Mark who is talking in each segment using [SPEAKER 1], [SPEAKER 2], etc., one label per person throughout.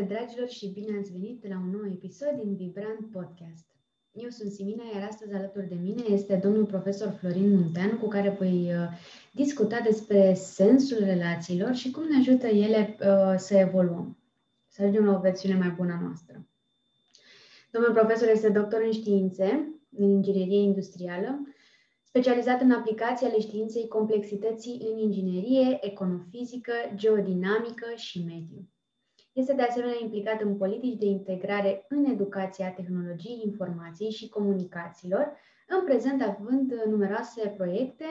[SPEAKER 1] dragilor și bine ați venit la un nou episod din Vibrant Podcast. Eu sunt Simina, iar astăzi alături de mine este domnul profesor Florin Muntean, cu care voi uh, discuta despre sensul relațiilor și cum ne ajută ele uh, să evoluăm, să ajungem la o versiune mai bună a noastră. Domnul profesor este doctor în științe, în inginerie industrială, specializat în aplicații ale științei complexității în inginerie, econofizică, geodinamică și mediu. Este de asemenea implicat în politici de integrare în educația tehnologiei informației și comunicațiilor, în prezent având numeroase proiecte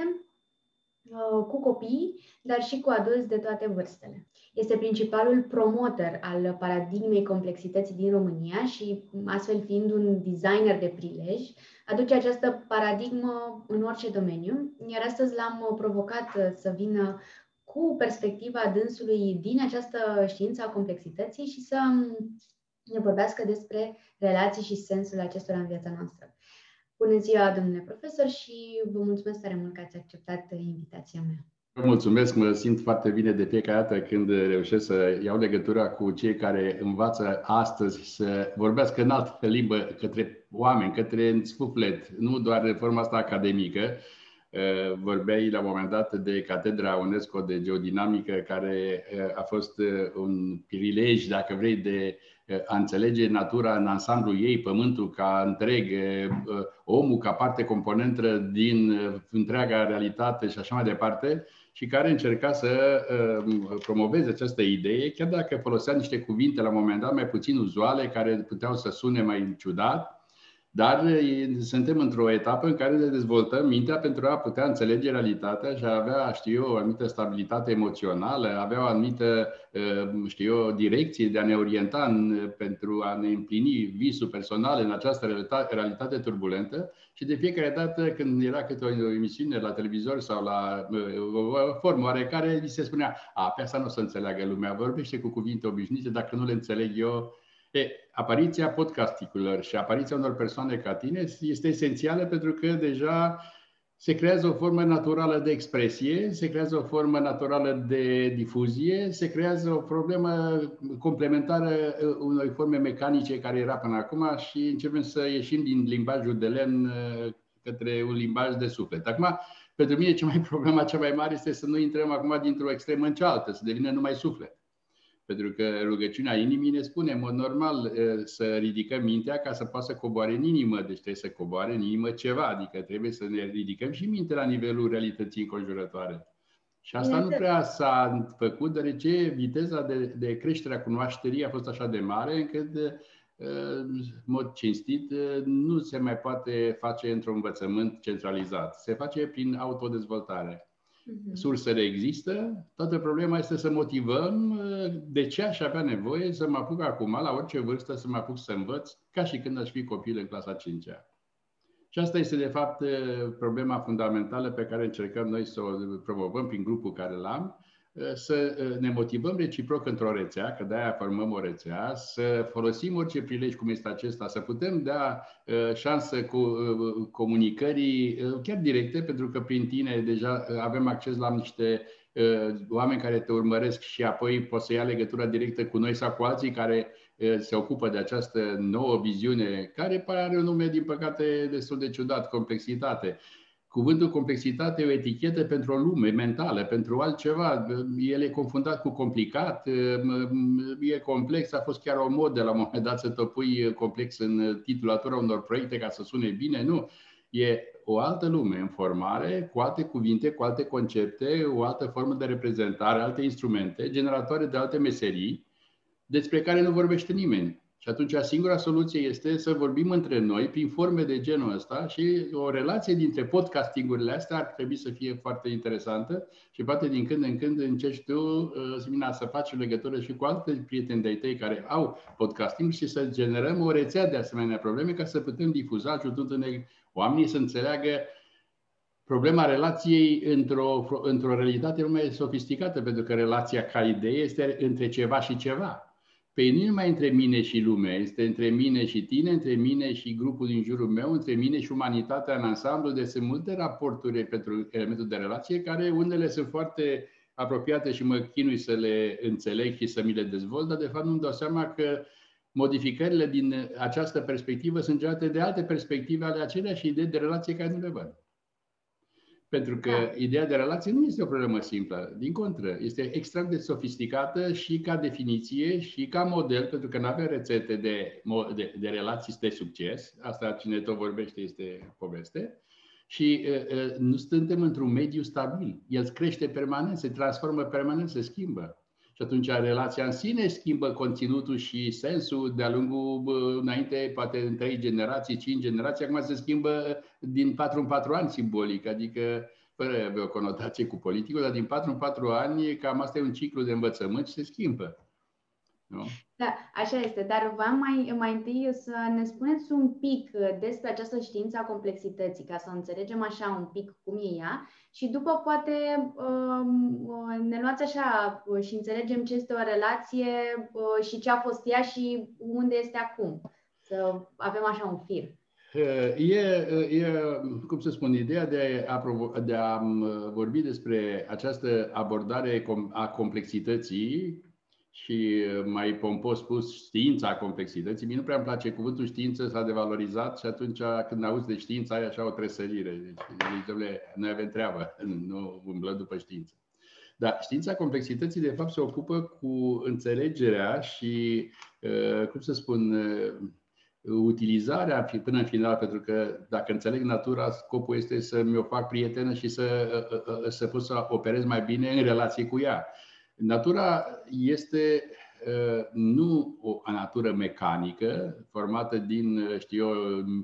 [SPEAKER 1] uh, cu copii, dar și cu adulți de toate vârstele. Este principalul promotor al paradigmei complexității din România și, astfel fiind un designer de prilej, aduce această paradigmă în orice domeniu, iar astăzi l-am provocat să vină cu perspectiva dânsului din această știință a complexității și să ne vorbească despre relații și sensul acestora în viața noastră. Bună ziua, domnule profesor, și vă mulțumesc tare mult că ați acceptat invitația mea.
[SPEAKER 2] Vă mulțumesc, mă simt foarte bine de fiecare dată când reușesc să iau legătura cu cei care învață astăzi să vorbească în altă limbă către oameni, către suflet, nu doar de forma asta academică, Eh, vorbeai la un moment dat de Catedra UNESCO de Geodinamică, care eh, a fost eh, un prilej, dacă vrei, de a înțelege natura în ansamblu ei, pământul ca întreg, omul ca parte componentă din întreaga realitate și așa mai departe, și care încerca să promoveze această idee, chiar dacă folosea niște cuvinte la un moment dat mai puțin uzuale, care puteau să sune mai ciudat, dar suntem într-o etapă în care ne dezvoltăm mintea pentru a putea înțelege realitatea și a avea, știu eu, o anumită stabilitate emoțională, avea o anumită, știu eu, direcție de a ne orienta în, pentru a ne împlini visul personal în această realitate, realitate turbulentă. Și de fiecare dată când era câte o emisiune la televizor sau la o formă oarecare, li se spunea, a, pe asta nu o să înțeleagă lumea, vorbește cu cuvinte obișnuite, dacă nu le înțeleg eu, E, apariția podcasticurilor și apariția unor persoane ca tine este esențială pentru că deja se creează o formă naturală de expresie, se creează o formă naturală de difuzie, se creează o problemă complementară uh, unei forme mecanice care era până acum și începem să ieșim din limbajul de lemn uh, către un limbaj de suflet. Acum, pentru mine, cea mai problema cea mai mare este să nu intrăm acum dintr-o extremă în cealaltă, să devină numai suflet. Pentru că rugăciunea inimii ne spune, în mod normal, să ridicăm mintea ca să poată să coboare în inimă. Deci trebuie să coboare în inimă ceva, adică trebuie să ne ridicăm și mintea la nivelul realității înconjurătoare. Și asta nu prea s-a făcut, deoarece viteza de, de creștere a cunoașterii a fost așa de mare încât, în mod cinstit, nu se mai poate face într-un învățământ centralizat. Se face prin autodezvoltare. Mhm. Sursele există, toată problema este să motivăm uh, de ce aș avea nevoie să mă apuc acum, la orice vârstă, să mă apuc să învăț, ca și când aș fi copil în clasa 5-a. Și asta este, de fapt, uh, problema fundamentală pe care încercăm noi să o promovăm prin grupul care l-am, să uh, ne motivăm reciproc într-o rețea, că de-aia formăm o rețea, să folosim orice prilej cum este acesta, să putem da uh, șansă cu uh, comunicării chiar directe, pentru că prin tine deja avem acces la niște oameni care te urmăresc și apoi poți să ia legătura directă cu noi sau cu alții care se ocupă de această nouă viziune, care are un nume, din păcate, destul de ciudat, complexitate. Cuvântul complexitate e o etichetă pentru o lume mentală, pentru altceva. El e confundat cu complicat, e complex, a fost chiar o modă la un moment dat să topui complex în titulatura unor proiecte ca să sune bine. Nu, e o altă lume în formare, cu alte cuvinte, cu alte concepte, o altă formă de reprezentare, alte instrumente, generatoare de alte meserii, despre care nu vorbește nimeni. Și atunci singura soluție este să vorbim între noi prin forme de genul ăsta și o relație dintre podcastingurile astea ar trebui să fie foarte interesantă și poate din când în când încerci tu, uh, Simina, să faci o legătură și cu alte prieteni de-ai tăi care au podcasting și să generăm o rețea de asemenea probleme ca să putem difuza, ajutându-ne oamenii să înțeleagă problema relației într-o, într-o realitate mai sofisticată, pentru că relația ca idee este între ceva și ceva. Păi nu numai între mine și lumea, este între mine și tine, între mine și grupul din jurul meu, între mine și umanitatea în ansamblu, de sunt multe raporturi pentru elementul de relație, care unele sunt foarte apropiate și mă chinui să le înțeleg și să mi le dezvolt, dar de fapt nu-mi dau seama că modificările din această perspectivă sunt generate de alte perspective ale aceleași idei de relație care nu le văd. Pentru că da. ideea de relație nu este o problemă simplă. Din contră, este extrem de sofisticată și ca definiție și ca model, pentru că nu avem rețete de, de, de relații de succes. Asta cine tot vorbește este poveste. Și uh, uh, nu suntem într-un mediu stabil. El crește permanent, se transformă permanent, se schimbă. Și atunci relația în sine schimbă conținutul și sensul de-a lungul, înainte, poate în trei generații, cinci generații, acum se schimbă din patru în patru ani simbolic, adică fără avea o conotație cu politicul, dar din patru în patru ani, cam asta e un ciclu de învățământ și se schimbă.
[SPEAKER 1] Nu? Da, așa este, dar vreau mai, mai întâi să ne spuneți un pic despre această știință a complexității, ca să înțelegem așa un pic cum e ea și după poate um, ne luați așa și înțelegem ce este o relație uh, și ce a fost ea și unde este acum. Să avem așa un fir.
[SPEAKER 2] E, e, cum să spun, ideea de a, de a vorbi despre această abordare a complexității și mai pompos spus știința complexității. Mie nu prea îmi place cuvântul știință, s-a devalorizat și atunci când auzi de știință ai așa o tresărire. Deci, domnule, noi avem treabă, nu umblăm după știință. Dar știința complexității, de fapt, se ocupă cu înțelegerea și, cum să spun, utilizarea până în final, pentru că dacă înțeleg natura, scopul este să mi-o fac prietenă și să, să pot să operez mai bine în relație cu ea. Natura este nu o natură mecanică, formată din, știu eu,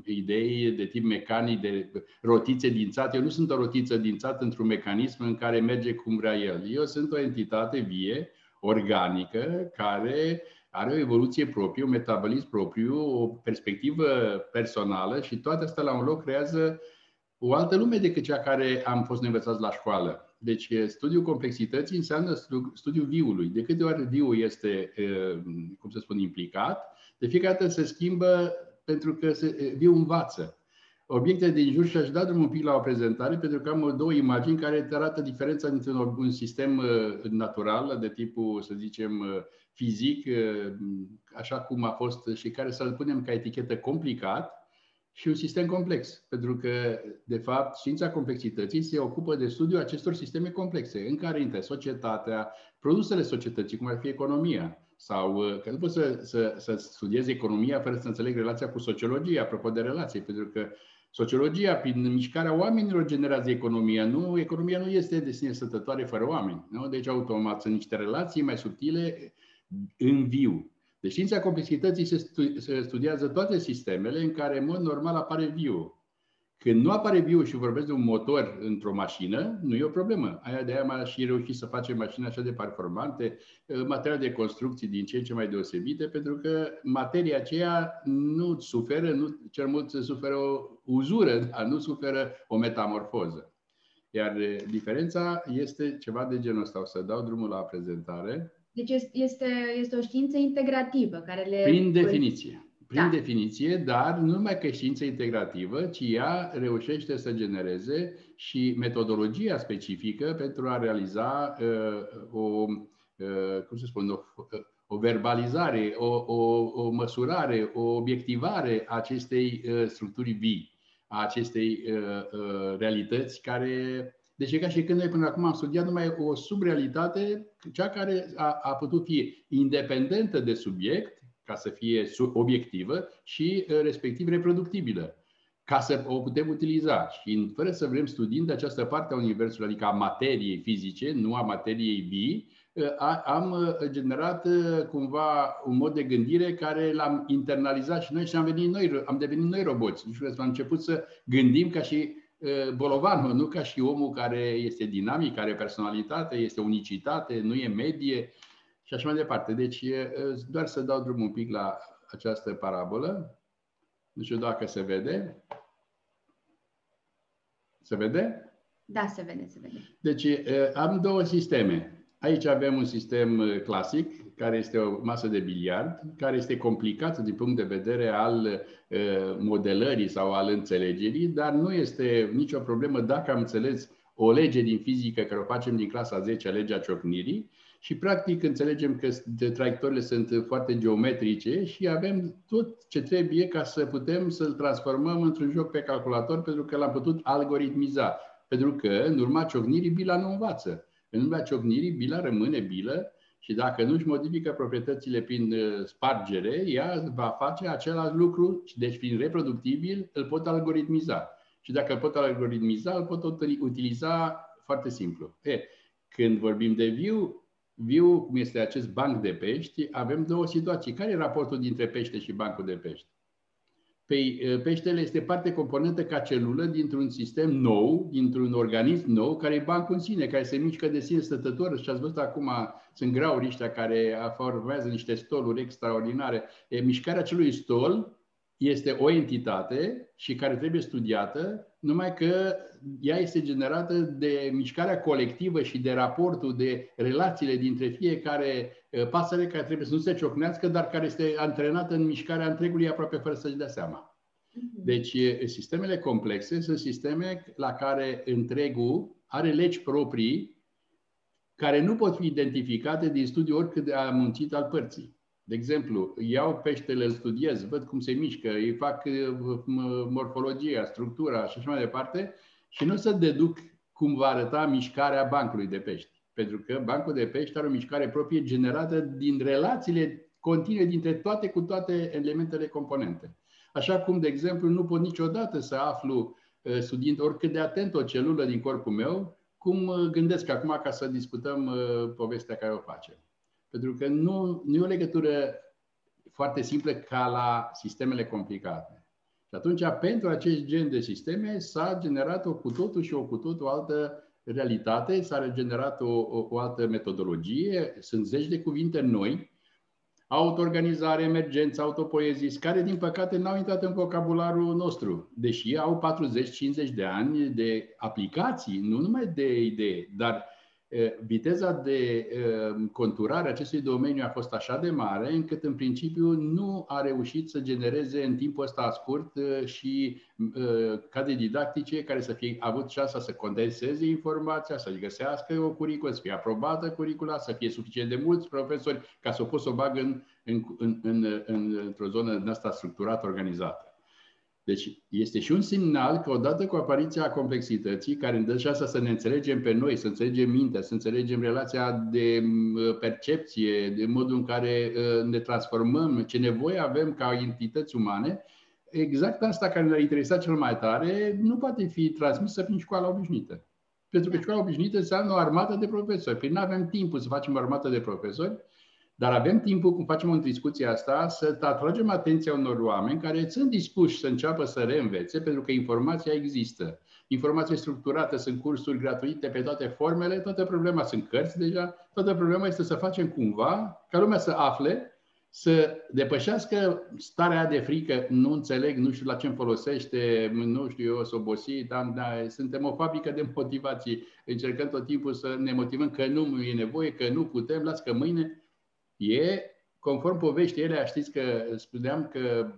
[SPEAKER 2] idei de tip mecanic, de rotițe dințate. Eu nu sunt o rotiță dințată într-un mecanism în care merge cum vrea el. Eu sunt o entitate vie, organică, care are o evoluție proprie, un metabolism propriu, o perspectivă personală și toate astea la un loc creează o altă lume decât cea care am fost învățați la școală. Deci studiul complexității înseamnă studiul viului. De câte ori viul este, cum să spun, implicat, de fiecare dată se schimbă pentru că se, viul învață. Obiectele din jur și aș da un pic la o prezentare pentru că am două imagini care te arată diferența dintre un sistem natural de tipul, să zicem, fizic, așa cum a fost și care să-l punem ca etichetă complicat, și un sistem complex, pentru că, de fapt, știința complexității se ocupă de studiul acestor sisteme complexe, în care intră societatea, produsele societății, cum ar fi economia, sau uh, că nu poți să, să, să studiezi economia fără să înțelegi relația cu sociologia, apropo de relații, pentru că sociologia, prin mișcarea oamenilor, generează economia. Nu, economia nu este de sine stătătoare fără oameni. Nu? Deci, automat, sunt niște relații mai subtile în viu. Deci știința complexității se, stu- se studiază toate sistemele în care în mod normal apare viu. Când nu apare viu și vorbesc de un motor într-o mașină, nu e o problemă. Aia de aia am și reușit să facem mașini așa de performante, eh, materiale de construcții din ce în ce mai deosebite, pentru că materia aceea nu suferă, nu, cel mult suferă o uzură, dar nu suferă o metamorfoză. Iar eh, diferența este ceva de genul ăsta. O să dau drumul la prezentare.
[SPEAKER 1] Deci este, este o știință integrativă care le...
[SPEAKER 2] Prin definiție. Prin da. definiție, dar nu numai că știință integrativă, ci ea reușește să genereze și metodologia specifică pentru a realiza uh, o, uh, cum să spun, o, o verbalizare, o, o, o măsurare, o obiectivare a acestei uh, structuri vii, a acestei uh, uh, realități care deci e ca și când noi până acum am studiat numai o subrealitate, cea care a, a putut fi independentă de subiect, ca să fie obiectivă și respectiv reproductibilă, ca să o putem utiliza. Și fără să vrem studiind această parte a Universului, adică a materiei fizice, nu a materiei vii, am generat cumva un mod de gândire care l-am internalizat și noi și am, venit noi, am devenit noi roboți. Deci am început să gândim ca și bolovanul, nu ca și omul care este dinamic, are personalitate, este unicitate, nu e medie și așa mai departe. Deci, doar să dau drum un pic la această parabolă. Nu știu dacă se vede. Se vede?
[SPEAKER 1] Da, se vede, se vede.
[SPEAKER 2] Deci, am două sisteme. Aici avem un sistem uh, clasic, care este o masă de biliard, care este complicat din punct de vedere al uh, modelării sau al înțelegerii, dar nu este nicio problemă dacă am înțeles o lege din fizică care o facem din clasa 10, legea ciocnirii, și practic înțelegem că traiectoriile sunt foarte geometrice și avem tot ce trebuie ca să putem să-l transformăm într-un joc pe calculator pentru că l-am putut algoritmiza. Pentru că în urma ciocnirii bila nu învață. În urma ciocnirii bila rămâne bilă și dacă nu își modifică proprietățile prin uh, spargere, ea va face același lucru, deci fiind reproductibil, îl pot algoritmiza. Și dacă îl pot algoritmiza, îl pot utiliza foarte simplu. E, când vorbim de view, viu, cum este acest banc de pești, avem două situații. Care e raportul dintre pește și bancul de pești? Păi, peștele este parte componentă ca celulă dintr-un sistem nou, dintr-un organism nou, care e bancul în sine, care se mișcă de sine stătător. Și ați văzut acum, sunt grauri ăștia care formează niște stoluri extraordinare. E, mișcarea acelui stol este o entitate și care trebuie studiată, numai că ea este generată de mișcarea colectivă și de raportul, de relațiile dintre fiecare pasăre care trebuie să nu se ciocnească, dar care este antrenată în mișcarea întregului aproape fără să-și dea seama. Mhm. Deci, sistemele complexe sunt sisteme la care întregul are legi proprii care nu pot fi identificate din studiu oricât de amunțit al părții. De exemplu, iau peștele, îl studiez, văd cum se mișcă, îi fac uh, morfologia, structura și așa mai departe și nu să deduc cum va arăta mișcarea bancului de pești. Pentru că bancul de pești are o mișcare proprie generată din relațiile continue dintre toate cu toate elementele componente. Așa cum, de exemplu, nu pot niciodată să aflu, uh, studiind oricât de atent o celulă din corpul meu, cum uh, gândesc acum ca să discutăm povestea care o facem. Pentru că nu, nu e o legătură foarte simplă ca la sistemele complicate. Și atunci, pentru acest gen de sisteme, s-a generat o cu totul și o cu totul altă realitate, s-a generat o, o, o altă metodologie, sunt zeci de cuvinte noi, autoorganizare, emergență, autopoezis, care din păcate n-au intrat în vocabularul nostru, deși au 40-50 de ani de aplicații, nu numai de idei, dar viteza de conturare a acestui domeniu a fost așa de mare încât în principiu nu a reușit să genereze în timpul ăsta scurt și cadre didactice care să fie avut șansa să condenseze informația, să găsească o curiculă, să fie aprobată curicula, să fie suficient de mulți profesori ca să o pot să o bag în, în, în, în, în, într-o zonă în asta structurată, organizată. Deci este și un semnal că odată cu apariția complexității, care îmi dă șansa să ne înțelegem pe noi, să înțelegem mintea, să înțelegem relația de percepție, de modul în care ă, ne transformăm, ce nevoie avem ca entități umane, exact asta care ne-a interesat cel mai tare nu poate fi transmisă prin școala obișnuită. Pentru că școala obișnuită înseamnă o armată de profesori. Păi nu avem timpul să facem o armată de profesori, dar avem timpul, cum facem în discuția asta, să atragem atenția unor oameni care sunt dispuși să înceapă să reînvețe, pentru că informația există. Informația structurată, sunt cursuri gratuite pe toate formele, toată problema sunt cărți deja, toată problema este să facem cumva ca lumea să afle, să depășească starea de frică, nu înțeleg, nu știu la ce îmi folosește, nu știu eu, să obosi, dar, dar suntem o fabrică de motivații. Încercăm tot timpul să ne motivăm că nu e nevoie, că nu putem, las că mâine E, conform poveștii ele, știți că spuneam că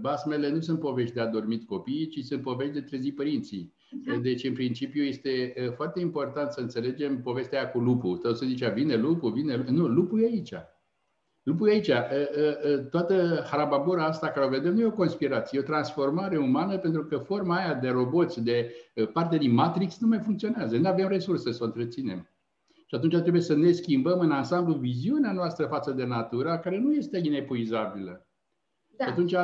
[SPEAKER 2] basmele nu sunt povești de adormit copiii, ci sunt povești de trezi părinții. Da. Deci, în principiu, este foarte important să înțelegem povestea aia cu lupul. Tot se zicea, vine lupul, vine... Nu, lupul e aici. Lupul e aici. Toată harababura asta care o vedem nu e o conspirație, e o transformare umană pentru că forma aia de roboți, de parte din Matrix nu mai funcționează. Nu avem resurse să o întreținem. Și atunci trebuie să ne schimbăm în ansamblu viziunea noastră față de natura, care nu este inepuizabilă. Da. Și atunci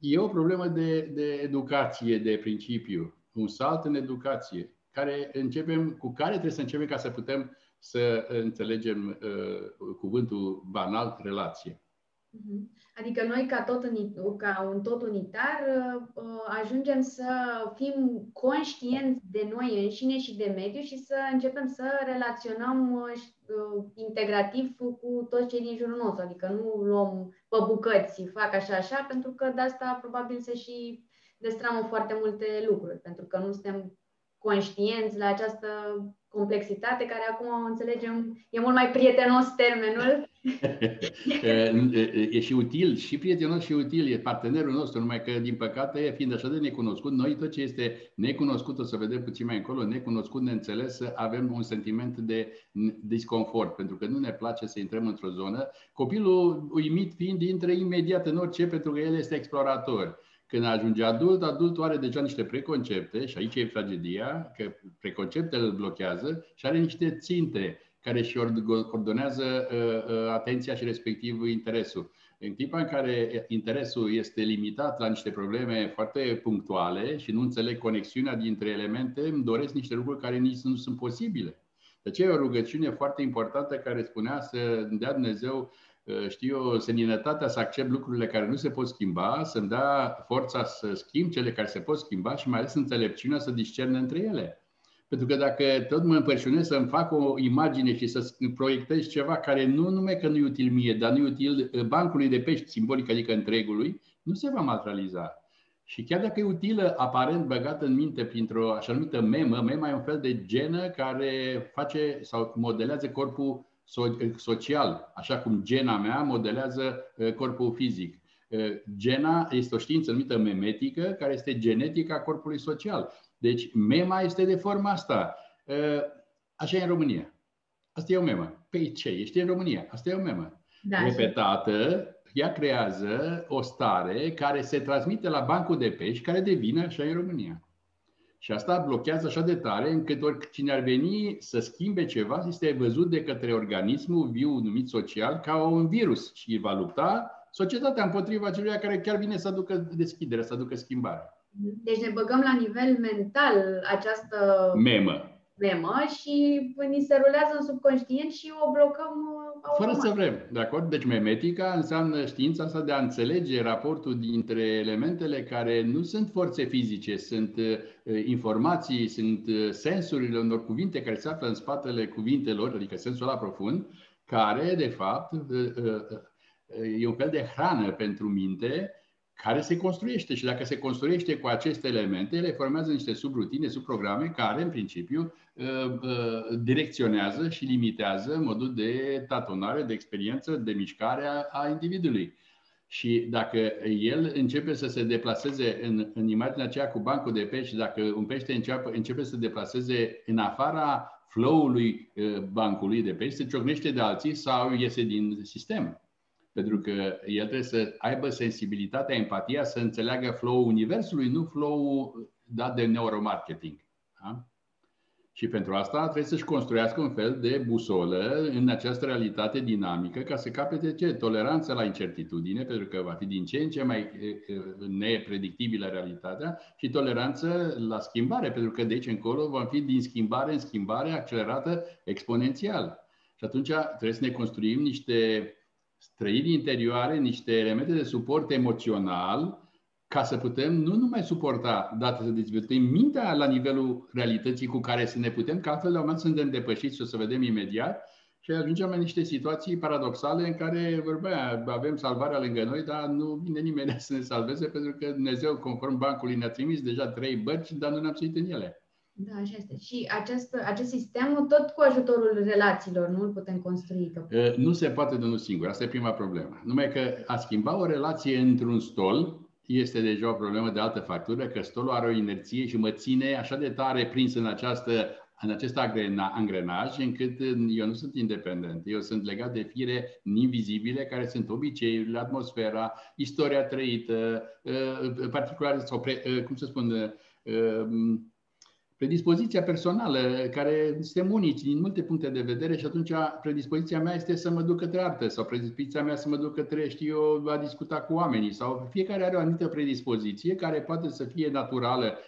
[SPEAKER 2] e o problemă de, de educație, de principiu, un salt în educație, care începem, cu care trebuie să începem ca să putem să înțelegem uh, cuvântul banal, relație.
[SPEAKER 1] Mhm. Adică noi, ca, tot ca un tot unitar, uh, ajungem să fim conștienți de noi înșine și de mediu și să începem să relaționăm uh, integrativ cu toți cei din jurul nostru. Adică nu luăm pe bucăți, fac așa, așa, pentru că de asta probabil se și destramă foarte multe lucruri, pentru că nu suntem conștienți la această complexitate, care acum înțelegem, e mult mai prietenos termenul.
[SPEAKER 2] e și util, și prietenos și util, e partenerul nostru, numai că, din păcate, fiind așa de necunoscut, noi tot ce este necunoscut, o să vedem puțin mai încolo, necunoscut, neînțeles, avem un sentiment de disconfort, pentru că nu ne place să intrăm într-o zonă. Copilul uimit fiind, intră imediat în orice, pentru că el este explorator. Când ajunge adult, adultul are deja niște preconcepte și aici e tragedia, că preconceptele îl blochează și are niște ținte care și coordonează uh, uh, atenția și respectiv interesul. În clipa în care interesul este limitat la niște probleme foarte punctuale și nu înțeleg conexiunea dintre elemente, îmi doresc niște lucruri care nici nu sunt posibile. De aceea e o rugăciune foarte importantă care spunea să dea Dumnezeu Uh, știu eu, seninătatea să accept lucrurile care nu se pot schimba, să-mi dea forța să schimb cele care se pot schimba și mai ales înțelepciunea să discerne între ele. Pentru că dacă tot mă împărșunez să-mi fac o imagine și să proiectez ceva care nu numai că nu e util mie, dar nu e util uh, bancului de pești simbolic, adică întregului, nu se va materializa. Și chiar dacă e utilă, aparent băgată în minte printr-o așa numită memă, mema e un fel de genă care face sau modelează corpul social, așa cum gena mea modelează corpul fizic. Gena este o știință numită memetică, care este genetica corpului social. Deci mema este de forma asta. Așa e în România. Asta e o memă. Păi ce? Ești în România. Asta e o memă. Da, Repetată, ea creează o stare care se transmite la bancul de pești, care devine așa în România. Și asta blochează așa de tare încât oricine ar veni să schimbe ceva, este văzut de către organismul viu numit social ca un virus și va lupta societatea împotriva celui care chiar vine să aducă deschidere, să aducă schimbare.
[SPEAKER 1] Deci ne băgăm la nivel mental această
[SPEAKER 2] memă
[SPEAKER 1] memă și ni se rulează în subconștient și o blocăm
[SPEAKER 2] automat. Fără să vrem, de acord? Deci memetica înseamnă știința asta de a înțelege raportul dintre elementele care nu sunt forțe fizice, sunt uh, informații, sunt uh, sensurile unor cuvinte care se află în spatele cuvintelor, adică sensul la profund, care, de fapt, uh, e un fel de hrană pentru minte care se construiește și dacă se construiește cu aceste elemente, ele formează niște subrutine, subprograme care, în principiu, uh, uh, direcționează și limitează modul de tatonare, de experiență, de mișcare a individului. Și dacă el începe să se deplaseze în, în imaginea aceea cu bancul de pești, dacă un pește începe, începe să se deplaseze în afara flow-ului uh, bancului de pești, se ciocnește de alții sau iese din sistem. Pentru că el trebuie să aibă sensibilitatea, empatia, să înțeleagă flow-ul universului, nu flow-ul dat de neuromarketing. Da? Și pentru asta trebuie să-și construiască un fel de busolă în această realitate dinamică ca să capete ce? Toleranță la incertitudine, pentru că va fi din ce în ce mai nepredictibilă realitatea și toleranță la schimbare, pentru că de aici încolo vom fi din schimbare în schimbare accelerată exponențial. Și atunci trebuie să ne construim niște străini interioare, niște elemente de suport emoțional ca să putem nu numai suporta, dar să dezvoltăm mintea la nivelul realității cu care să ne putem, că altfel la un moment suntem depășiți și o să vedem imediat și ajungem în niște situații paradoxale în care vorbea, avem salvarea lângă noi, dar nu vine nimeni să ne salveze pentru că Dumnezeu, conform bancului, ne-a trimis deja trei bărci, dar nu ne-am suit în ele.
[SPEAKER 1] Da, așa este. Și acest, acest sistem, tot cu ajutorul relațiilor, nu îl putem construi?
[SPEAKER 2] Că... Nu se poate de unul singur. Asta e prima problemă. Numai că a schimba o relație într-un stol este deja o problemă de altă factură, că stolul are o inerție și mă ține așa de tare prins în această în acest angrenaj, încât eu nu sunt independent. Eu sunt legat de fire invizibile, care sunt obiceiurile, atmosfera, istoria trăită, uh, particular, sau, uh, cum să spun, uh, predispoziția personală, care suntem unici din multe puncte de vedere și atunci predispoziția mea este să mă duc către artă sau predispoziția mea să mă duc către, știu eu, a discuta cu oamenii sau fiecare are o anumită predispoziție care poate să fie naturală,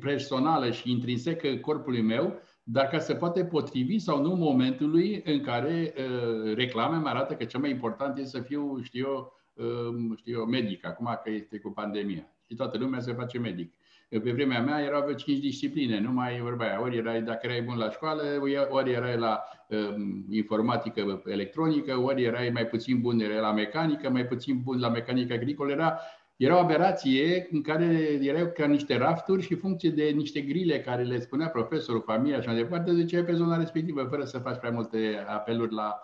[SPEAKER 2] personală și intrinsecă corpului meu, dar ca să poate potrivi sau nu momentului în care uh, reclame mă arată că cel mai important este să fiu, știu eu, uh, știu eu, medic, acum că este cu pandemia. Și toată lumea se face medic. Pe vremea mea erau cinci discipline, nu mai vorba aia. Ori erai, dacă erai bun la școală, ori erai la um, informatică electronică, ori erai mai puțin bun, erai la mecanică, mai puțin bun la mecanică agricolă. Era Era o aberație în care erau ca niște rafturi și funcție de niște grile care le spunea profesorul, familia și mai departe, ziceai pe zona respectivă, fără să faci prea multe apeluri la,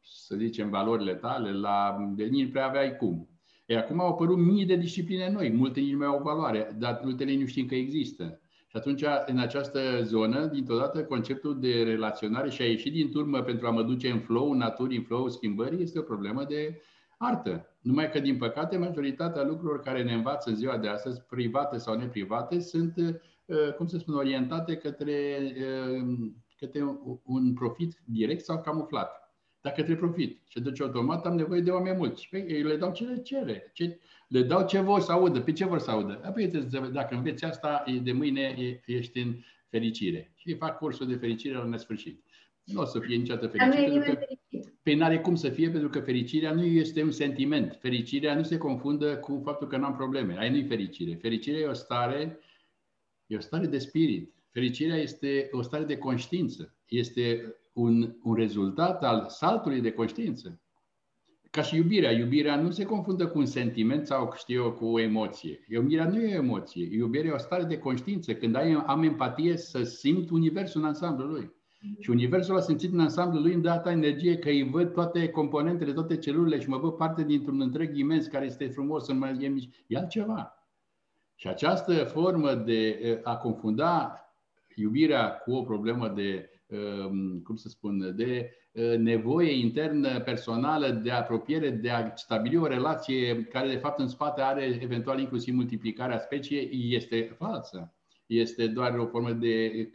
[SPEAKER 2] să zicem, valorile tale, la de nici prea aveai cum. E, acum au apărut mii de discipline noi, multe nici nu mai au valoare, dar multele nu știm că există. Și atunci, în această zonă, dintr-o dată, conceptul de relaționare și a ieși din turmă pentru a mă duce în flow, în naturii, în flow, schimbării, este o problemă de artă. Numai că, din păcate, majoritatea lucrurilor care ne învață în ziua de astăzi, private sau neprivate, sunt, uh, cum să spun, orientate către, uh, către un profit direct sau camuflat. Dar către profit. Și deci automat am nevoie de oameni mulți. Păi, eu le dau ce le cere. Ce, le dau ce vor să audă. Pe ce vor să audă? Apoi, dacă înveți asta, de mâine ești în fericire. Și fac cursul de fericire la nesfârșit. Nu o să fie niciodată fericit. Pentru că, Păi n-are cum să fie, pentru că fericirea nu este un sentiment. Fericirea nu se confundă cu faptul că nu am probleme. Aia nu-i fericire. Fericirea e o stare, e o stare de spirit. Fericirea este o stare de conștiință. Este un, un rezultat al saltului de conștiință. Ca și iubirea. Iubirea nu se confundă cu un sentiment sau, știu eu, cu o emoție. Iubirea nu e o emoție. Iubirea e o stare de conștiință. Când ai, am empatie să simt universul în ansamblu lui. Și universul a simțit în ansamblu lui îmi dă atâta energie că îi văd toate componentele, toate celulele și mă văd parte dintr-un întreg imens care este frumos, în mai e, e altceva. Și această formă de a confunda iubirea cu o problemă de, cum să spun, de nevoie internă, personală, de apropiere, de a stabili o relație care, de fapt, în spate are eventual inclusiv multiplicarea speciei, este falsă. Este doar o formă de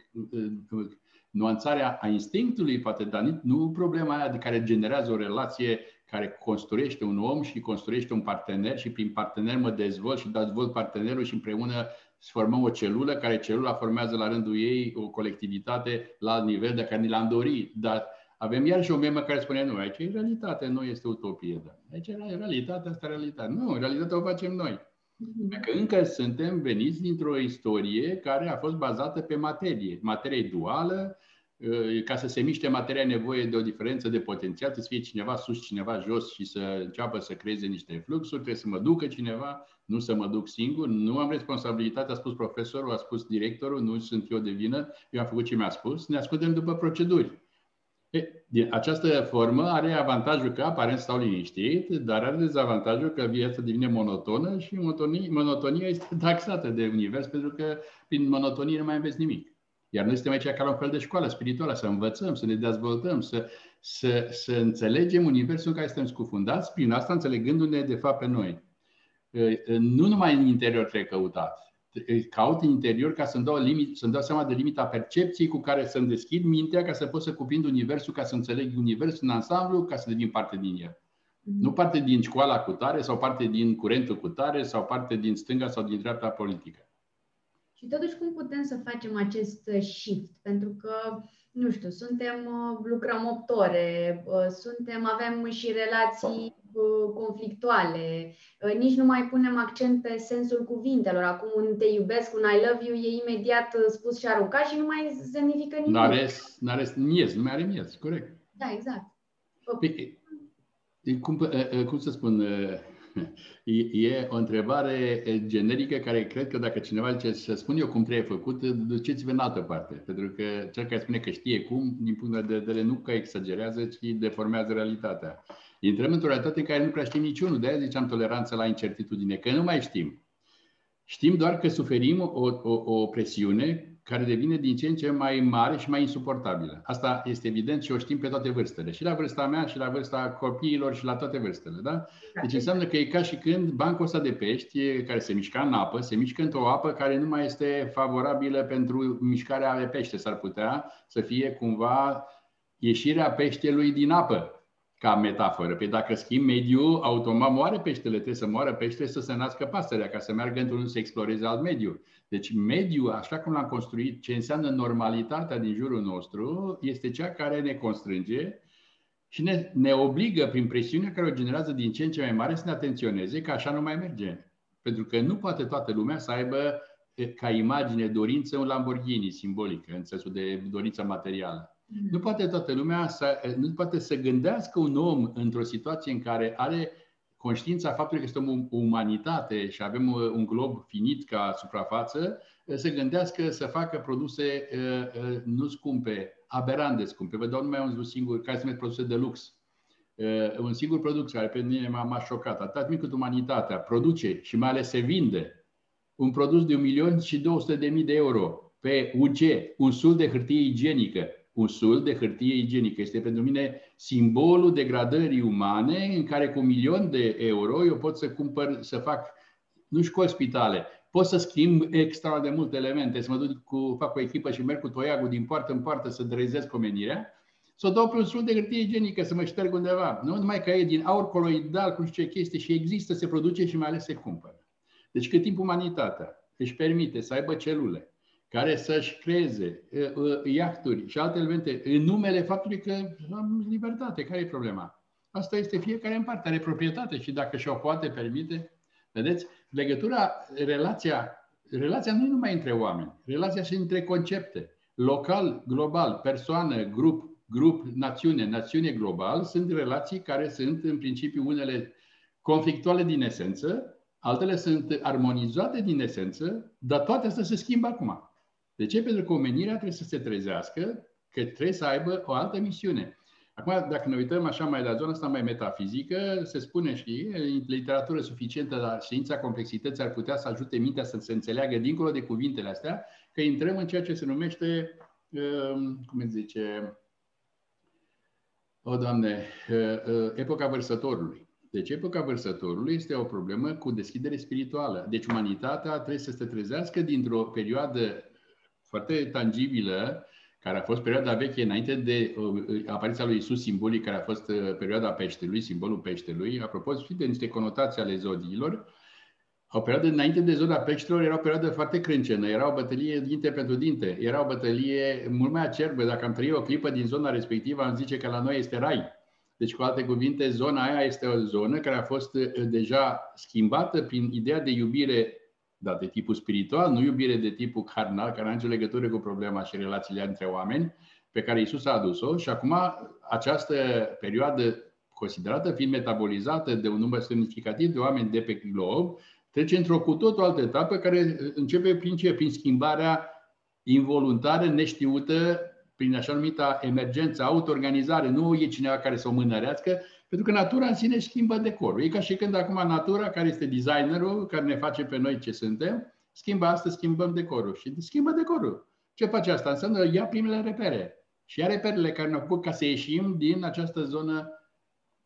[SPEAKER 2] nuanțarea a instinctului, poate, dar nu problema aia de care generează o relație care construiește un om și construiește un partener și prin partener mă dezvolt și dezvolt partenerul și împreună formăm o celulă, care celula formează la rândul ei o colectivitate la alt nivel de care ni l-am dorit. Dar avem iar și o memă care spune, nu, aici e realitate, nu este utopie. Da. Aici e realitatea, asta realitate. Nu, realitatea o facem noi. Mhm. Că încă suntem veniți dintr-o istorie care a fost bazată pe materie. Materie duală, ca să se miște materia e nevoie de o diferență de potențial, trebuie să fie cineva sus, cineva jos și să înceapă să creeze niște fluxuri, trebuie să mă ducă cineva, nu să mă duc singur, nu am responsabilitate, a spus profesorul, a spus directorul, nu sunt eu de vină, eu am făcut ce mi-a spus, ne ascultăm după proceduri. E, din această formă are avantajul că aparent stau liniștit, dar are dezavantajul că viața devine monotonă și monotonia, monotonia este taxată de univers pentru că prin monotonie nu mai înveți nimic. Iar noi suntem aici ca la un fel de școală spirituală, să învățăm, să ne dezvoltăm, să, să, să înțelegem universul în care suntem scufundați, prin asta înțelegându-ne de fapt pe noi. Nu numai în interior trebuie căutat. Caut în interior ca să-mi dau, limit, să-mi dau seama de limita percepției cu care să-mi deschid mintea ca să pot să cuprind universul, ca să înțeleg universul în ansamblu, ca să devin parte din el. Mm. Nu parte din școala cu tare sau parte din curentul cu tare sau parte din stânga sau din dreapta politică.
[SPEAKER 1] Și totuși cum putem să facem acest uh, shift? Pentru că, nu știu, suntem, uh, lucrăm 8 ore, uh, suntem, avem și relații conflictuale, nici nu mai punem accent pe sensul cuvintelor. Acum un te iubesc, un I love you e imediat spus și aruncat și nu mai semnifică nimic.
[SPEAKER 2] N-are, n-are miez, nu mai are miez, corect.
[SPEAKER 1] Da, exact.
[SPEAKER 2] Păi, cum, cum să spun, E o întrebare generică care cred că dacă cineva zice să spun eu cum trebuie făcut, duceți-vă în altă parte. Pentru că cel care spune că știe cum, din punct de vedere nu că exagerează, ci deformează realitatea. Intrăm într-o realitate în care nu prea știm niciunul. De aia ziceam toleranță la incertitudine, că nu mai știm. Știm doar că suferim o, o, o presiune care devine din ce în ce mai mare și mai insuportabilă. Asta este evident și o știm pe toate vârstele. Și la vârsta mea, și la vârsta copiilor, și la toate vârstele. Da? Deci înseamnă că e ca și când bancul ăsta de pești, care se mișcă în apă, se mișcă într-o apă care nu mai este favorabilă pentru mișcarea de pește. S-ar putea să fie cumva ieșirea peștelui din apă ca metaforă. Păi dacă schimb mediul, automat moare peștele, trebuie să moară peștele să se nască pasărea, ca să meargă într-unul să exploreze alt mediu. Deci mediul, așa cum l-am construit, ce înseamnă normalitatea din jurul nostru, este cea care ne constrânge și ne, ne obligă prin presiunea care o generează din ce în ce mai mare să ne atenționeze că așa nu mai merge. Pentru că nu poate toată lumea să aibă ca imagine dorință un Lamborghini simbolică, în sensul de dorință materială. Nu poate toată lumea să, nu poate să gândească un om într-o situație în care are conștiința faptului că suntem o umanitate și avem uh, un glob finit ca suprafață, uh, să gândească să facă produse uh, nu scumpe, aberant de scumpe. Vă dau numai un singur, care se produse de lux. Un singur produs care pe mine m-a șocat, atât timp cât umanitatea produce și mai ales se vinde un produs de un milion și 200 de mii de euro pe UG, un sul de hârtie igienică, un sul de hârtie igienică. Este pentru mine simbolul degradării umane în care cu un milion de euro eu pot să cumpăr, să fac, nu știu spitale, pot să schimb extra de multe elemente, să mă duc cu, fac o echipă și merg cu toiagul din poartă în poartă să drezesc omenirea, să o dau pe un sul de hârtie igienică, să mă șterg undeva. Nu numai că e din aur coloidal, cu știu ce chestie și există, se produce și mai ales se cumpără. Deci cât timp umanitatea își permite să aibă celule, care să-și creeze iahturi și alte elemente în numele faptului că am libertate. Care e problema? Asta este fiecare în parte, are proprietate și dacă și-o poate permite, vedeți, legătura, relația, relația nu e numai între oameni, relația și între concepte. Local, global, persoană, grup, grup, națiune, națiune global, sunt relații care sunt în principiu unele conflictuale din esență, altele sunt armonizate din esență, dar toate astea se schimbă acum. De ce? Pentru că omenirea trebuie să se trezească, că trebuie să aibă o altă misiune. Acum, dacă ne uităm așa mai la zona asta mai metafizică, se spune, și literatură suficientă, dar știința complexității ar putea să ajute mintea să se înțeleagă dincolo de cuvintele astea, că intrăm în ceea ce se numește, um, cum îți zice, o, Doamne, uh, uh, epoca vărsătorului. Deci epoca vărsătorului este o problemă cu deschidere spirituală. Deci umanitatea trebuie să se trezească dintr-o perioadă foarte tangibilă, care a fost perioada veche înainte de uh, apariția lui Isus simbolic, care a fost uh, perioada peștelui, simbolul peștelui. Apropo, știți de niște conotații ale zodiilor, o perioadă înainte de zona peștelor era o perioadă foarte crâncenă, era o bătălie dinte pentru dinte, era o bătălie mult mai acerbă. Dacă am trăit o clipă din zona respectivă, am zice că la noi este rai. Deci, cu alte cuvinte, zona aia este o zonă care a fost uh, deja schimbată prin ideea de iubire dar de tipul spiritual, nu iubire de tipul carnal, care are nicio legătură cu problema și relațiile între oameni, pe care Isus a adus-o și acum această perioadă considerată fiind metabolizată de un număr semnificativ de oameni de pe glob, trece într-o cu totul altă etapă care începe prin ce? Prin schimbarea involuntară, neștiută, prin așa numita emergență, auto-organizare. Nu e cineva care să o mânărească, pentru că natura în sine schimbă decorul. E ca și când acum natura, care este designerul, care ne face pe noi ce suntem, schimbă asta, schimbăm decorul. Și schimbă decorul. Ce face asta? Înseamnă ia primele repere. Și ia reperele care ne-au făcut ca să ieșim din această zonă,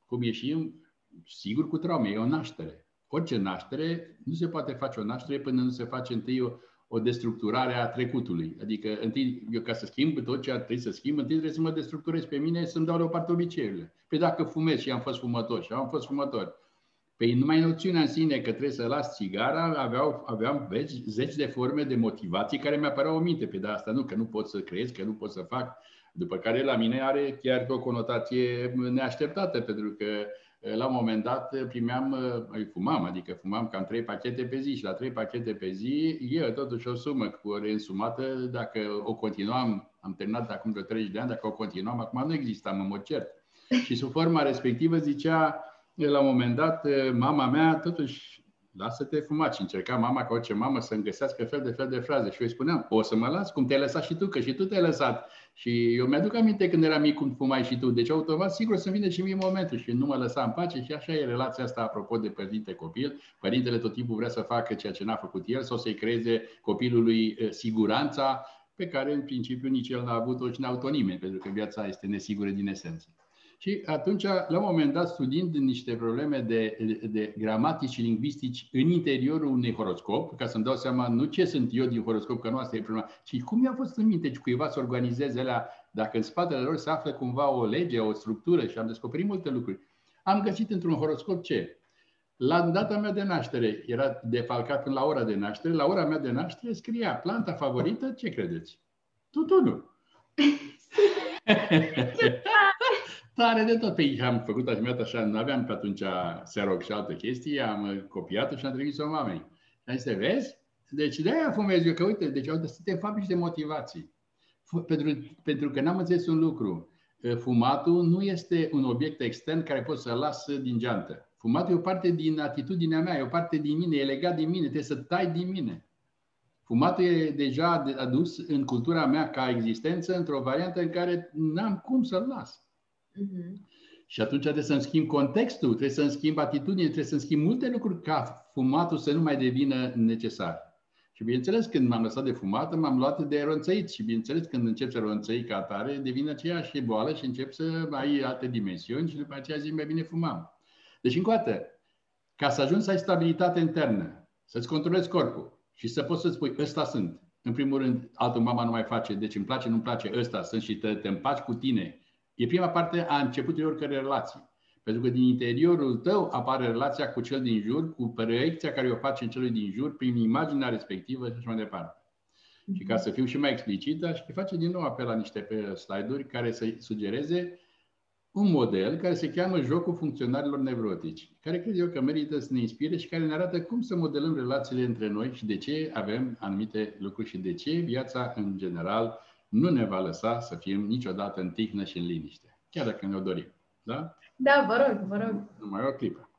[SPEAKER 2] cum ieșim, sigur cu traume, e o naștere. Orice naștere, nu se poate face o naștere până nu se face întâi o, o destructurare a trecutului. Adică, întâi, eu ca să schimb tot ce ar trebui să schimb, întâi trebuie să mă destructurez pe mine, să-mi dau deoparte obiceiurile. Pe dacă fumez și am fost fumător și am fost fumător, Păi numai noțiunea în sine că trebuie să las țigara, aveau, aveam veci, zeci de forme de motivații care mi-apăreau o minte. Pe de asta nu, că nu pot să creez, că nu pot să fac. După care la mine are chiar o conotație neașteptată, pentru că la un moment dat primeam, îi fumam, adică fumam cam trei pachete pe zi și la trei pachete pe zi e totuși o sumă cu o reînsumată, dacă o continuam, am terminat de acum vreo 30 de ani, dacă o continuam, acum nu existam, mă mod cert. Și sub forma respectivă zicea, la un moment dat, mama mea totuși lasă-te fumat și încerca mama ca orice mamă să-mi găsească fel de fel de fraze. Și eu îi spuneam, o să mă las cum te-ai lăsat și tu, că și tu te-ai lăsat. Și eu mi-aduc aminte când eram mic cum fumai și tu. Deci automat sigur să vine și mie momentul și nu mă lăsa în pace și așa e relația asta apropo de părinte-copil. Părintele tot timpul vrea să facă ceea ce n-a făcut el sau să-i creeze copilului eh, siguranța pe care în principiu nici el n-a avut-o și n-a avut-o nimeni, pentru că viața este nesigură din esență. Și atunci, la un moment dat, studiind niște probleme de, de gramatici și lingvistici în interiorul unui horoscop, ca să-mi dau seama nu ce sunt eu din horoscop, că nu asta e problema, ci cum mi-a fost în minte și cuiva să organizeze alea, dacă în spatele lor se află cumva o lege, o structură și am descoperit multe lucruri. Am găsit într-un horoscop ce? La data mea de naștere, era defalcat în la ora de naștere, la ora mea de naștere scria planta favorită, ce credeți? Tutunul. Tare de tot. Păi am făcut așa, așa, nu aveam pe atunci Xerox și alte chestii, am copiat-o și am trimis-o mamei. Și am zis, vezi? Deci de aia fumez eu, că uite, deci suntem fabrici de motivații. Pentru, pentru că n-am înțeles un lucru. Fumatul nu este un obiect extern care poți să-l las din geantă. Fumatul e o parte din atitudinea mea, e o parte din mine, e legat din mine, trebuie să tai din mine. Fumatul e deja adus în cultura mea ca existență într-o variantă în care n-am cum să-l las. Uh-huh. Și atunci trebuie să-mi schimb contextul, trebuie să-mi schimb atitudine, trebuie să-mi schimb multe lucruri ca fumatul să nu mai devină necesar. Și bineînțeles, când m-am lăsat de fumat, m-am luat de ronțăit. Și bineînțeles, când încep să ronțăi ca atare, devine aceeași boală și încep să ai alte dimensiuni și după aceea zic mai bine fumam. Deci, încă o dată, ca să ajungi să ai stabilitate internă, să-ți controlezi corpul și să poți să spui, ăsta sunt. În primul rând, altul mama nu mai face, deci îmi place, nu-mi place, ăsta sunt și te, te împaci cu tine. E prima parte a începutului oricărei relații. Pentru că din interiorul tău apare relația cu cel din jur, cu proiecția care o face în celui din jur, prin imaginea respectivă și așa mai departe. Mm-hmm. Și ca să fiu și mai explicită, aș face din nou apel la niște slide-uri care să sugereze un model care se cheamă Jocul Funcționarilor Nevrotici, care cred eu că merită să ne inspire și care ne arată cum să modelăm relațiile între noi și de ce avem anumite lucruri și de ce viața în general nu ne va lăsa să fim niciodată în tihnă și în liniște, chiar dacă ne-o dorim. Da?
[SPEAKER 1] Da, vă rog, vă rog.
[SPEAKER 2] Numai o clipă.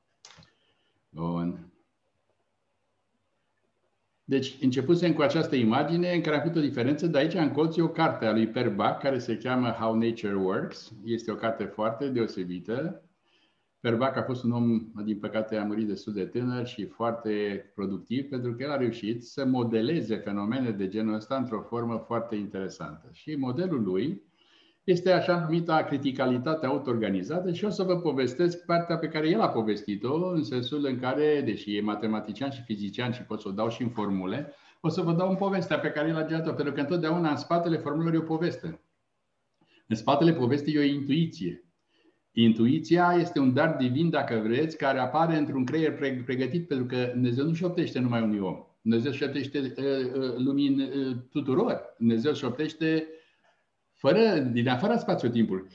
[SPEAKER 2] Bun. Deci, începusem cu această imagine în care am făcut o diferență, de aici în colț e o carte a lui Per Bach care se cheamă How Nature Works. Este o carte foarte deosebită. Per Bach a fost un om, din păcate, a murit destul de tânăr și foarte productiv, pentru că el a reușit să modeleze fenomene de genul ăsta într-o formă foarte interesantă. Și modelul lui este așa numita criticalitate auto-organizată și o să vă povestesc partea pe care el a povestit-o, în sensul în care, deși e matematician și fizician și pot să o dau și în formule, o să vă dau în povestea pe care el a generat-o, pentru că întotdeauna în spatele formulelor e o poveste. În spatele povestii e o intuiție. Intuiția este un dar divin, dacă vreți, care apare într-un creier pregătit, pentru că Dumnezeu nu șoptește numai unui om. Dumnezeu șoptește uh, uh, lumini uh, tuturor. Dumnezeu șoptește fără, din afara spațiu-timpului.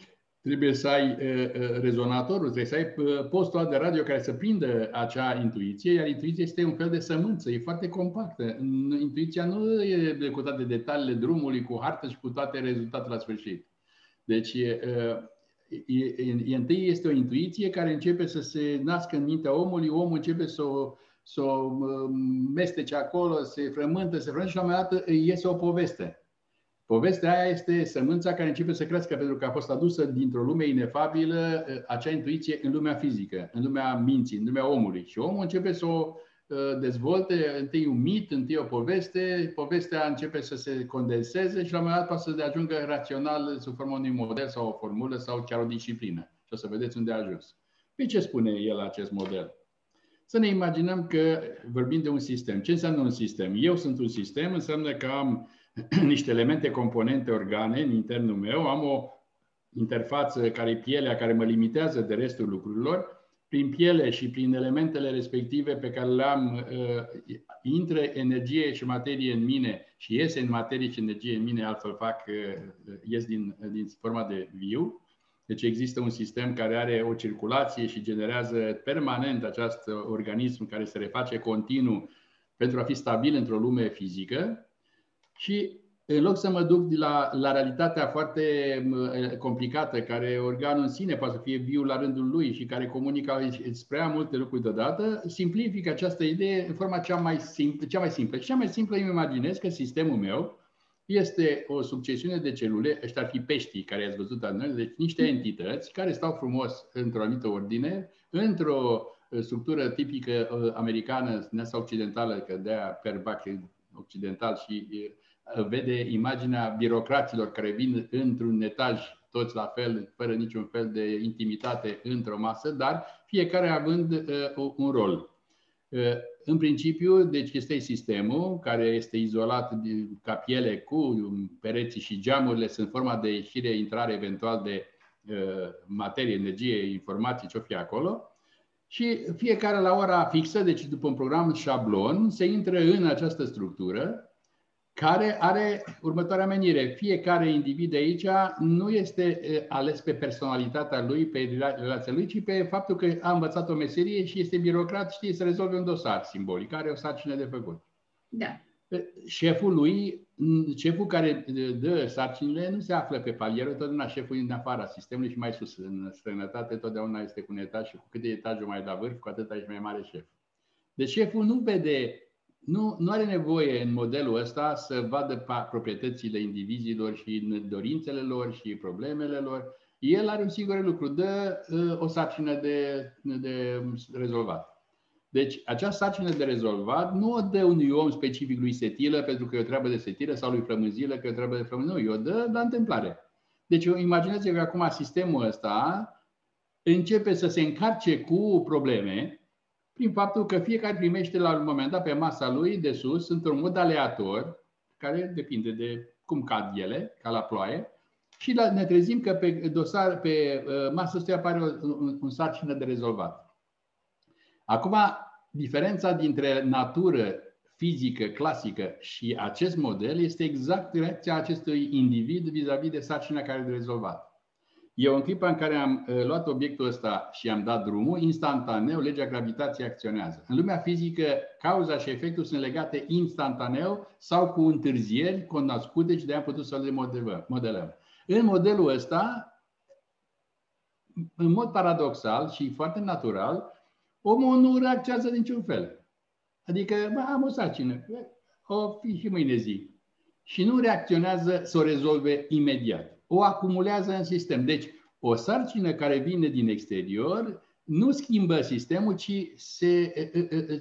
[SPEAKER 2] Trebuie să ai uh, rezonatorul, trebuie să ai postul de radio care să prindă acea intuiție, iar intuiția este un fel de sămânță, e foarte compactă. Intuiția nu e cu toate detaliile drumului, cu hartă și cu toate rezultatele la sfârșit. Deci, e, e, e, e, întâi este o intuiție care începe să se nască în mintea omului, omul începe să o, să o mestece acolo, se frământă, se frământă și la un moment dat iese o poveste. Povestea aia este sămânța care începe să crească pentru că a fost adusă dintr-o lume inefabilă ă, acea intuiție în lumea fizică, în lumea minții, în lumea omului. Și omul începe să o ă, dezvolte întâi un mit, întâi o poveste, povestea începe să se condenseze și la un moment dat poate să ajungă rațional sub formă unui model sau o formulă sau chiar o disciplină. Și o să vedeți unde a ajuns. Pe ce spune el acest model? Să ne imaginăm că vorbim de un sistem. Ce înseamnă un sistem? Eu sunt un sistem, înseamnă că am niște elemente, componente, organe în internul meu, am o interfață care e pielea, care mă limitează de restul lucrurilor, prin piele și prin elementele respective pe care le am, uh, intră energie și materie în mine și iese în materie și energie în mine, altfel fac, uh, ies din, din forma de viu. Deci există un sistem care are o circulație și generează permanent acest organism care se reface continuu pentru a fi stabil într-o lume fizică. Și în loc să mă duc la, la realitatea foarte complicată, care organul în sine poate să fie viu la rândul lui și care comunică spre prea multe lucruri deodată, simplific această idee în forma cea mai simplă. Cea mai simplă. Și cea mai simplă îmi imaginez că sistemul meu este o succesiune de celule, ăștia ar fi peștii care ați văzut noi, deci niște entități care stau frumos într-o anumită ordine, într-o structură tipică americană, sau occidentală, că de-aia perbac occidental și vede imaginea birocraților care vin într-un etaj, toți la fel, fără niciun fel de intimitate într-o masă, dar fiecare având uh, un rol. Uh, în principiu, deci este sistemul care este izolat ca piele cu pereții și geamurile sunt forma de ieșire, intrare eventual de uh, materie, energie, informații, ce-o fi acolo. Și fiecare la ora fixă, deci după un program șablon, se intră în această structură care are următoarea menire. Fiecare individ de aici nu este ales pe personalitatea lui, pe relația lui, ci pe faptul că a învățat o meserie și este birocrat, știe să rezolve un dosar simbolic, are o sarcină de făcut.
[SPEAKER 1] Da.
[SPEAKER 2] șeful lui, șeful care dă sarcinile, nu se află pe palieră, totdeauna șeful în afara sistemului și mai sus. În străinătate totdeauna este cu un etaj și cu cât e etajul mai la vârf, cu atât ești mai mare șef. Deci șeful nu vede, nu, nu are nevoie în modelul ăsta să vadă proprietățile indivizilor și dorințele lor și problemele lor. El are un singur lucru, dă uh, o sarcină de, de rezolvat. Deci, această sarcină de rezolvat nu o dă unui om specific lui setilă pentru că e o treabă de setilă sau lui flămânzilă că e o treabă de flămânzilă. Nu, o dă la întâmplare. Deci, imaginați că acum sistemul ăsta începe să se încarce cu probleme prin faptul că fiecare primește la un moment dat pe masa lui de sus, într-un mod aleator, care depinde de cum cad ele, ca la ploaie, și la, ne trezim că pe dosar, pe uh, masă ăsta apare un, un sarcină de rezolvat. Acum, diferența dintre natură fizică clasică și acest model este exact reacția acestui individ vis-a-vis de sarcina care de rezolvat. Eu în clipa în care am uh, luat obiectul ăsta și am dat drumul, instantaneu legea gravitației acționează. În lumea fizică, cauza și efectul sunt legate instantaneu sau cu întârzieri cunoscute și de am putut să le modelăm. În modelul ăsta, în mod paradoxal și foarte natural, omul nu reacționează niciun fel. Adică, bă, am o sarcină, o fi și mâine zi. Și nu reacționează să o rezolve imediat. O acumulează în sistem. Deci, o sarcină care vine din exterior nu schimbă sistemul, ci se,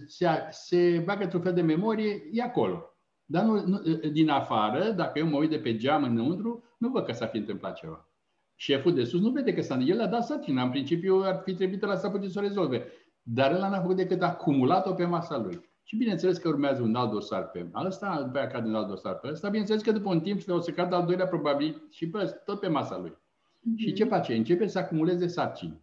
[SPEAKER 2] se, se bagă într-un fel de memorie, e acolo. Dar nu, nu, din afară, dacă eu mă uit de pe geam înăuntru, nu văd că s-a fi întâmplat ceva. Șeful de sus nu vede că s-a El a dat sarcina. În principiu ar fi trebuit la să să o rezolve. Dar ăla n-a făcut decât acumulat-o pe masa lui. Și bineînțeles că urmează un alt dosar pe ăsta, după aia cade un alt dosar pe ăsta. Bineînțeles că după un timp o să cadă al doilea probabil și pe ăsta, tot pe masa lui. Mm-hmm. Și ce face? Începe să acumuleze sarcini.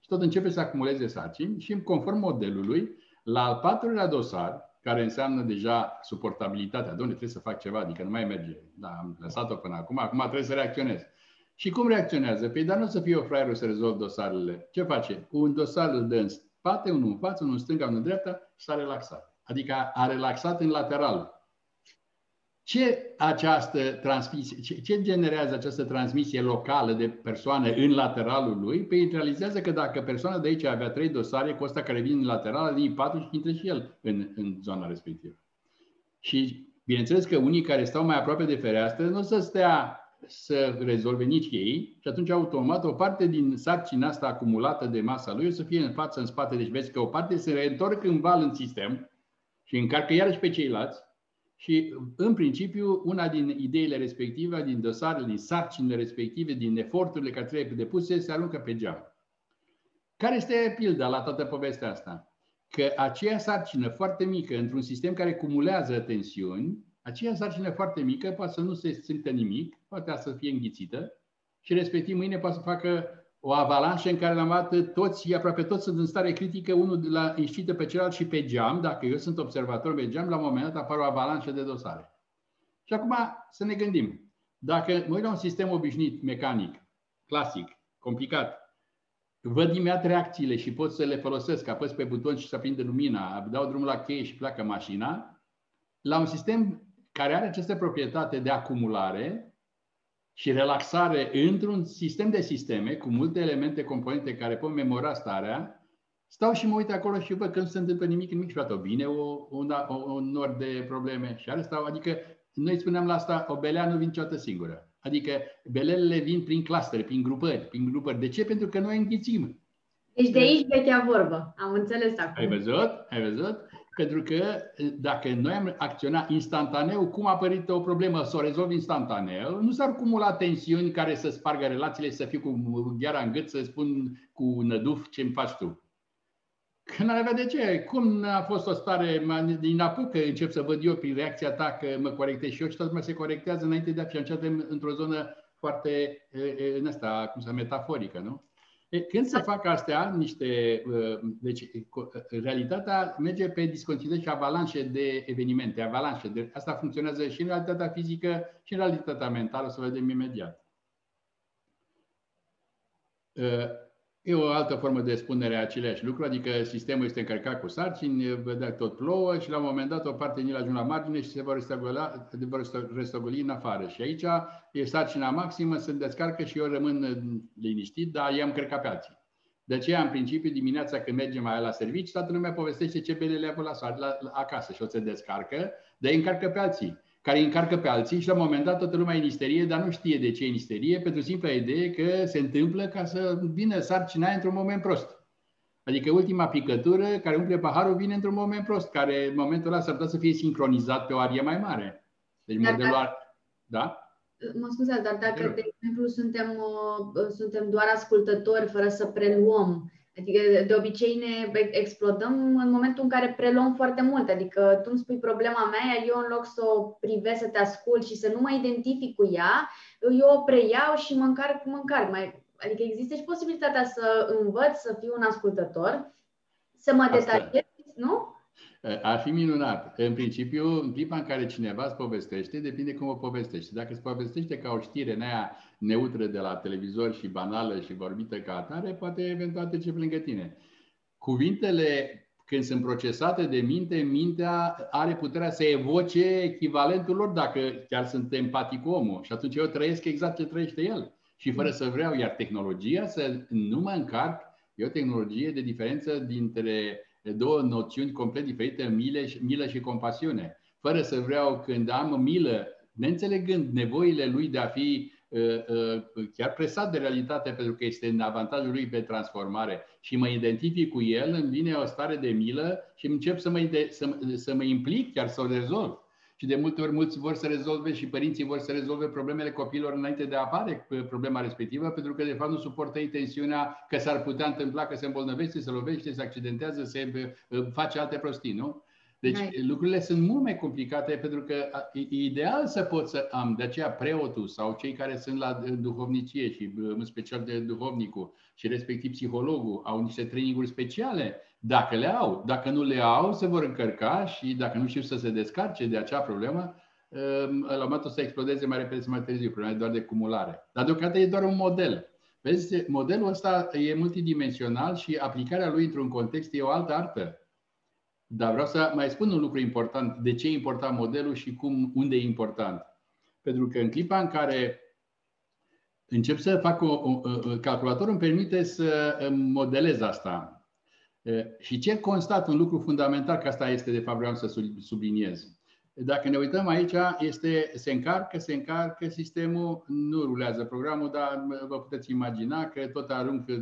[SPEAKER 2] Și tot începe să acumuleze sarcini și conform modelului, la al patrulea dosar, care înseamnă deja suportabilitatea. Dom'le, trebuie să fac ceva, adică nu mai merge. Da, am lăsat-o până acum, acum trebuie să reacționez. Și cum reacționează? Păi, dar nu să fie o fraieră să rezolv dosarele. Ce face? Cu un dosar îl dă în spate, unul în față, unul în stânga, unul în dreapta și s-a relaxat. Adică a relaxat în lateral. Ce această transmisie, ce, ce generează această transmisie locală de persoane în lateralul lui? Păi realizează că dacă persoana de aici avea trei dosare, cu ăsta care vin în lateral, vin patru și intră și el în, în zona respectivă. Și bineînțeles că unii care stau mai aproape de fereastră nu o să stea să rezolve nici ei și atunci automat o parte din sarcina asta acumulată de masa lui o să fie în față, în spate. Deci vezi că o parte se reîntorc în val în sistem și încarcă iarăși pe ceilalți și în principiu una din ideile respective, din dosarele, din sarcinile respective, din eforturile care trebuie depuse, se aruncă pe geam. Care este pilda la toată povestea asta? Că aceea sarcină foarte mică într-un sistem care cumulează tensiuni aceea sarcină foarte mică poate să nu se simtă nimic, poate să fie înghițită și respectiv mâine poate să facă o avalanșă în care la dat toți, aproape toți sunt în stare critică, unul de la înscită pe celălalt și pe geam, dacă eu sunt observator pe geam, la un moment dat apare o avalanșă de dosare. Și acum să ne gândim. Dacă mă uit la un sistem obișnuit, mecanic, clasic, complicat, văd imediat reacțiile și pot să le folosesc, apăs pe buton și să aprinde lumina, dau drumul la cheie și pleacă mașina, la un sistem care are această proprietate de acumulare și relaxare într-un sistem de sisteme cu multe elemente, componente care pot memora starea, stau și mă uit acolo și văd că nu se întâmplă nimic, nimic și toată bine, o, un, un nor de probleme și are stau, adică noi spuneam la asta, o belea nu vine niciodată singură. Adică belelele vin prin clustere, prin grupări, prin grupări. De ce? Pentru că noi înghițim.
[SPEAKER 1] Deci de aici vechea vorbă. Am înțeles acum.
[SPEAKER 2] Ai văzut? Ai văzut? Pentru că dacă noi am acționat instantaneu, cum a apărut o problemă, să o rezolvi instantaneu, nu s-ar cumula tensiuni care să spargă relațiile, să fiu cu gheara în gât, să spun cu năduf ce îmi faci tu. Că n-ar avea de ce. Cum a fost o stare din apucă, încep să văd eu prin reacția ta că mă corectez și eu și toată lumea se corectează înainte de a fi într-o zonă foarte, în asta, cum să metaforică, nu? Când se fac astea, niște. Uh, deci, realitatea merge pe discontinuitate și avalanșe de evenimente, avalanșe. De, asta funcționează și în realitatea fizică și în realitatea mentală, o să vedem imediat. Uh, E o altă formă de spunere a aceleași lucruri, adică sistemul este încărcat cu sarcini, vedea tot plouă și la un moment dat o parte din el ajunge la margine și se vor restogoli în afară. Și aici e sarcina maximă, se descarcă și eu rămân liniștit, dar i-am încărcat pe alții. De aceea, în principiu, dimineața când mergem mai la servici, toată lumea povestește ce bele le-a avut la, la, la, acasă și o se descarcă, dar îi încarcă pe alții care îi încarcă pe alții și la un moment dat toată lumea e în isterie, dar nu știe de ce e în isterie, pentru simpla idee că se întâmplă ca să vină sarcina aia într-un moment prost. Adică ultima picătură care umple paharul vine într-un moment prost, care în momentul ăla s-ar putea să fie sincronizat pe o arie mai mare. Deci dar modelul ar... Da?
[SPEAKER 1] Mă scuzați, dar dacă, de exemplu, suntem, uh, suntem doar ascultători fără să preluăm Adică de obicei ne explodăm în momentul în care preluăm foarte mult. Adică tu îmi spui problema mea, iar eu în loc să o privesc, să te ascult și să nu mă identific cu ea, eu o preiau și mă încarc, mă încarc. Mai, adică există și posibilitatea să învăț să fiu un ascultător, să mă detaliez, nu?
[SPEAKER 2] Ar fi minunat. În principiu, în clipa în care cineva îți povestește, depinde cum o povestește. Dacă îți povestește ca o știre nea neutră de la televizor și banală și vorbită ca atare, poate eventual ce lângă tine. Cuvintele, când sunt procesate de minte, mintea are puterea să evoce echivalentul lor dacă chiar sunt empatic cu omul. Și atunci eu trăiesc exact ce trăiește el. Și fără să vreau, iar tehnologia să nu mă încarc, e o tehnologie de diferență dintre două noțiuni complet diferite, milă și, milă și compasiune. Fără să vreau, când am milă, neînțelegând nevoile lui de a fi uh, uh, chiar presat de realitate pentru că este în avantajul lui pe transformare și mă identific cu el, îmi vine o stare de milă și încep să mă, să, să mă implic, chiar să o rezolv. Și de multe ori mulți vor să rezolve și părinții vor să rezolve problemele copiilor înainte de a apare problema respectivă, pentru că de fapt nu suportă tensiunea că s-ar putea întâmpla că se îmbolnăvește, se lovește, se accidentează, se face alte prostii, nu? Deci Hai. lucrurile sunt mult mai complicate pentru că e ideal să pot să am, de aceea preotul sau cei care sunt la duhovnicie și în special de duhovnicul și respectiv psihologul au niște traininguri speciale dacă le au. Dacă nu le au, se vor încărca și dacă nu știu să se descarce de acea problemă, um, la momentul să explodeze mai repede sau mai târziu. Problema e doar de cumulare. Dar deocamdată e doar un model. Vezi, modelul ăsta e multidimensional și aplicarea lui într-un context e o altă artă. Dar vreau să mai spun un lucru important. De ce e important modelul și cum, unde e important? Pentru că în clipa în care încep să fac o, o, o calculator îmi permite să modelez asta. Și ce constat un lucru fundamental, că asta este de fapt vreau să subliniez. Dacă ne uităm aici, este, se încarcă, se încarcă sistemul, nu rulează programul, dar vă puteți imagina că tot aruncă,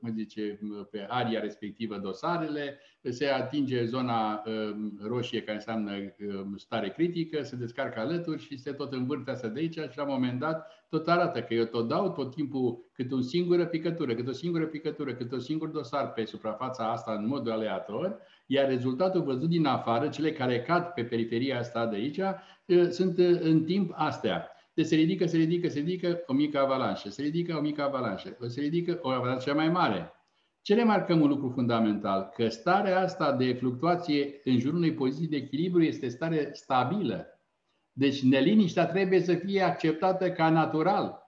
[SPEAKER 2] cum zice, pe aria respectivă dosarele, se atinge zona um, roșie care înseamnă um, stare critică, se descarcă alături și se tot învârte asta de aici și la un moment dat tot arată că eu tot dau tot timpul câte o singură picătură, câte o singură picătură, câte o singur dosar pe suprafața asta în mod aleator, iar rezultatul văzut din afară, cele care cad pe periferia asta de aici, uh, sunt uh, în timp astea. Deci se ridică, se ridică, se ridică o mică avalanșă, se ridică o mică avalanșă, se ridică o avalanșă mai mare, ce remarcăm un lucru fundamental? Că starea asta de fluctuație în jurul unei poziții de echilibru este stare stabilă. Deci neliniștea trebuie să fie acceptată ca natural.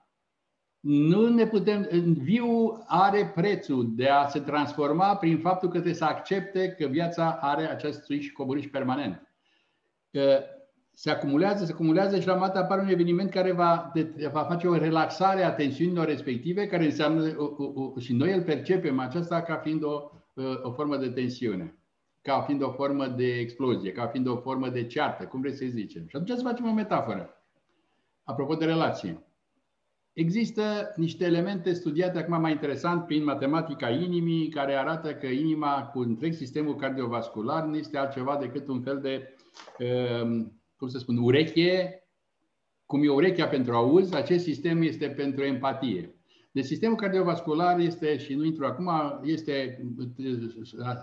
[SPEAKER 2] Nu ne putem. Viu are prețul de a se transforma prin faptul că trebuie să accepte că viața are acest suiș și coborâș permanent se acumulează, se acumulează și la un moment apare un eveniment care va, de, va face o relaxare a tensiunilor respective, care înseamnă, o, o, o, și noi îl percepem aceasta ca fiind o, o formă de tensiune, ca fiind o formă de explozie, ca fiind o formă de ceartă, cum vreți să zicem. Și atunci să facem o metaforă. Apropo de relație. Există niște elemente studiate acum mai interesant prin matematica inimii, care arată că inima cu întreg sistemul cardiovascular nu este altceva decât un fel de uh, cum să spun, ureche, cum e urechea pentru auz, acest sistem este pentru empatie. Deci sistemul cardiovascular este, și nu intru acum, este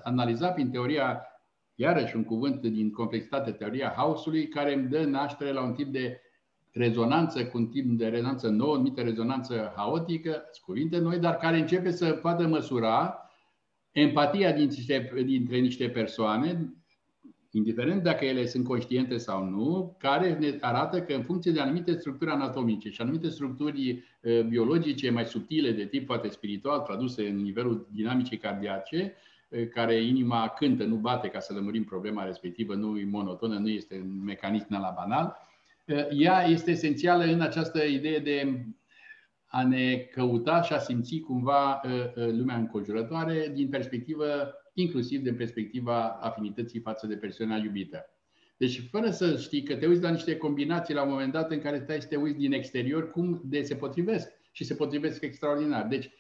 [SPEAKER 2] analizat prin teoria, iarăși un cuvânt din complexitate, teoria haosului, care îmi dă naștere la un tip de rezonanță cu un tip de rezonanță nouă, numită rezonanță haotică, cuvinte noi, dar care începe să poată măsura empatia dintre, dintre niște persoane indiferent dacă ele sunt conștiente sau nu, care ne arată că în funcție de anumite structuri anatomice și anumite structuri biologice mai subtile de tip poate spiritual, traduse în nivelul dinamicii cardiace, care inima cântă, nu bate ca să lămurim problema respectivă, nu e monotonă, nu este un mecanism la banal, ea este esențială în această idee de a ne căuta și a simți cumva lumea înconjurătoare din perspectivă inclusiv din perspectiva afinității față de persoana iubită. Deci, fără să știi că te uiți la niște combinații la un moment dat în care stai să te uiți din exterior cum de se potrivesc și se potrivesc extraordinar. Deci,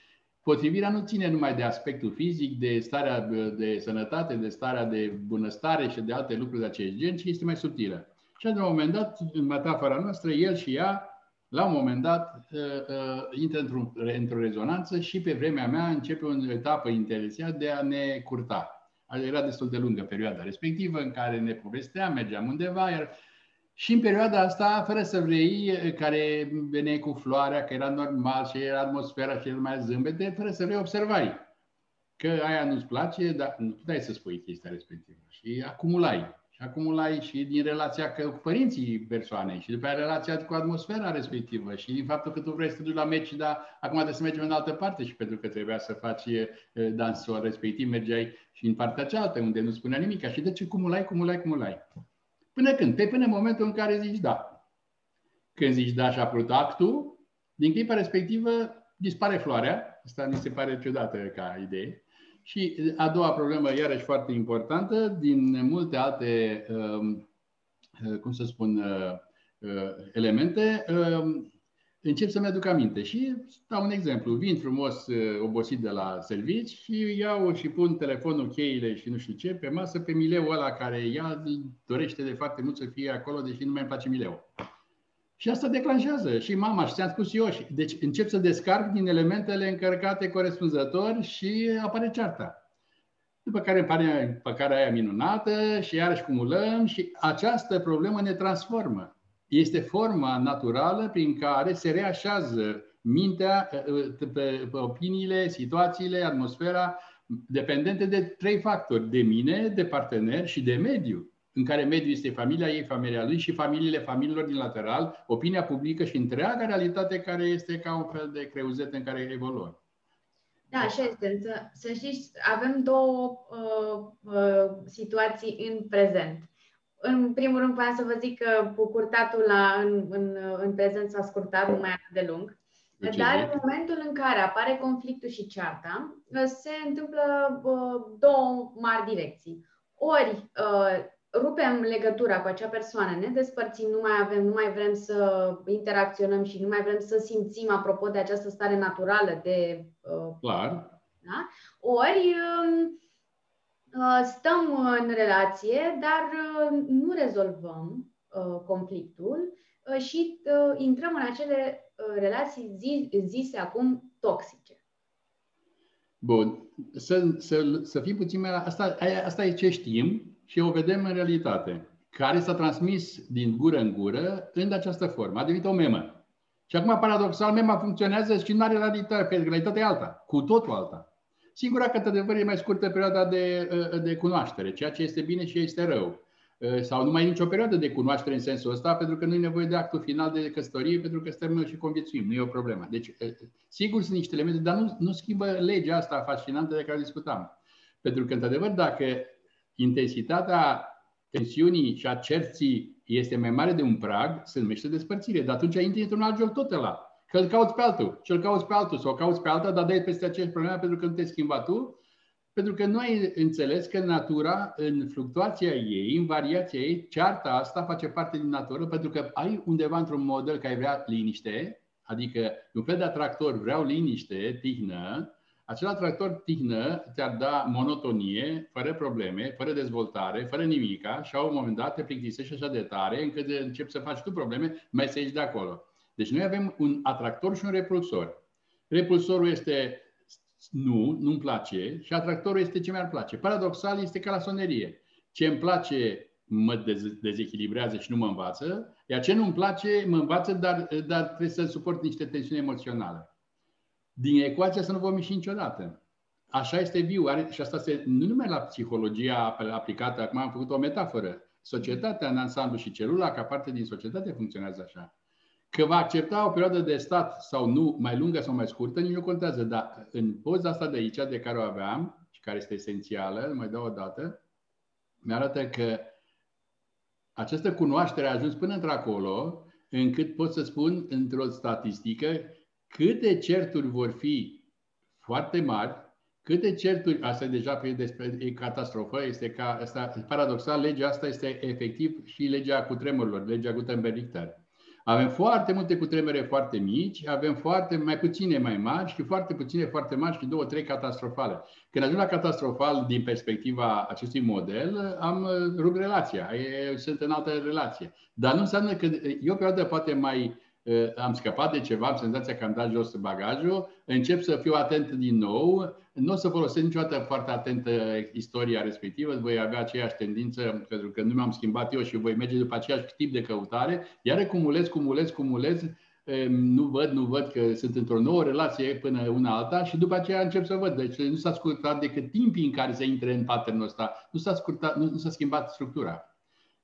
[SPEAKER 2] potrivirea nu ține numai de aspectul fizic, de starea de sănătate, de starea de bunăstare și de alte lucruri de acest gen, ci este mai subtilă. Și la un moment dat, în metafora noastră, el și ea la un moment dat uh, uh, intră într-o, într rezonanță și pe vremea mea începe o etapă interesantă de a ne curta. Era destul de lungă perioada respectivă în care ne povesteam, mergeam undeva, iar și în perioada asta, fără să vrei, care venea cu floarea, că era normal și era atmosfera și el mai zâmbete, fără să vrei, observai că aia nu-ți place, dar nu puteai să spui chestia respectivă și acumulai acumulai și din relația cu părinții persoanei și după aia relația cu atmosfera respectivă și din faptul că tu vrei să te duci la meci, dar acum trebuie să mergem în altă parte și pentru că trebuia să faci dansul respectiv, mergeai și în partea cealaltă unde nu spunea nimic și deci cumulai, cumulai, cumulai. Până când? Pe până în momentul în care zici da. Când zici da și apărut actul, din clipa respectivă dispare floarea. Asta mi se pare ciudată ca idee. Și a doua problemă, iarăși foarte importantă, din multe alte, um, uh, cum să spun, uh, uh, elemente, um, încep să-mi aduc aminte. Și dau un exemplu. Vin frumos obosit de la servici și iau și pun telefonul, cheile și nu știu ce pe masă pe mileul ăla care ea dorește de foarte mult să fie acolo, deși nu mai îmi place mileul. Și asta declanșează și mama, și ți-am spus eu. Deci încep să descarc din elementele încărcate corespunzător și apare cearta. După care apare păcarea aia minunată și iarăși cumulăm și această problemă ne transformă. Este forma naturală prin care se reașează mintea pe, pe opiniile, situațiile, atmosfera, dependente de trei factori, de mine, de partener și de mediu în care mediul este familia ei, familia lui și familiile familiilor din lateral, opinia publică și întreaga realitate care este ca un fel de creuzet în care evoluăm.
[SPEAKER 1] Da, așa este. Să, să știți, avem două uh, uh, situații în prezent. În primul rând, vreau să vă zic că curtatul la, în, în, în prezent s-a scurtat, nu mai atât de lung. Deci, Dar în momentul în care apare conflictul și cearta, se întâmplă uh, două mari direcții. Ori uh, rupem legătura cu acea persoană, ne despărțim, nu mai avem, nu mai vrem să interacționăm și nu mai vrem să simțim apropo de această stare naturală de.
[SPEAKER 2] Uh, Clar.
[SPEAKER 1] Da? Ori um, uh, stăm în relație, dar uh, nu rezolvăm conflictul și intrăm în acele relații zi, zise acum toxice.
[SPEAKER 2] Bun. Să, să, să fim puțin mai... Asta, asta e ce știm, și o vedem în realitate, care s-a transmis din gură în gură în această formă. A devenit o memă. Și acum, paradoxal, mema funcționează și nu are realitate, pentru că realitatea e alta, cu totul alta. Singura că, într-adevăr, e mai scurtă perioada de, de cunoaștere, ceea ce este bine și este rău. Sau nu mai e nicio perioadă de cunoaștere în sensul ăsta, pentru că nu e nevoie de actul final de căsătorie, pentru că stăm și conviețuim, nu e o problemă. Deci, sigur, sunt niște elemente, dar nu, nu schimbă legea asta fascinantă de care discutam. Pentru că, într-adevăr, dacă intensitatea tensiunii și a cerții este mai mare de un prag, se numește despărțire. Dar atunci intri într-un alt joc tot ăla. Că îl cauți pe altul, și îl cauți pe altul, sau o cauți pe alta, dar dai peste aceeași problemă pentru că nu te schimba tu, pentru că nu ai înțeles că natura, în fluctuația ei, în variația ei, cearta asta face parte din natură, pentru că ai undeva într-un model care vrea liniște, adică un fel de atractor vreau liniște, tihnă, acel tractor tihnă ți-ar da monotonie, fără probleme, fără dezvoltare, fără nimica și la un moment dat te plictisești așa de tare încât începi să faci tu probleme, mai să ieși de acolo. Deci noi avem un atractor și un repulsor. Repulsorul este nu, nu-mi place și atractorul este ce mi-ar place. Paradoxal este ca la sonerie. Ce îmi place mă dezechilibrează și nu mă învață, iar ce nu-mi place mă învață, dar, dar trebuie să suport niște tensiuni emoționale din ecuația să nu vom ieși niciodată. așa este viu. Are, și asta este nu numai la psihologia aplicată, acum am făcut o metaforă. Societatea în ansamblu și celula, ca parte din societate, funcționează așa. Că va accepta o perioadă de stat sau nu, mai lungă sau mai scurtă, nici nu contează. Dar în poza asta de aici, de care o aveam, și care este esențială, mai dau o dată, mi-arată că această cunoaștere a ajuns până într-acolo, încât pot să spun într-o statistică câte certuri vor fi foarte mari, câte certuri, asta e deja pe despre e catastrofă, este ca, asta, paradoxal, legea asta este efectiv și legea cu tremurilor, legea Gutenberg-Richter. Avem foarte multe cutremere foarte mici, avem foarte mai puține mai mari și foarte puține foarte mari și două, trei catastrofale. Când ajung la catastrofal din perspectiva acestui model, am rupt relația, sunt în altă relație. Dar nu înseamnă că e o perioadă poate mai am scăpat de ceva, am senzația că am dat jos bagajul, încep să fiu atent din nou, nu o să folosesc niciodată foarte atent istoria respectivă, voi avea aceeași tendință, pentru că nu mi-am schimbat eu și voi merge după aceeași tip de căutare, iar cumulez, cumulez, cumulez, nu văd, nu văd că sunt într-o nouă relație până una alta și după aceea încep să văd. Deci nu s-a scurtat decât timpii în care se intre în patternul ăsta, nu s-a, scurtat, nu, nu s-a schimbat structura.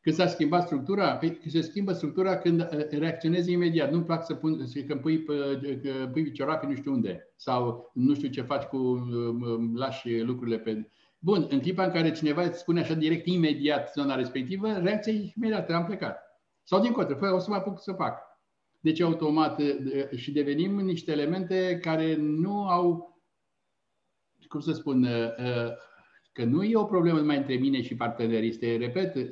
[SPEAKER 2] Când s-a schimbat structura, păi se schimbă structura când uh, reacționezi imediat. Nu-mi plac să pun, că pui, că pui ciorapi nu știu unde sau nu știu ce faci cu, um, lași lucrurile pe... Bun, în clipa în care cineva îți spune așa direct, imediat zona respectivă, reacția e imediat, am plecat. Sau din contră, o să mă apuc să fac. Deci automat uh, și devenim niște elemente care nu au, cum să spun, uh, că nu e o problemă numai între mine și partenerii. Este, repet,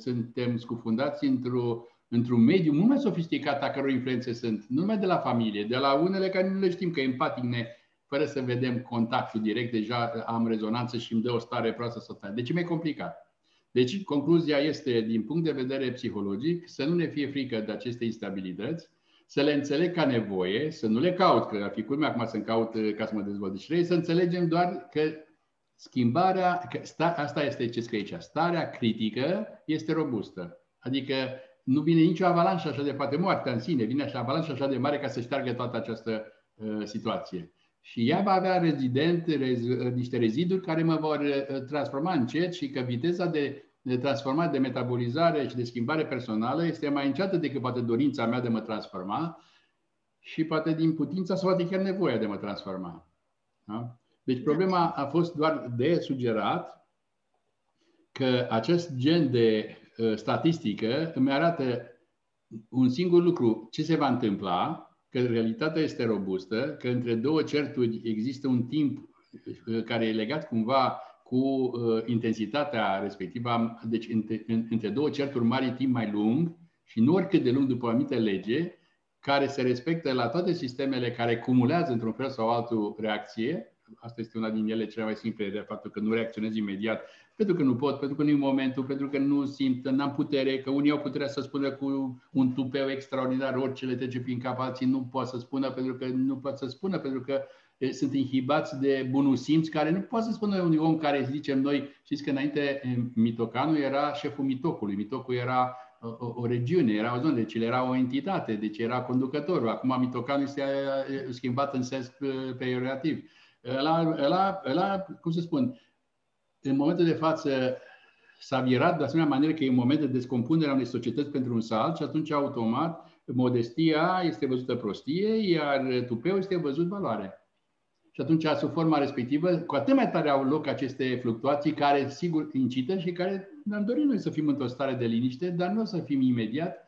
[SPEAKER 2] suntem scufundați într-o, într-un mediu mult mai sofisticat a căror influențe sunt, nu numai de la familie, de la unele care nu le știm că empatic ne, fără să vedem contactul direct, deja am rezonanță și îmi dă o stare proastă să stai. Deci e mai complicat. Deci, concluzia este, din punct de vedere psihologic, să nu ne fie frică de aceste instabilități, să le înțeleg ca nevoie, să nu le caut, că ar fi culmea acum să-mi caut ca să mă dezvolt. Deci să înțelegem doar că Schimbarea, asta este ce scrie aici, starea critică este robustă. Adică nu vine nicio avalanșă așa de poate moartea în sine, vine așa avalanșă așa de mare ca să șteargă toată această uh, situație. Și ea va avea rezident, rez, niște reziduri care mă vor uh, transforma încet și că viteza de, de transformare, de metabolizare și de schimbare personală este mai înceată decât poate dorința mea de mă transforma și poate din putința sau poate chiar nevoia de mă transforma. Da? Deci problema a fost doar de sugerat că acest gen de uh, statistică îmi arată un singur lucru, ce se va întâmpla, că realitatea este robustă, că între două certuri există un timp uh, care e legat cumva cu uh, intensitatea respectivă, deci între, între două certuri mari timp mai lung și nu oricât de lung după o anumită lege, care se respectă la toate sistemele care cumulează într-un fel sau altul reacție, asta este una din ele cele mai simple, de faptul că nu reacționez imediat, pentru că nu pot, pentru că nu e momentul, pentru că nu simt, n-am putere, că unii au puterea să spună cu un tupeu extraordinar orice le trece prin cap, alții nu pot să spună pentru că nu pot să spună, pentru că sunt inhibați de bunul simț, care nu poate să spună unui om care zicem noi, știți că înainte Mitocanu era șeful Mitocului, Mitocul era o, o regiune, era o zonă, deci el era o entitate, deci era conducătorul. Acum Mitocanu este schimbat în sens peiorativ. Ăla, ăla, ăla, cum să spun, în momentul de față s-a virat de asemenea manieră că e un moment de descompunere a unei societăți pentru un salt și atunci automat modestia este văzută prostie, iar tupeu este văzut valoare. Și atunci, sub forma respectivă, cu atât mai tare au loc aceste fluctuații care, sigur, incită și care ne-am dorit noi să fim într-o stare de liniște, dar nu o să fim imediat,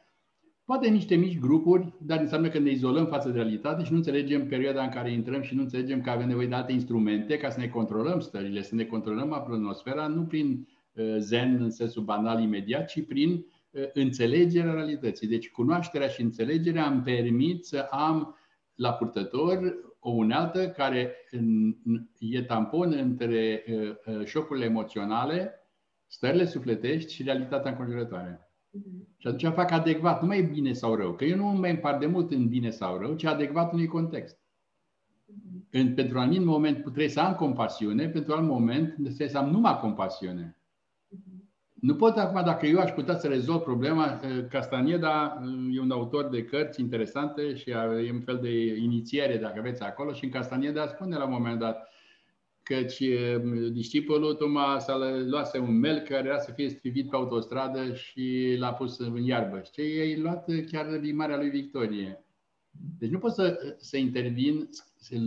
[SPEAKER 2] Poate niște mici grupuri, dar înseamnă că ne izolăm față de realitate și nu înțelegem perioada în care intrăm și nu înțelegem că avem nevoie de alte instrumente ca să ne controlăm stările, să ne controlăm atmosfera, nu prin uh, zen în sensul banal imediat, ci prin uh, înțelegerea realității. Deci cunoașterea și înțelegerea îmi permit să am la purtător o unealtă care e tampon între uh, șocurile emoționale, stările sufletești și realitatea înconjurătoare. Și atunci fac adecvat, nu mai e bine sau rău, că eu nu mă împart de mult în bine sau rău, ci adecvat unui context. În, pentru un anumit moment trebuie să am compasiune, pentru alt moment trebuie să am numai compasiune. Nu pot acum, dacă eu aș putea să rezolv problema, eh, Castanieda eh, e un autor de cărți interesante și e un fel de inițiere, dacă aveți acolo, și în Castanieda spune la un moment dat căci um, discipolul Toma s-a luat un melc care era să fie strivit pe autostradă și l-a pus în iarbă. Și ei luat chiar din Marea lui Victorie. Deci nu pot să, să intervin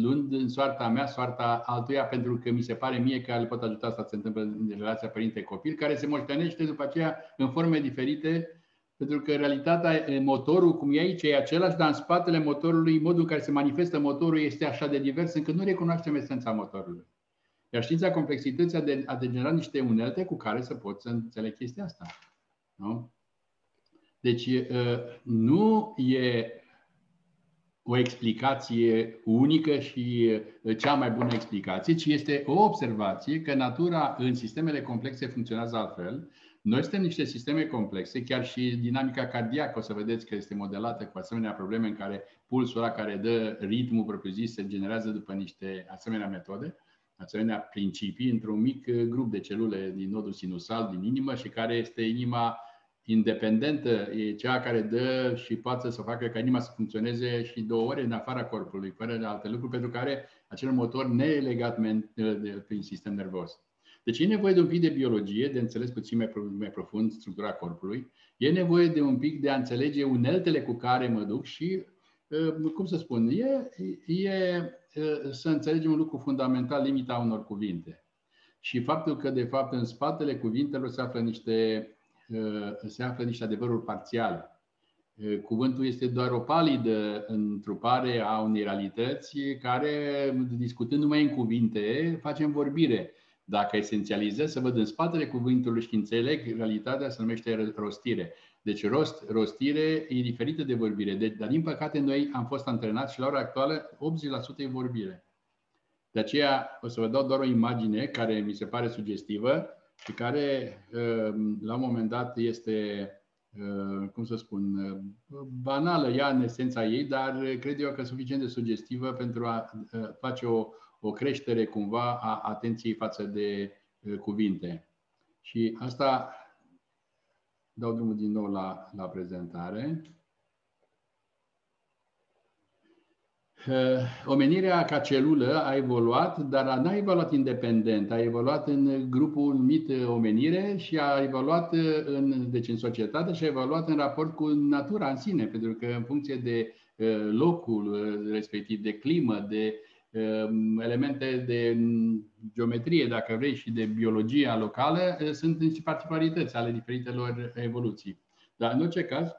[SPEAKER 2] luând în soarta mea, soarta altuia, pentru că mi se pare mie că le pot ajuta să se întâmplă în relația părinte-copil, care se moștenește după aceea în forme diferite pentru că realitatea, motorul, cum e aici, e același, dar în spatele motorului, modul în care se manifestă motorul este așa de divers încât nu recunoaștem esența motorului. Iar știința complexității a degenerat niște unelte cu care să poți să înțelegi chestia asta. Nu? Deci nu e o explicație unică și cea mai bună explicație, ci este o observație că natura în sistemele complexe funcționează altfel noi suntem niște sisteme complexe, chiar și dinamica cardiacă, o să vedeți că este modelată cu asemenea probleme în care pulsul ăla care dă ritmul propriu-zis se generează după niște asemenea metode, asemenea principii, într-un mic grup de celule din nodul sinusal, din inimă și care este inima independentă, e cea care dă și poate să facă ca inima să funcționeze și două ore în afara corpului, fără alte lucruri, pentru care acel motor nelegat prin sistem nervos. Deci e nevoie de un pic de biologie, de înțeles puțin mai, mai profund structura corpului. E nevoie de un pic de a înțelege uneltele cu care mă duc și, uh, cum să spun, e, e uh, să înțelegem un lucru fundamental, limita unor cuvinte. Și faptul că, de fapt, în spatele cuvintelor se află niște, uh, se află niște adevăruri parțiale. Cuvântul este doar o palidă întrupare a unei realități care, discutând numai în cuvinte, facem vorbire. Dacă esențializez, să văd în spatele cuvântului și înțeleg, realitatea se numește rostire. Deci rost, rostire e diferită de vorbire. Deci, dar din păcate noi am fost antrenați și la ora actuală 80% e vorbire. De aceea o să vă dau doar o imagine care mi se pare sugestivă și care uh, la un moment dat este, uh, cum să spun, uh, banală ea în esența ei, dar cred eu că suficient de sugestivă pentru a face o, o creștere cumva a atenției față de cuvinte. Și asta dau drumul din nou la, la prezentare. Omenirea ca celulă a evoluat, dar n-a evoluat independent, a evoluat în grupul numit omenire și a evoluat în, deci în societate și a evoluat în raport cu natura în sine, pentru că în funcție de locul respectiv, de climă, de Ehm, elemente de geometrie, dacă vrei, și de biologia locală, eh, sunt niște particularități ale diferitelor evoluții. Dar, în orice caz,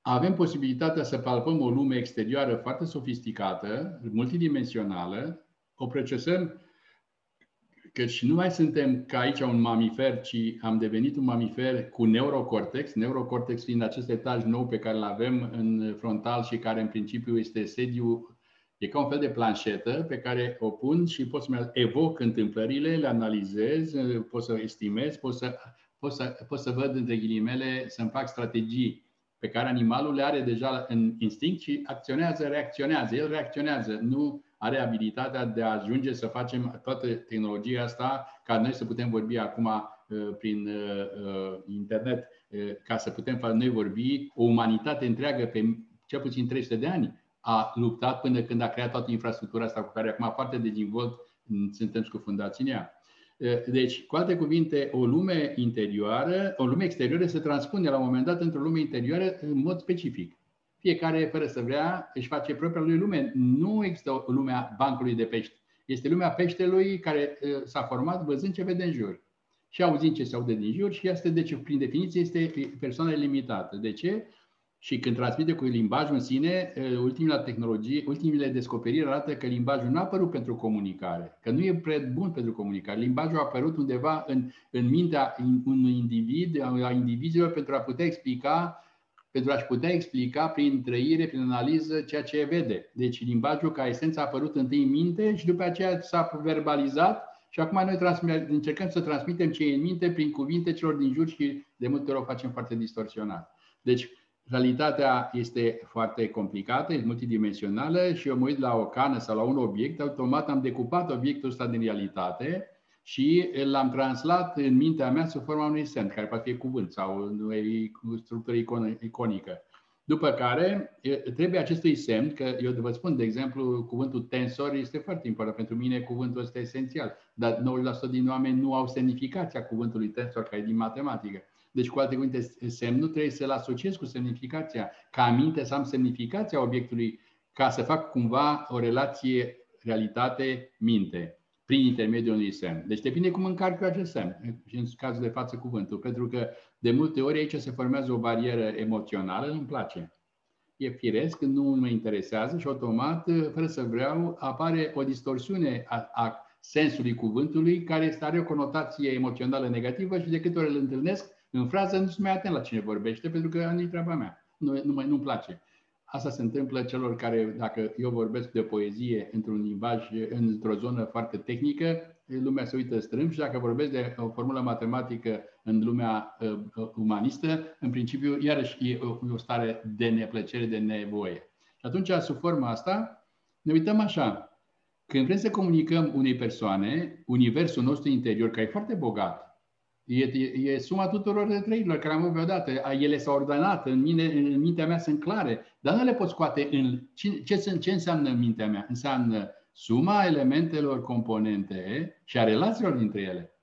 [SPEAKER 2] avem posibilitatea să palpăm o lume exterioară foarte sofisticată, multidimensională, o procesăm și nu mai suntem ca aici un mamifer, ci am devenit un mamifer cu neurocortex, neurocortex fiind acest etaj nou pe care îl avem în frontal și care în principiu este sediu E ca un fel de planșetă pe care o pun și pot să evoc întâmplările, le analizez, pot să estimez, pot să, pot să, pot să văd între ghilimele, să-mi fac strategii pe care animalul le are deja în instinct și acționează, reacționează. El reacționează, nu are abilitatea de a ajunge să facem toată tehnologia asta ca noi să putem vorbi acum uh, prin uh, uh, internet, ca să putem noi vorbi o umanitate întreagă pe cel puțin 300 de ani a luptat până când a creat toată infrastructura asta cu care acum foarte dezvolt suntem scufundați în ea. Deci, cu alte cuvinte, o lume interioară, o lume exterioară se transpune la un moment dat într-o lume interioară în mod specific. Fiecare, fără să vrea, își face propria lui lume. Nu există o lume a bancului de pești. Este lumea peștelui care s-a format văzând ce vede în jur și auzind ce se aude din jur și este, deci, prin definiție, este persoană limitată. De ce? Și când transmite cu limbajul în sine, ultimele tehnologie, ultimele descoperiri arată că limbajul nu a apărut pentru comunicare, că nu e prea bun pentru comunicare. Limbajul a apărut undeva în, în mintea unui individ, a indivizilor, pentru a putea explica pentru a-și putea explica prin trăire, prin analiză, ceea ce vede. Deci limbajul ca esență a apărut întâi în minte și după aceea s-a verbalizat și acum noi încercăm să transmitem ce e în minte prin cuvinte celor din jur și de multe ori o facem foarte distorsionat. Deci realitatea este foarte complicată, e multidimensională și eu mă uit la o cană sau la un obiect, automat am decupat obiectul ăsta din realitate și l-am translat în mintea mea sub forma unui semn, care poate fi cuvânt sau o structură iconică. După care trebuie acestui semn, că eu vă spun, de exemplu, cuvântul tensor este foarte important. Pentru mine cuvântul ăsta este esențial. Dar 90% din oameni nu au semnificația cuvântului tensor, care e din matematică. Deci, cu alte cuvinte, semnul trebuie să-l asociez cu semnificația. Ca aminte să am semnificația obiectului ca să fac cumva o relație realitate-minte prin intermediul unui semn. Deci depinde cum încarc eu acest semn, și în cazul de față cuvântul, pentru că de multe ori aici se formează o barieră emoțională, nu-mi place. E firesc, nu mă interesează și automat, fără să vreau, apare o distorsiune a, a sensului cuvântului care are o conotație emoțională negativă și de câte ori îl întâlnesc în frază nu sunt mai atent la cine vorbește pentru că nu-i treaba mea, nu, nu, nu-mi place. Asta se întâmplă celor care, dacă eu vorbesc de poezie într-un limbaj, într-o zonă foarte tehnică, lumea se uită strâmb și dacă vorbesc de o formulă matematică în lumea uh, umanistă, în principiu, iarăși e o, o stare de neplăcere, de nevoie. Și atunci, sub forma asta, ne uităm așa. Când vrem să comunicăm unei persoane, universul nostru interior, care e foarte bogat, E, e, e suma tuturor trăirilor care am avut odată. Ele s-au ordonat, în, mine, în mintea mea sunt clare, dar nu le pot scoate în... Ce, ce, ce înseamnă în mintea mea? Înseamnă suma elementelor componente și a relațiilor dintre ele.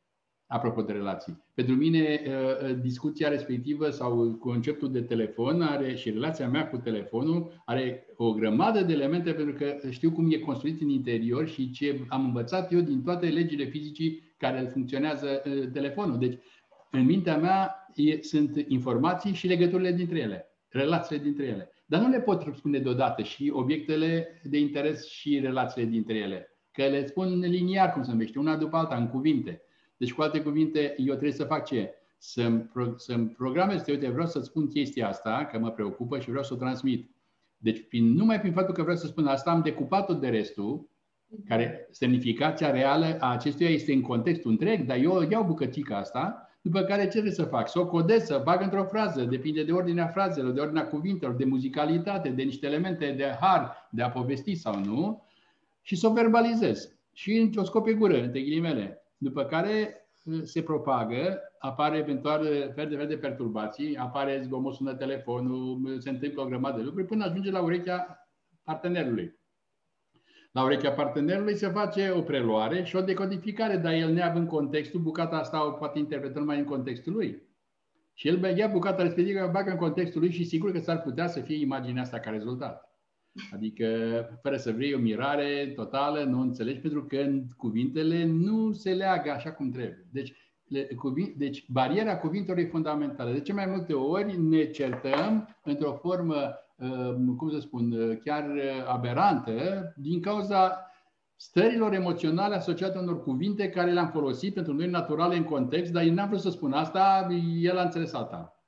[SPEAKER 2] Apropo de relații. Pentru mine, ă, ă, discuția respectivă sau conceptul de telefon are și relația mea cu telefonul are o grămadă de elemente pentru că știu cum e construit în interior și ce am învățat eu din toate legile fizicii care funcționează ă, telefonul. Deci, în mintea mea sunt informații și legăturile dintre ele, relațiile dintre ele. Dar nu le pot spune deodată și obiectele de interes și relațiile dintre ele. Că le spun liniar, cum se numește, una după alta, în cuvinte. Deci, cu alte cuvinte, eu trebuie să fac ce? Să-mi, pro- să-mi programez, uite, vreau să spun chestia asta, că mă preocupă și vreau să o transmit. Deci, prin, numai prin faptul că vreau să spun asta, am decupat-o de restul, care semnificația reală a acestuia este în contextul întreg, dar eu iau bucățica asta, după care ce trebuie să fac? Să o codez, să bag într-o frază, depinde de ordinea frazelor, de ordinea cuvintelor, de muzicalitate, de niște elemente de har, de a povesti sau nu, și să o verbalizez. Și o scop pe gură, între ghilimele. După care uh, se propagă, apare eventual uh, fel de fel de perturbații, apare zgomot, sună telefonul, uh, se întâmplă o grămadă de lucruri până ajunge la urechea partenerului. La urechea partenerului se face o preluare și o decodificare, dar el neavând contextul, bucata asta o poate interpreta numai în contextul lui. Și el ia bucata respectivă, o bagă în contextul lui și sigur că s-ar putea să fie imaginea asta ca rezultat. Adică, fără să vrei o mirare totală, nu înțelegi, pentru că cuvintele nu se leagă așa cum trebuie. Deci, le, cuvin, deci bariera cuvintelor e fundamentală. De ce mai multe ori ne certăm într-o formă, um, cum să spun, chiar aberantă, din cauza stărilor emoționale asociate unor cuvinte care le-am folosit pentru noi naturale în context, dar el n-a vrut să spun asta, el a înțeles asta.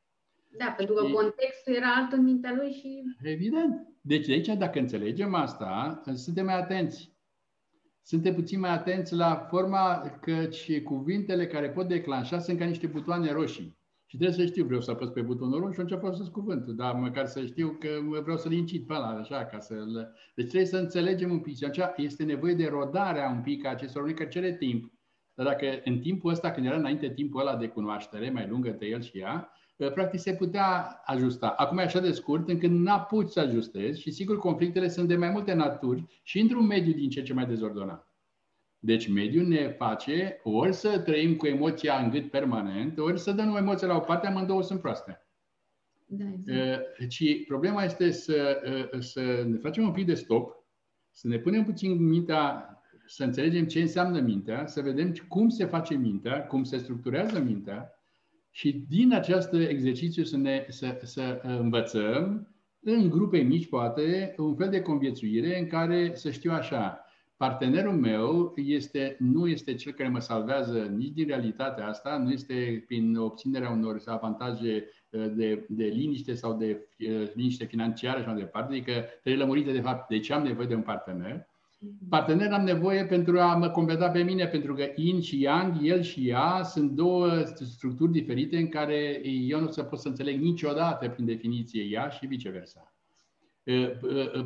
[SPEAKER 1] Da, pentru că contextul era alt în mintea lui și...
[SPEAKER 2] Evident. Deci de aici, dacă înțelegem asta, suntem mai atenți. Suntem puțin mai atenți la forma căci cuvintele care pot declanșa sunt ca niște butoane roșii. Și trebuie să știu, vreau să apăs pe butonul roșu și încep să cuvântul, dar măcar să știu că vreau să-l incit pe ăla, așa, ca să Deci trebuie să înțelegem un pic. Și atunci este nevoie de rodarea un pic a acestor lucruri, că cere timp. Dar dacă în timpul ăsta, când era înainte timpul ăla de cunoaștere, mai lungă de el și ea, practic se putea ajusta. Acum e așa de scurt încât n-apuci să ajustezi și sigur conflictele sunt de mai multe naturi și într-un mediu din ce ce mai dezordonat. Deci mediul ne face ori să trăim cu emoția în gât permanent, ori să dăm emoția la o parte, amândouă sunt proaste.
[SPEAKER 1] Da, exact.
[SPEAKER 2] Și problema este să, să ne facem un pic de stop, să ne punem puțin mintea, să înțelegem ce înseamnă mintea, să vedem cum se face mintea, cum se structurează mintea și din acest exercițiu să, ne, să, să învățăm în grupe mici, poate, un fel de conviețuire în care să știu așa, partenerul meu este, nu este cel care mă salvează nici din realitatea asta, nu este prin obținerea unor avantaje uh, de, de liniște sau de uh, liniște financiară și mai departe, adică trebuie lămurite de fapt de ce am nevoie de un partener, Partener am nevoie pentru a mă completa pe mine, pentru că yin și yang, el și ea, sunt două structuri diferite în care eu nu se pot să înțeleg niciodată prin definiție ea și viceversa.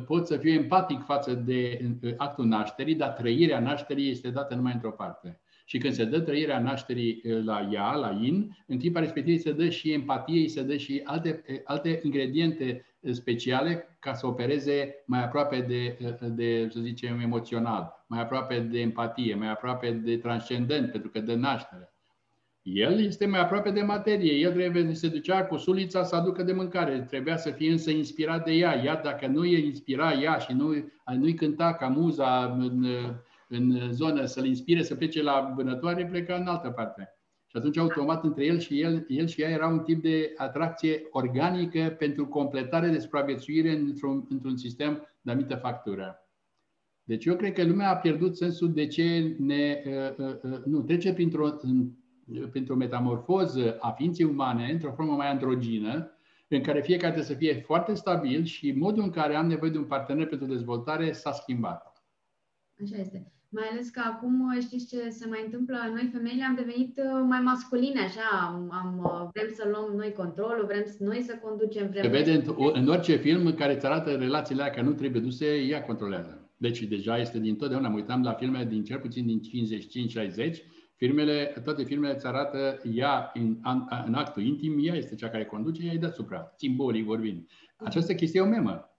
[SPEAKER 2] Pot să fiu empatic față de actul nașterii, dar trăirea nașterii este dată numai într-o parte. Și când se dă trăirea nașterii la ea, la in, în clipa respectivă se dă și empatie, se dă și alte, alte ingrediente speciale ca să opereze mai aproape de, de, să zicem, emoțional, mai aproape de empatie, mai aproape de transcendent, pentru că dă naștere. El este mai aproape de materie. El trebuie să se ducea cu sulița să aducă de mâncare. Trebuia să fie însă inspirat de ea. Iar dacă nu e inspira ea și nu, nu-i cânta ca muza în, în zonă să-l inspire să plece la vânătoare, pleca în altă parte. Și atunci, automat, între el și el, el și ea era un tip de atracție organică pentru completare de supraviețuire într-un, într-un sistem de anumită factură. Deci eu cred că lumea a pierdut sensul de ce ne, uh, uh, uh, nu, trece printr-o, printr-o metamorfoză a ființei umane într-o formă mai androgină, în care fiecare trebuie să fie foarte stabil și modul în care am nevoie de un partener pentru dezvoltare s-a schimbat.
[SPEAKER 1] Așa este. Mai ales că acum știți ce se mai întâmplă? Noi femeile am devenit uh, mai masculine, așa, am, am, uh, vrem să luăm noi controlul, vrem noi să conducem. Vrem
[SPEAKER 2] se vede în, în orice film în care îți arată relațiile că nu trebuie duse, ea controlează. Deci deja este din totdeauna, mă uitam la filme din cel puțin din 55-60, Firmele, toate firmele îți arată ea în, în, în actul intim, ea este cea care conduce, ea e deasupra, simbolic vorbind. Această chestie e o memă.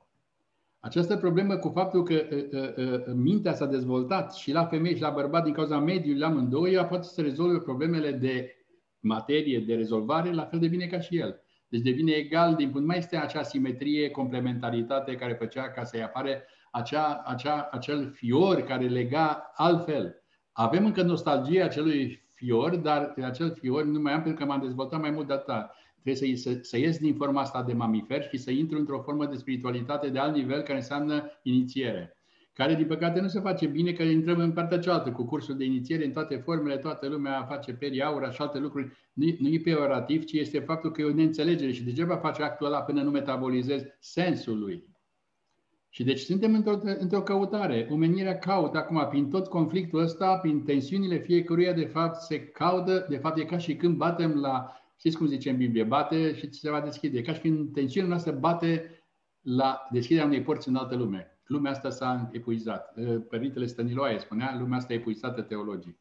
[SPEAKER 2] Această problemă cu faptul că uh, uh, mintea s-a dezvoltat și la femei și la bărbat din cauza mediului, la amândouă, ea poate să rezolve problemele de materie, de rezolvare, la fel de bine ca și el. Deci devine egal din punct mai este acea simetrie, complementaritate care făcea ca să-i apare acea, acea, acel fior care lega altfel. Avem încă nostalgia acelui fior, dar acel fior nu mai am pentru că m-am dezvoltat mai mult de atât. Trebuie să, să, să ies din forma asta de mamifer și să intru într-o formă de spiritualitate de alt nivel care înseamnă inițiere. Care, din păcate, nu se face bine că intrăm în partea cealaltă, cu cursul de inițiere în toate formele, toată lumea face peri aura și alte lucruri. Nu, nu e peorativ, ci este faptul că e o neînțelegere și degeaba face actul ăla până nu metabolizezi sensul lui. Și deci suntem într-o, într-o căutare. Omenirea caută acum, prin tot conflictul ăsta, prin tensiunile fiecăruia, de fapt, se caută, de fapt, e ca și când batem la, știți cum zice în Biblie, bate și se va deschide. E ca și când tensiunea noastră bate la deschiderea unei porți în altă lume. Lumea asta s-a epuizat. Părintele Stăniloae spunea, lumea asta e epuizată teologic.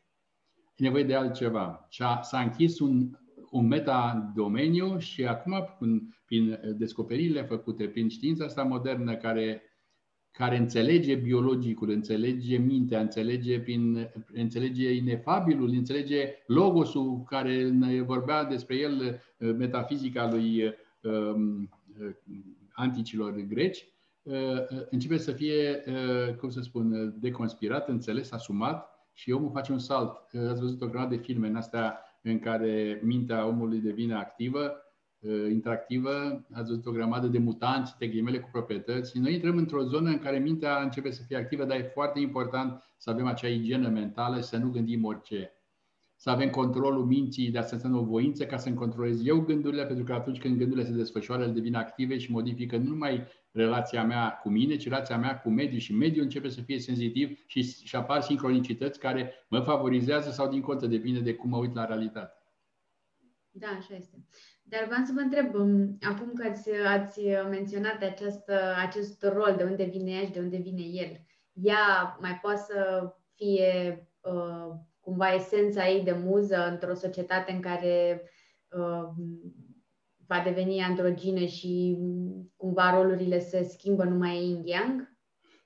[SPEAKER 2] E nevoie de altceva. S-a închis un, un meta-domeniu și acum, prin, prin descoperirile făcute, prin știința asta modernă care care înțelege biologicul, înțelege mintea, înțelege, prin, înțelege inefabilul, înțelege logosul care ne vorbea despre el metafizica lui um, anticilor greci, uh, începe să fie, uh, cum să spun, deconspirat, înțeles, asumat și omul face un salt. Ați văzut o grămadă de filme în astea în care mintea omului devine activă Uh, interactivă, ați văzut o grămadă de mutanți, de ghilimele cu proprietăți. Noi intrăm într-o zonă în care mintea începe să fie activă, dar e foarte important să avem acea igienă mentală și să nu gândim orice. Să avem controlul minții, de asta înseamnă o voință ca să-mi controlez eu gândurile, pentru că atunci când gândurile se desfășoară, ele devin active și modifică nu numai relația mea cu mine, ci relația mea cu mediul și mediul începe să fie senzitiv și, și apar sincronicități care mă favorizează sau din contă, depinde de cum mă uit la realitate.
[SPEAKER 1] Da, așa este. Dar vreau să vă întreb, um, acum că ați, ați menționat această, acest rol, de unde vine ea și de unde vine el, ea mai poate să fie uh, cumva esența ei de muză într-o societate în care uh, va deveni androgină și cumva rolurile se schimbă numai yin-yang?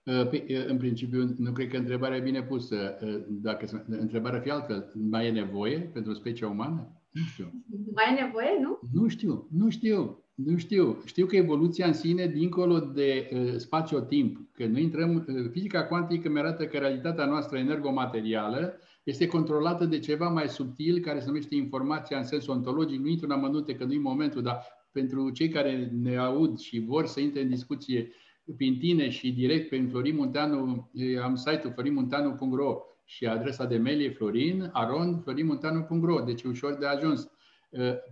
[SPEAKER 2] Uh, păi, uh, în principiu, nu cred că întrebarea e bine pusă. Uh, dacă întrebarea fi altfel, mai e nevoie pentru specia umană? Nu știu.
[SPEAKER 1] Mai e nevoie, nu?
[SPEAKER 2] Nu știu, nu știu. Nu știu. Știu că evoluția în sine, dincolo de uh, spațiu-timp, că noi intrăm, uh, fizica cuantică mi arată că realitatea noastră energomaterială este controlată de ceva mai subtil, care se numește informația în sensul ontologic. Nu intru în amănunte, că nu-i momentul, dar pentru cei care ne aud și vor să intre în discuție prin tine și direct prin Florin Munteanu, am site-ul florinmunteanu.ro și adresa de mail e florin, aron, florinmuntanu.ro, deci e ușor de ajuns.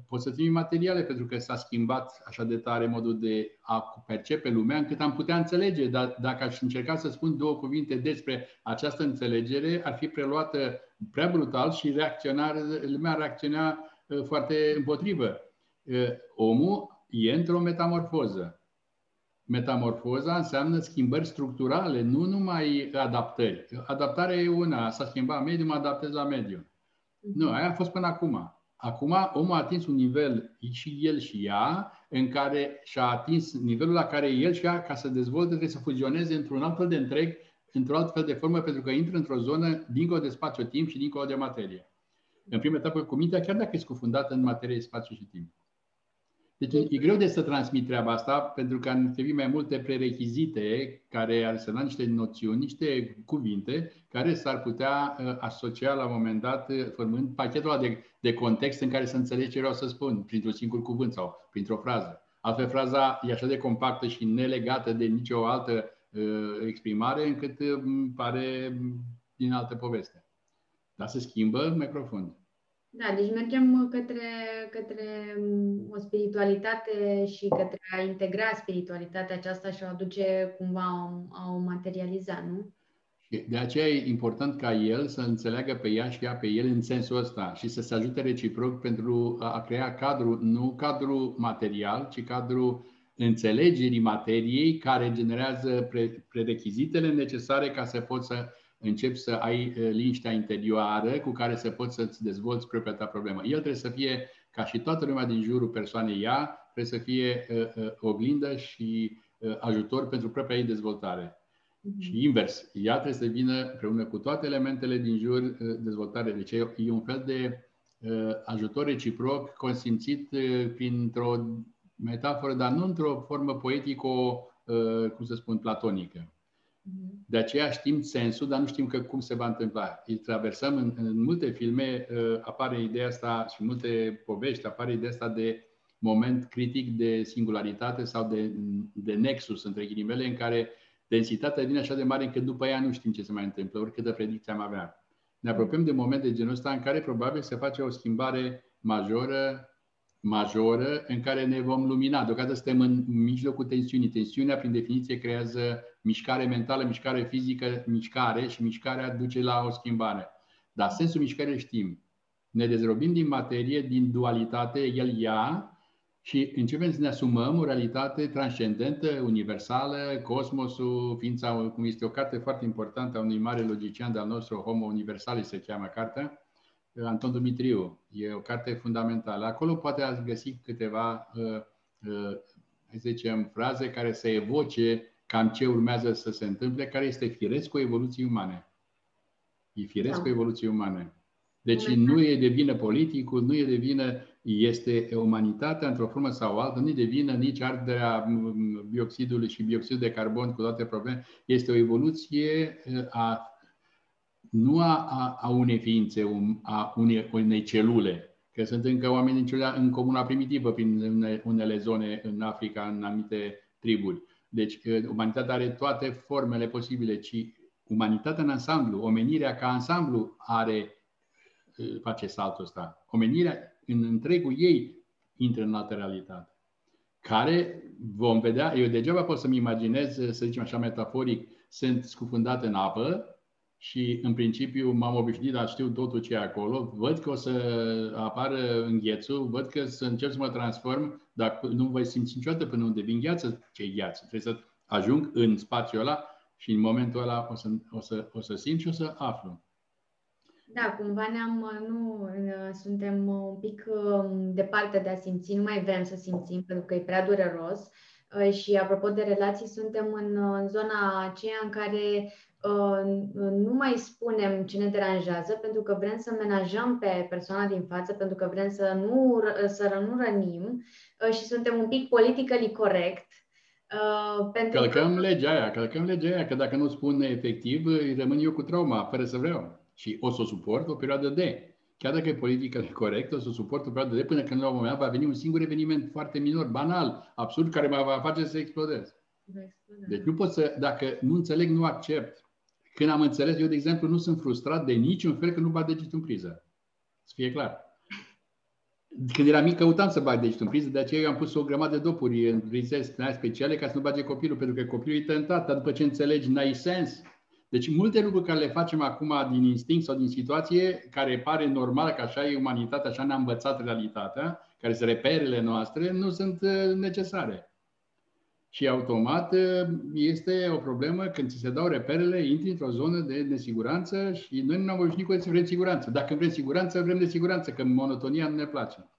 [SPEAKER 2] Poți să trimit materiale pentru că s-a schimbat așa de tare modul de a percepe lumea încât am putea înțelege, dar dacă aș încerca să spun două cuvinte despre această înțelegere, ar fi preluată prea brutal și reacționar, lumea reacționa foarte împotrivă. Omul e într-o metamorfoză. Metamorfoza înseamnă schimbări structurale, nu numai adaptări. Adaptarea e una, s-a schimbat mediul, mă adaptez la mediu. Nu, aia a fost până acum. Acum omul a atins un nivel, și el și ea, în care și-a atins nivelul la care el și ea, ca să dezvolte, trebuie să fuzioneze într-un alt fel de întreg, într-o alt fel de formă, pentru că intră într-o zonă dincolo de spațiu-timp și dincolo de materie. În prima etapă cu mintea, chiar dacă e scufundată în materie, spațiu și timp. Deci e greu de să transmit treaba asta, pentru că ar trebui mai multe prerechizite care ar însemna niște noțiuni, niște cuvinte, care s-ar putea uh, asocia la un moment dat, uh, formând pachetul ăla de, de context în care să înțelegi ce vreau să spun, printr-un singur cuvânt sau printr-o frază. Altfel, fraza e așa de compactă și nelegată de nicio altă uh, exprimare, încât uh, pare din altă poveste. Dar se schimbă mai profund.
[SPEAKER 1] Da, deci mergem către, către mm, o spiritualitate și către a integra spiritualitatea aceasta și o aduce cumva a o materializa, nu?
[SPEAKER 2] De aceea e important ca el să înțeleagă pe ea și ea pe el în sensul ăsta și să se ajute reciproc pentru a crea cadru, nu cadru material, ci cadru înțelegerii materiei care generează pre- prerechizitele necesare ca să poți să începi să ai uh, liniștea interioară cu care să poți să-ți dezvolți propria ta problemă. El trebuie să fie, ca și toată lumea din jurul persoanei ea, trebuie să fie uh, uh, oglindă și uh, ajutor pentru propria ei dezvoltare. Mm-hmm. Și invers, ea trebuie să vină împreună cu toate elementele din jur uh, dezvoltare. Deci e, e un fel de uh, ajutor reciproc consimțit uh, printr-o metaforă, dar nu într-o formă poetico, uh, cum să spun, platonică. Mhm. De aceea știm sensul, dar nu știm că cum se va întâmpla. Îi traversăm în, în multe filme, uh, apare ideea asta și în multe povești, apare ideea asta de moment critic de singularitate sau de, de nexus, între ghilimele, în care densitatea devine așa de mare încât după ea nu știm ce se mai întâmplă, oricâtă predicție am avea. Ne apropiem de momente de genul ăsta în care probabil se face o schimbare majoră majoră în care ne vom lumina. Deocamdată suntem în mijlocul tensiunii. Tensiunea, prin definiție, creează mișcare mentală, mișcare fizică, mișcare și mișcarea duce la o schimbare. Dar sensul mișcării știm. Ne dezrobim din materie, din dualitate, el ea, și începem să ne asumăm o realitate transcendentă, universală, cosmosul, ființa, cum este o carte foarte importantă a unui mare logician de-al nostru, Homo Universalis se cheamă cartea, Anton Dumitriu. E o carte fundamentală. Acolo poate ați găsi câteva, uh, uh, să zicem, fraze care să evoce cam ce urmează să se întâmple, care este firescul evoluției umane. E firescul da. evoluției umane. Deci nu e de vină politicul, nu e de vină, este umanitatea într-o formă sau altă, nu e de vină nici arderea bioxidului și bioxidul de carbon cu toate probleme. Este o evoluție uh, a nu a, a, a unei ființe, um, a unei, unei celule, că sunt încă oameni în, celula, în comuna primitivă, prin unele zone în Africa, în anumite triburi. Deci umanitatea are toate formele posibile, ci umanitatea în ansamblu, omenirea ca ansamblu are, face saltul ăsta. Omenirea în întregul ei intră în altă realitate care vom vedea, eu degeaba pot să-mi imaginez, să zicem așa metaforic, sunt scufundat în apă și în principiu m-am obișnuit, dar știu totul ce e acolo, văd că o să apară înghețul, văd că să încerc să mă transform, dar nu voi simți niciodată până unde vin gheață, ce e gheață. Trebuie să ajung în spațiul ăla și în momentul ăla o să, o să, o să simt și o să aflu.
[SPEAKER 1] Da, cumva ne-am, nu, suntem un pic um, departe de a simți, nu mai vrem să simțim pentru că e prea dureros. Uh, și apropo de relații, suntem în, în zona aceea în care Uh, nu mai spunem ce ne deranjează pentru că vrem să menajăm pe persoana din față, pentru că vrem să nu, să nu rănim uh, și suntem un pic politically corect.
[SPEAKER 2] Uh, pentru călcăm că... legea aia, călcăm legea aia, că dacă nu spun efectiv, rămân eu cu trauma, fără să vreau. Și o să o suport o perioadă de. Chiar dacă e politică corect, o să o suport o perioadă de până când la un moment va veni un singur eveniment foarte minor, banal, absurd, care mă va face să explodez. Deci nu pot să, dacă nu înțeleg, nu accept. Când am înțeles, eu, de exemplu, nu sunt frustrat de niciun fel că nu bag degetul în priză. Să fie clar. Când eram mic, căutam să bag degetul în priză, de aceea eu am pus o grămadă de dopuri în prize speciale ca să nu bage copilul, pentru că copilul e tentat, dar după ce înțelegi, n-ai sens. Deci multe lucruri care le facem acum din instinct sau din situație, care pare normal că așa e umanitatea, așa ne-a învățat realitatea, care sunt reperele noastre, nu sunt uh, necesare. Și automat este o problemă când ți se dau reperele, intri într-o zonă de nesiguranță și noi nu am obișnuit cu să vrem siguranță. Dacă vrem siguranță, vrem de siguranță, că monotonia nu ne place.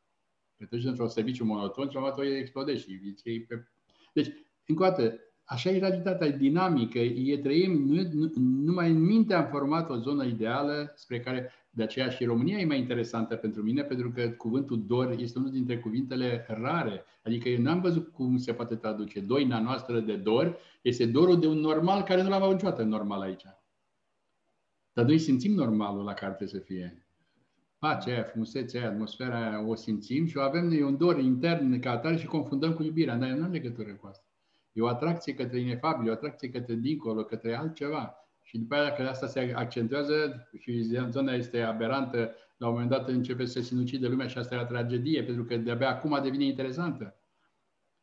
[SPEAKER 2] Că tu într-un serviciu monoton și la explodezi și pe... Deci, încă o dată, așa e realitatea, e dinamică, e trăim, nu, nu, numai în minte am format o zonă ideală spre care, de aceea și România e mai interesantă pentru mine, pentru că cuvântul dor este unul dintre cuvintele rare. Adică eu n-am văzut cum se poate traduce. Doina noastră de dor este dorul de un normal care nu l-am avut niciodată normal aici. Dar noi simțim normalul la care trebuie să fie. Pacea aia, frumusețea aia, atmosfera aia, o simțim și o avem noi un dor intern ca atare și confundăm cu iubirea. Dar eu nu am legătură cu asta. E o atracție către inefabil, o atracție către dincolo, către altceva. Și după aceea, că asta se accentuează și zona este aberantă, la un moment dat începe să se sinucide lumea și asta e o tragedie, pentru că de-abia acum devine interesantă.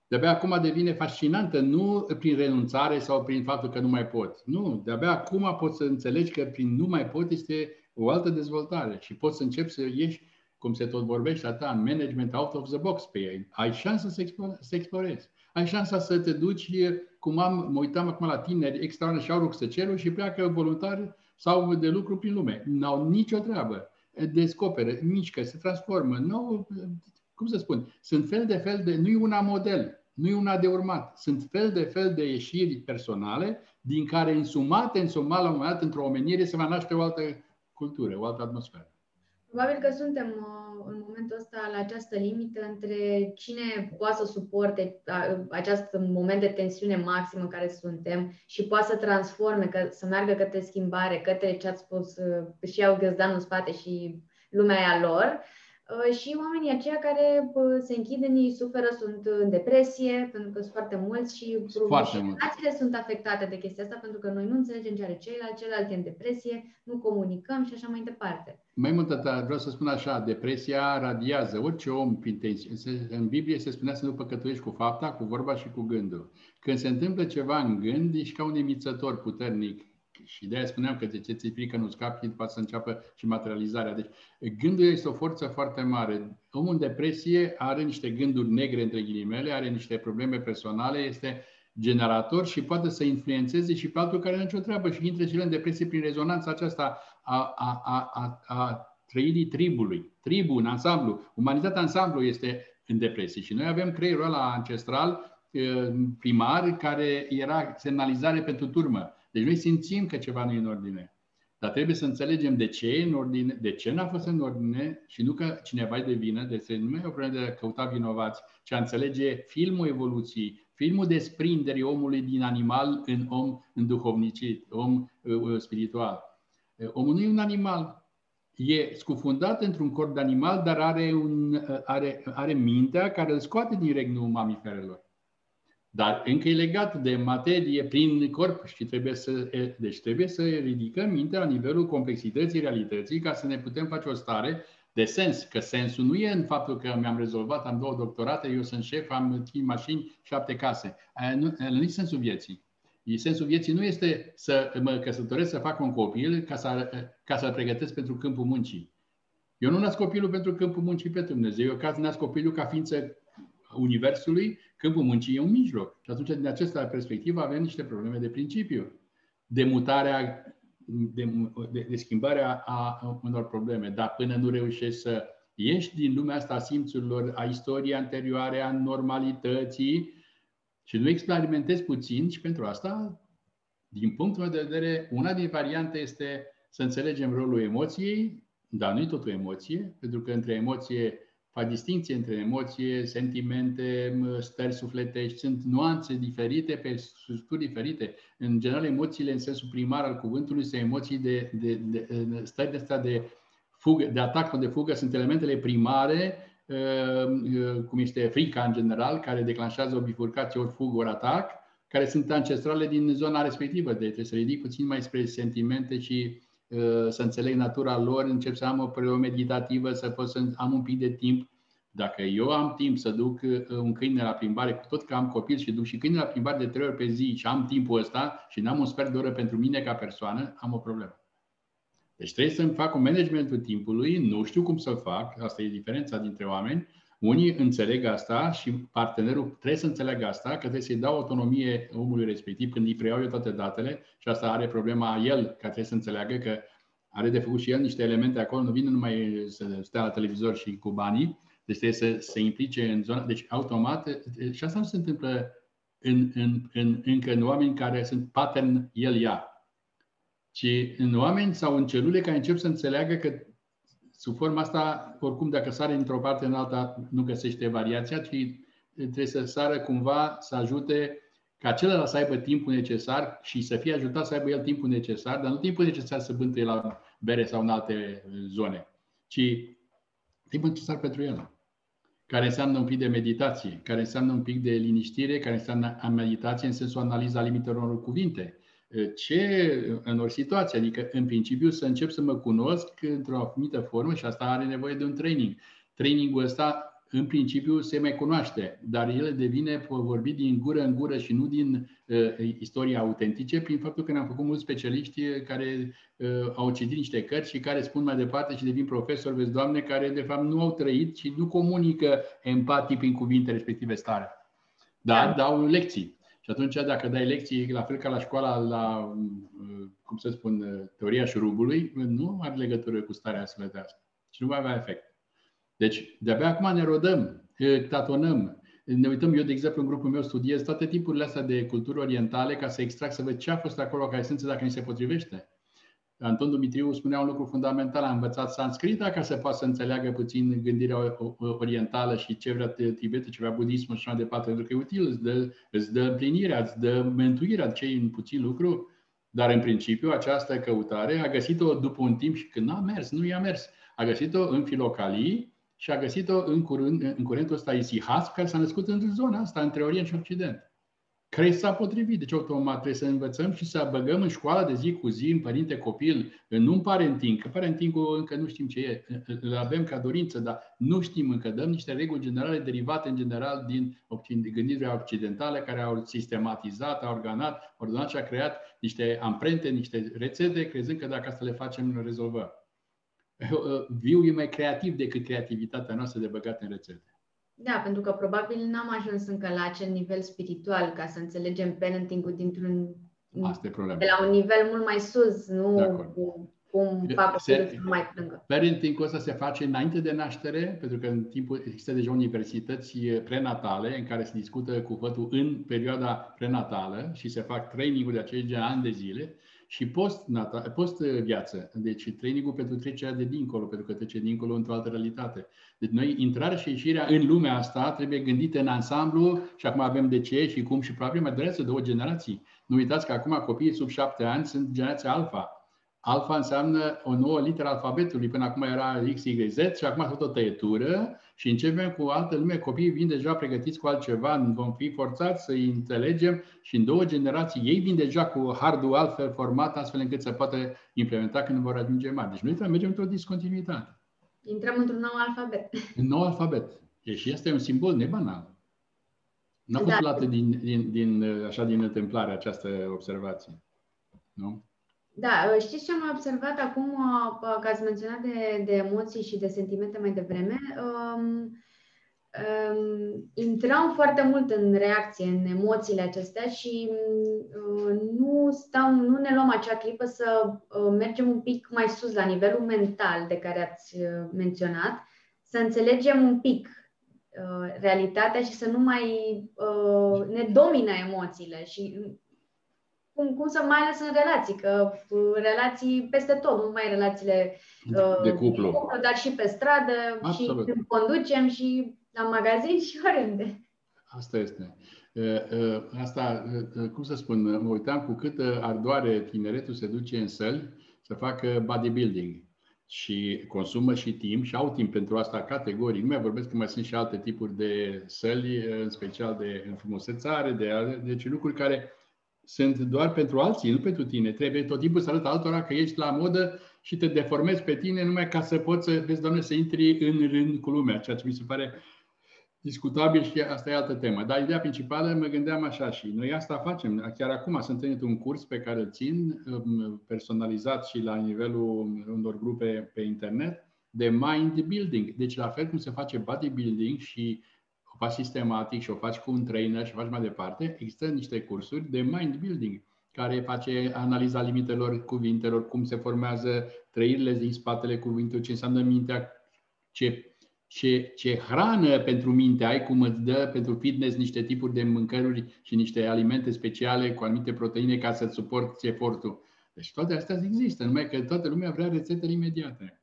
[SPEAKER 2] De-abia acum devine fascinantă, nu prin renunțare sau prin faptul că nu mai pot. Nu, de-abia acum poți să înțelegi că prin nu mai pot este o altă dezvoltare și poți să începi să ieși, cum se tot vorbește a ta, în management out of the box pe ei. Ai șansa să, să explorezi ai șansa să te duci, cum am, mă uitam acum la tineri extraordinar și au rucsăcelul și pleacă voluntari sau de lucru prin lume. N-au nicio treabă. Descoperă, mișcă, se transformă. Nu, cum să spun, sunt fel de fel de, nu e una model, nu e una de urmat. Sunt fel de fel de ieșiri personale din care însumate, însumat la un moment dat, într-o omenire se va naște o altă cultură, o altă atmosferă.
[SPEAKER 1] Probabil că suntem uh, în momentul ăsta la această limită între cine poate să suporte acest moment de tensiune maximă în care suntem și poate să transforme, că, să meargă către schimbare, către ce ați spus, uh, și iau găzdanul în spate și lumea e a lor, Uh, și oamenii aceia care se închid în ei, suferă, sunt în depresie, pentru că sunt foarte mulți și relațiile sunt afectate de chestia asta, pentru că noi nu înțelegem ce are ceilalți, celălalt e în depresie, nu comunicăm și așa mai departe.
[SPEAKER 2] Mai mult atât, vreau să spun așa, depresia radiază orice om prin tensiune. În Biblie se spunea să nu păcătuiești cu fapta, cu vorba și cu gândul. Când se întâmplă ceva în gând, ești ca un emițător puternic și de aia spuneam că de ce ți frică nu scapi, poate să înceapă și materializarea. Deci gândul este o forță foarte mare. Omul în depresie are niște gânduri negre, între ghilimele, are niște probleme personale, este generator și poate să influențeze și pe altul care nu are nicio treabă și intre și el în depresie prin rezonanța aceasta a, a, a, a, a trăirii tribului. Tribul în ansamblu, umanitatea ansamblu este în depresie și noi avem creierul ăla ancestral eh, primar care era semnalizare pentru turmă. Deci noi simțim că ceva nu e în ordine. Dar trebuie să înțelegem de ce e în ordine, de ce n-a fost în ordine și nu că cineva e de vină, de ce nu e o problemă de a căuta vinovați, ci a înțelege filmul evoluției, filmul desprinderii omului din animal în om înduhovnicit, om uh, uh spiritual. Uh, omul nu e un animal, e scufundat într-un corp de animal, dar are, un, uh, are, are mintea care îl scoate din regnul mamiferelor. Dar încă e legat de materie prin corp și trebuie să, deci trebuie să ridicăm mintea la nivelul complexității realității ca să ne putem face o stare de sens. Că sensul nu e în faptul că mi-am rezolvat, am două doctorate, eu sunt șef, am trei mașini, șapte case. Aia nu, aia nu e sensul vieții. E sensul vieții nu este să mă căsătoresc, să fac un copil ca, să, ca să-l pregătesc pentru câmpul muncii. Eu nu nasc copilul pentru câmpul muncii pe Dumnezeu. Eu ca nasc copilul ca ființă Universului, câmpul muncii e un mijloc. Și atunci, din această perspectivă, avem niște probleme de principiu. De mutarea, de, de, de schimbarea a unor probleme. Dar până nu reușești să ieși din lumea asta a simțurilor, a istoriei anterioare, a normalității și nu experimentezi puțin și pentru asta, din punctul meu de vedere, una din variante este să înțelegem rolul emoției, dar nu e tot o emoție, pentru că între emoție fac distinție între emoție, sentimente, stări sufletești, sunt nuanțe diferite pe structuri diferite. În general, emoțiile în sensul primar al cuvântului sunt emoții de, de, de, de stări de asta de fugă, de atac sau de fugă, sunt elementele primare, uh, uh, cum este frica în general, care declanșează o bifurcație, ori fugă, ori atac, care sunt ancestrale din zona respectivă. Deci trebuie să ridic puțin mai spre sentimente și Uh, să înțeleg natura lor, încep să am o perioadă meditativă, să pot să am un pic de timp. Dacă eu am timp să duc uh, un câine la plimbare, cu tot că am copil și duc și câine la plimbare de trei ori pe zi și am timpul ăsta și n-am un sfert de oră pentru mine ca persoană, am o problemă. Deci trebuie să-mi fac un managementul timpului, nu știu cum să fac, asta e diferența dintre oameni, Unii înțeleg asta și partenerul trebuie să înțeleagă asta, că trebuie să-i dau autonomie omului respectiv când îi preiau eu toate datele și asta are problema el, că trebuie să înțeleagă că are de făcut și el niște elemente acolo, nu vine numai să stea la televizor și cu banii, deci trebuie să se implice în zona. Deci, automat, și asta nu se întâmplă în, în, în, încă în oameni care sunt pattern el-ea, ci în oameni sau în celule care încep să înțeleagă că sub forma asta, oricum, dacă sare dintr-o parte în alta, nu găsește variația, ci trebuie să sară cumva să ajute ca celălalt să aibă timpul necesar și să fie ajutat să aibă el timpul necesar, dar nu timpul necesar să bântuie la bere sau în alte zone, ci timpul necesar pentru el, care înseamnă un pic de meditație, care înseamnă un pic de liniștire, care înseamnă meditație în sensul analiza limitelor cuvinte, ce în o situație, adică în principiu să încep să mă cunosc într-o anumită formă și asta are nevoie de un training. Trainingul ăsta în principiu se mai cunoaște, dar el devine vorbit din gură în gură și nu din uh, istoria autentice, prin faptul că ne-am făcut mulți specialiști care uh, au citit niște cărți și care spun mai departe și devin profesori, vezi, Doamne, care de fapt nu au trăit și nu comunică empatii prin cuvinte respective stare. Dar da. dau lecții. Și atunci, dacă dai lecții, la fel ca la școala, la, cum să spun, teoria șurubului, nu are legătură cu starea sufletească. Și nu va avea efect. Deci, de-abia acum ne rodăm, tatonăm. Ne uităm, eu, de exemplu, în grupul meu studiez toate tipurile astea de culturi orientale ca să extrag, să văd ce a fost acolo, ca esență, dacă ni se potrivește. Anton Dumitriu spunea un lucru fundamental, a învățat sanscrita ca să poată să înțeleagă puțin gândirea orientală și ce vrea Tibetul, ce vrea budismul și așa de departe, pentru că e util, îți dă, îți dă împlinirea, îți dă mântuirea, ce în puțin lucru, dar în principiu această căutare a găsit-o după un timp și când n-a mers, nu i-a mers, a găsit-o în filocalii și a găsit-o în, curând, în curentul ăsta Isihas, care s-a născut în zona asta, între Orient și Occident care s-a potrivit. Deci automat trebuie să învățăm și să băgăm în școală de zi cu zi, în părinte copil, nu în parenting, că parentingul încă nu știm ce e, îl avem ca dorință, dar nu știm încă, dăm niște reguli generale derivate în general din gândirea occidentală care au sistematizat, au organat, ordonat și a creat niște amprente, niște rețete, crezând că dacă asta le facem, le rezolvăm. Viu e mai creativ decât creativitatea noastră de băgat în rețete.
[SPEAKER 1] Da, pentru că probabil n-am ajuns încă la acel nivel spiritual ca să înțelegem parenting-ul dintr-un
[SPEAKER 2] Asta e problema.
[SPEAKER 1] de la un nivel mult mai sus, nu cu, cum fac se, să mai plângă.
[SPEAKER 2] Parenting-ul ăsta se face înainte de naștere, pentru că în timpul există deja universități prenatale în care se discută cu fătul în perioada prenatală și se fac training-uri de acești ani de zile și post, post viață. Deci trainingul pentru trecerea de dincolo, pentru că trece dincolo într-o altă realitate. Deci noi, intrarea și ieșirea în lumea asta trebuie gândită în ansamblu și acum avem de ce și cum și probabil mai durează două generații. Nu uitați că acum copiii sub șapte ani sunt generația alfa. Alfa înseamnă o nouă literă alfabetului. Până acum era X, Y, Z și acum a făcut o tăietură și începem cu altă lume. Copiii vin deja pregătiți cu altceva, vom fi forțați să îi înțelegem și în două generații ei vin deja cu hardul altfel format astfel încât să poată implementa când vor ajunge mari. Deci noi trebuie să mergem într-o discontinuitate.
[SPEAKER 1] Intrăm într-un nou alfabet.
[SPEAKER 2] Un nou alfabet. Și este un simbol nebanal. Nu a fost da. luată din, din, din, așa, din întâmplare această observație. Nu?
[SPEAKER 1] Da, știți ce am observat acum, că ați menționat de, de emoții și de sentimente mai devreme? Um, um, intrăm foarte mult în reacție, în emoțiile acestea și uh, nu stau, nu ne luăm acea clipă să uh, mergem un pic mai sus la nivelul mental de care ați uh, menționat, să înțelegem un pic uh, realitatea și să nu mai uh, ne domină emoțiile și cum, cum să mai ales în relații, că uh, relații peste tot, nu numai relațiile
[SPEAKER 2] uh, de cuplu. de cuplu,
[SPEAKER 1] dar și pe stradă, Absolut. și când conducem, și la magazin și oriunde.
[SPEAKER 2] Asta este. Uh, asta, cum să spun, mă uitam cu cât ardoare tineretul se duce în săli să facă bodybuilding și consumă și timp și au timp pentru asta categoric. Nu mai vorbesc că mai sunt și alte tipuri de săli, în special de înfrumusețare, de, deci lucruri care sunt doar pentru alții, nu pentru tine. Trebuie tot timpul să arăt altora că ești la modă și te deformezi pe tine numai ca să poți să, vezi, Doamne, să intri în rând cu lumea, ceea ce mi se pare discutabil și asta e altă temă. Dar ideea principală mă gândeam așa și noi asta facem. Chiar acum sunt întâlnit un curs pe care îl țin, um, personalizat și la nivelul unor grupe pe internet, de mind building. Deci la fel cum se face bodybuilding și o faci sistematic și o faci cu un trainer și o faci mai departe, există niște cursuri de mind building care face analiza limitelor cuvintelor, cum se formează trăirile din spatele cuvintului, ce înseamnă mintea, ce, ce, ce hrană pentru minte ai, cum îți dă pentru fitness niște tipuri de mâncăruri și niște alimente speciale cu anumite proteine ca să-ți suporți efortul. Deci toate astea există, numai că toată lumea vrea rețetele imediate.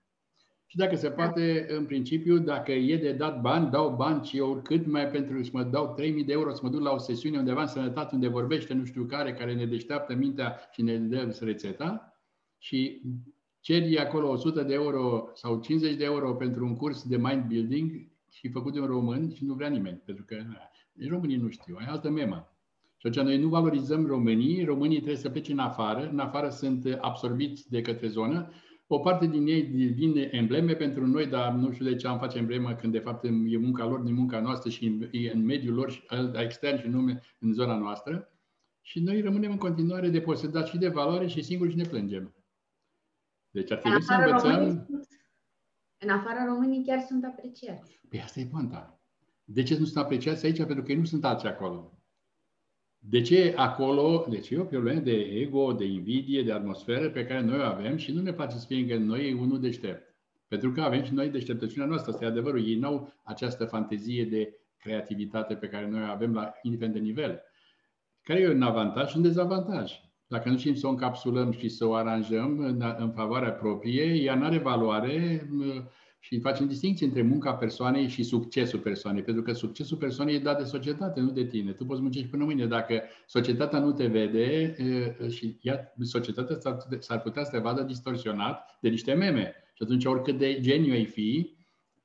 [SPEAKER 2] Și dacă se poate, în principiu, dacă e de dat bani, dau bani și eu cât mai pentru să mă dau 3.000 de euro să mă duc la o sesiune undeva în sănătate unde vorbește nu știu care, care ne deșteaptă mintea și ne dă rețeta și ceri acolo 100 de euro sau 50 de euro pentru un curs de mind building și făcut de un român și nu vrea nimeni, pentru că românii nu știu, ai altă memă. Și atunci noi nu valorizăm românii, românii trebuie să plece în afară, în afară sunt absorbiți de către zonă o parte din ei devin embleme pentru noi, dar nu știu de ce am face emblemă când de fapt e munca lor, din munca noastră și e în mediul lor și extern și nume în zona noastră. Și noi rămânem în continuare deposedați și de valoare și singuri și ne plângem. Deci ar trebui să învățăm...
[SPEAKER 1] în afară românii chiar sunt apreciați.
[SPEAKER 2] Păi asta e poanta. De ce nu sunt apreciați aici? Pentru că ei nu sunt alții acolo. De ce acolo? Deci e o problemă de ego, de invidie, de atmosferă pe care noi o avem și nu ne place să fie că noi unul deștept. Pentru că avem și noi deșteptăciunea noastră, asta e adevărul. Ei nu au această fantezie de creativitate pe care noi o avem la indiferent de nivel. Care e un avantaj și un dezavantaj. Dacă nu știm să o încapsulăm și să o aranjăm în, în favoarea proprie, ea nu are valoare și facem distinție între munca persoanei și succesul persoanei, pentru că succesul persoanei e dat de societate, nu de tine. Tu poți muncești până mâine. Dacă societatea nu te vede și ea, societatea s-ar putea să te vadă distorsionat de niște meme. Și atunci, oricât de geniu ai fi,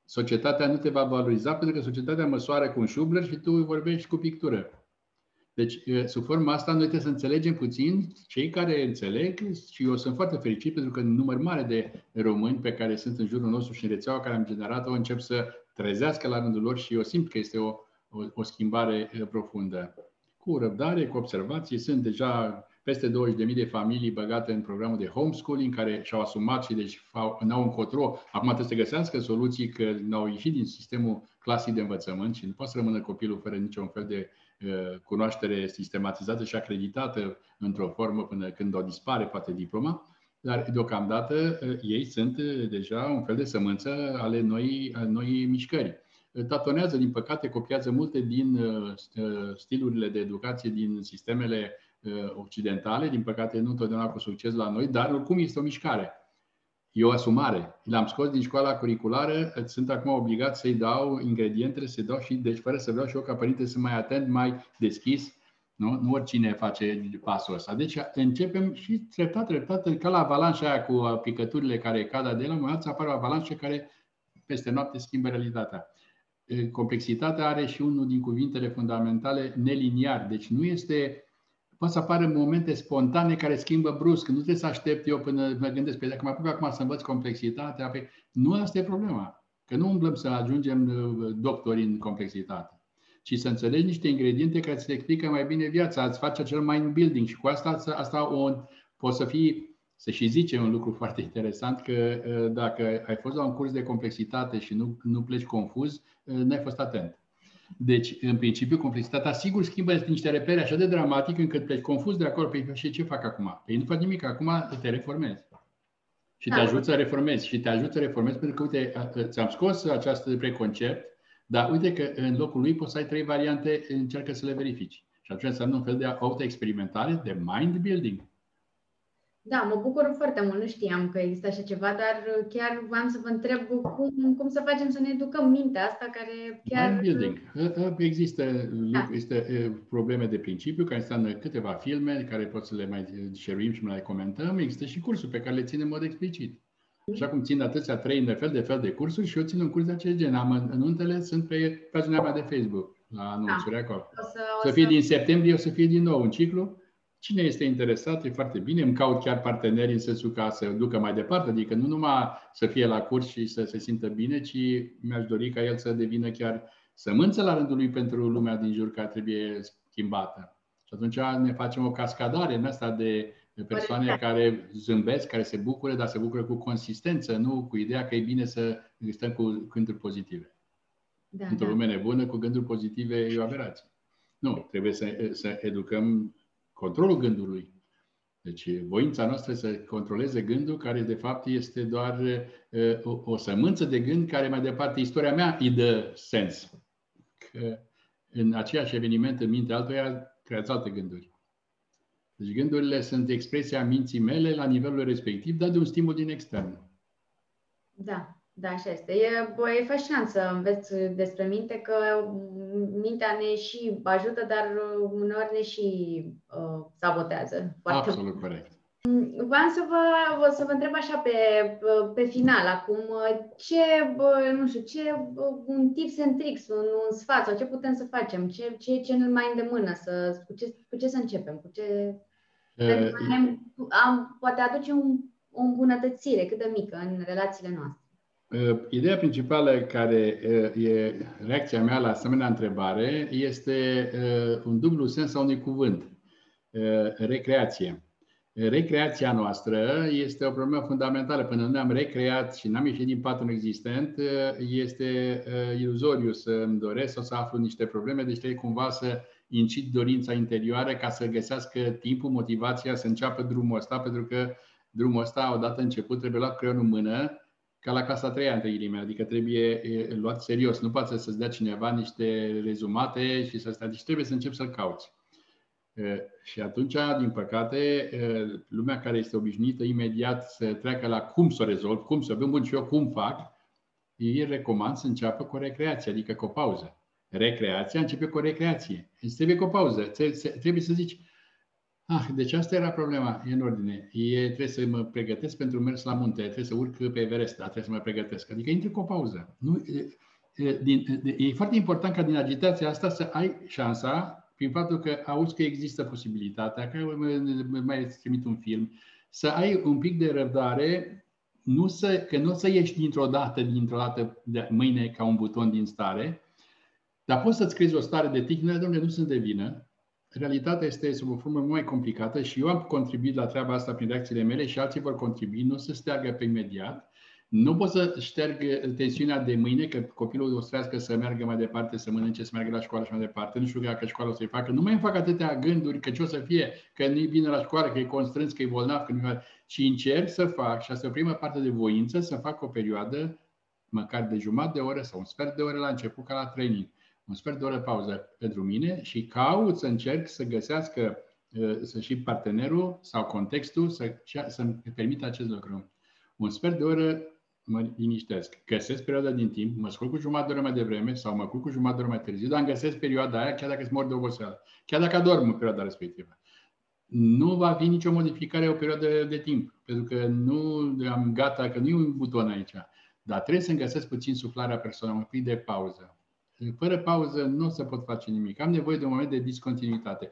[SPEAKER 2] societatea nu te va valoriza pentru că societatea măsoară cu un șubler și tu vorbești cu pictură. Deci, sub forma asta, noi trebuie să înțelegem puțin cei care înțeleg și eu sunt foarte fericit pentru că număr mare de români pe care sunt în jurul nostru și în rețeaua care am generat-o încep să trezească la rândul lor și eu simt că este o, o, o schimbare profundă. Cu răbdare, cu observații, sunt deja peste 20.000 de familii băgate în programul de homeschooling care și-au asumat și deci n-au încotro. Acum trebuie să găsească soluții că n-au ieșit din sistemul clasic de învățământ și nu poate să rămână copilul fără niciun fel de Uh, cunoaștere sistematizată și acreditată într-o formă până când o dispare, poate diploma, dar deocamdată uh, ei sunt uh, deja un fel de sămânță ale noi, noi mișcări. Tatonează, din păcate, copiază multe din stilurile de educație din sistemele occidentale, din păcate nu întotdeauna cu succes la noi, dar oricum este o mișcare. E o asumare. L-am scos din școala curriculară, sunt acum obligat să-i dau ingredientele, să-i dau și, deci fără să vreau și eu ca părinte să mai atent, mai deschis, nu? nu oricine face pasul ăsta. Deci începem și treptat, treptat, ca la avalanșa aia cu picăturile care cad de la un moment apare o avalanșă care peste noapte schimbă realitatea. Complexitatea are și unul din cuvintele fundamentale neliniar. Deci nu este poate să apară momente spontane care schimbă brusc. Nu trebuie să aștept eu până mă gândesc pe dacă mă apuc acum să învăț complexitatea. Pe... Nu asta e problema. Că nu umblăm să ajungem uh, doctori în complexitate, ci să înțelegi niște ingrediente care îți explică mai bine viața, îți face acel mind building și cu asta, asta o, poți să fii, să și zice un lucru foarte interesant, că uh, dacă ai fost la un curs de complexitate și nu, nu pleci confuz, uh, n-ai fost atent. Deci, în principiu, complexitatea sigur schimbă niște repere așa de dramatic încât pleci confuz de acolo. Păi și ce fac acum? Păi nu fac nimic, acum te reformezi. Și te da. ajut să reformezi. Și te ajut să reformezi pentru că, uite, ți-am scos această preconcept, dar uite că în locul lui poți să ai trei variante, încearcă să le verifici. Și atunci înseamnă un fel de auto-experimentare, de mind building.
[SPEAKER 1] Da, mă bucur foarte mult. Nu știam că există așa ceva, dar chiar v-am să vă întreb cum, cum să facem să ne educăm mintea asta care chiar...
[SPEAKER 2] building. Există, da. există probleme de principiu care înseamnă câteva filme care pot să le mai șeruim și mai comentăm. Există și cursuri pe care le ținem în mod explicit. Așa cum țin atâția trei de fel de fel de cursuri și eu țin un curs de acest gen. Am untele sunt pe pagina mea de Facebook, la anunțuri da. acolo. O să, o să fie să... din septembrie, o să fie din nou un ciclu Cine este interesat, e foarte bine. Îmi caut chiar parteneri în sensul ca să ducă mai departe, adică nu numai să fie la curs și să se simtă bine, ci mi-aș dori ca el să devină chiar sămânță la rândul lui pentru lumea din jur care trebuie schimbată. Și atunci ne facem o cascadare în asta de Persoane Părere. care zâmbesc, care se bucură, dar se bucură cu consistență, nu cu ideea că e bine să stăm cu gânduri pozitive. Da, Într-o da. lume nebună, cu gânduri pozitive e o aberație. Nu, trebuie să, să educăm controlul gândului. Deci voința noastră să controleze gândul, care de fapt este doar uh, o, o sămânță de gând care mai departe istoria mea îi dă sens. Că în aceeași eveniment, în mintea altuia, creați alte gânduri. Deci gândurile sunt expresia minții mele la nivelul respectiv, dar de un stimul din extern.
[SPEAKER 1] Da, da, așa este. E, bă, e fascinant să înveți despre minte, că mintea ne și ajută, dar uneori ne și uh, sabotează.
[SPEAKER 2] Foarte Absolut corect.
[SPEAKER 1] Vreau să vă, să vă întreb așa pe, pe final acum, ce, nu știu, ce un tips and tricks, un, un sfat sau ce putem să facem, ce, ce, ce ne mai îndemână, să, cu, ce, cu ce să începem, cu ce uh, ne, am, poate aduce un, o îmbunătățire cât de mică în relațiile noastre.
[SPEAKER 2] Uh, ideea principală care uh, e reacția mea la asemenea întrebare este uh, un dublu sens a unui cuvânt, recreație. Recreația noastră este o problemă fundamentală. Până nu ne-am recreat și n-am ieșit din patul existent, este iluzoriu să îmi doresc sau să aflu niște probleme, deci trebuie cumva să incit dorința interioară ca să găsească timpul, motivația să înceapă drumul ăsta, pentru că drumul ăsta, odată început, trebuie luat creionul în mână ca la casa a treia, între ghilimele, adică trebuie luat serios. Nu poate să-ți dea cineva niște rezumate și să stai, deci trebuie să începi să-l cauți. Și atunci, din păcate, lumea care este obișnuită imediat să treacă la cum să o rezolv, cum să o bun și eu cum fac, îi recomand să înceapă cu o recreație, adică cu o pauză. Recreația începe cu o recreație. Îți trebuie cu o pauză. Trebuie să zici, Ah, deci asta era problema, e în ordine. E, trebuie să mă pregătesc pentru mers la munte, trebuie să urc pe Everest, dar trebuie să mă pregătesc. Adică intri cu o pauză. Nu, e, din, e foarte important ca din agitația asta să ai șansa, prin faptul că auzi că există posibilitatea, că mai trimit un film, să ai un pic de răbdare, nu să, că nu o să ieși dintr-o dată, dintr-o dată, de mâine ca un buton din stare, dar poți să-ți crezi o stare de tihnă, domnule, nu sunt de vină, realitatea este sub o formă mai complicată și eu am contribuit la treaba asta prin reacțiile mele și alții vor contribui, nu se steargă pe imediat. Nu pot să șterg tensiunea de mâine, că copilul o să trească să meargă mai departe, să mănânce, să meargă la școală și mai departe. Nu știu dacă școala o să-i facă. Nu mai îmi fac atâtea gânduri că ce o să fie, că nu-i bine la școală, că e constrâns, că e bolnav, că nu Și încerc să fac, și asta e o primă parte de voință, să fac o perioadă măcar de jumătate de oră sau un sfert de oră la început ca la training un sfert de oră pauză pentru mine și caut să încerc să găsească uh, să și partenerul sau contextul să, să-mi permită acest lucru. Un sfert de oră mă liniștesc. Găsesc perioada din timp, mă scol cu jumătate de oră mai devreme sau mă culc cu jumătate de oră mai târziu, dar îmi găsesc perioada aia chiar dacă sunt mor de oboseală, chiar dacă adorm în perioada respectivă. Nu va fi nicio modificare o perioadă de timp, pentru că nu am gata, că nu e un buton aici. Dar trebuie să-mi găsesc puțin suflarea persoanei, un pic de pauză. Fără pauză nu se pot face nimic. Am nevoie de un moment de discontinuitate.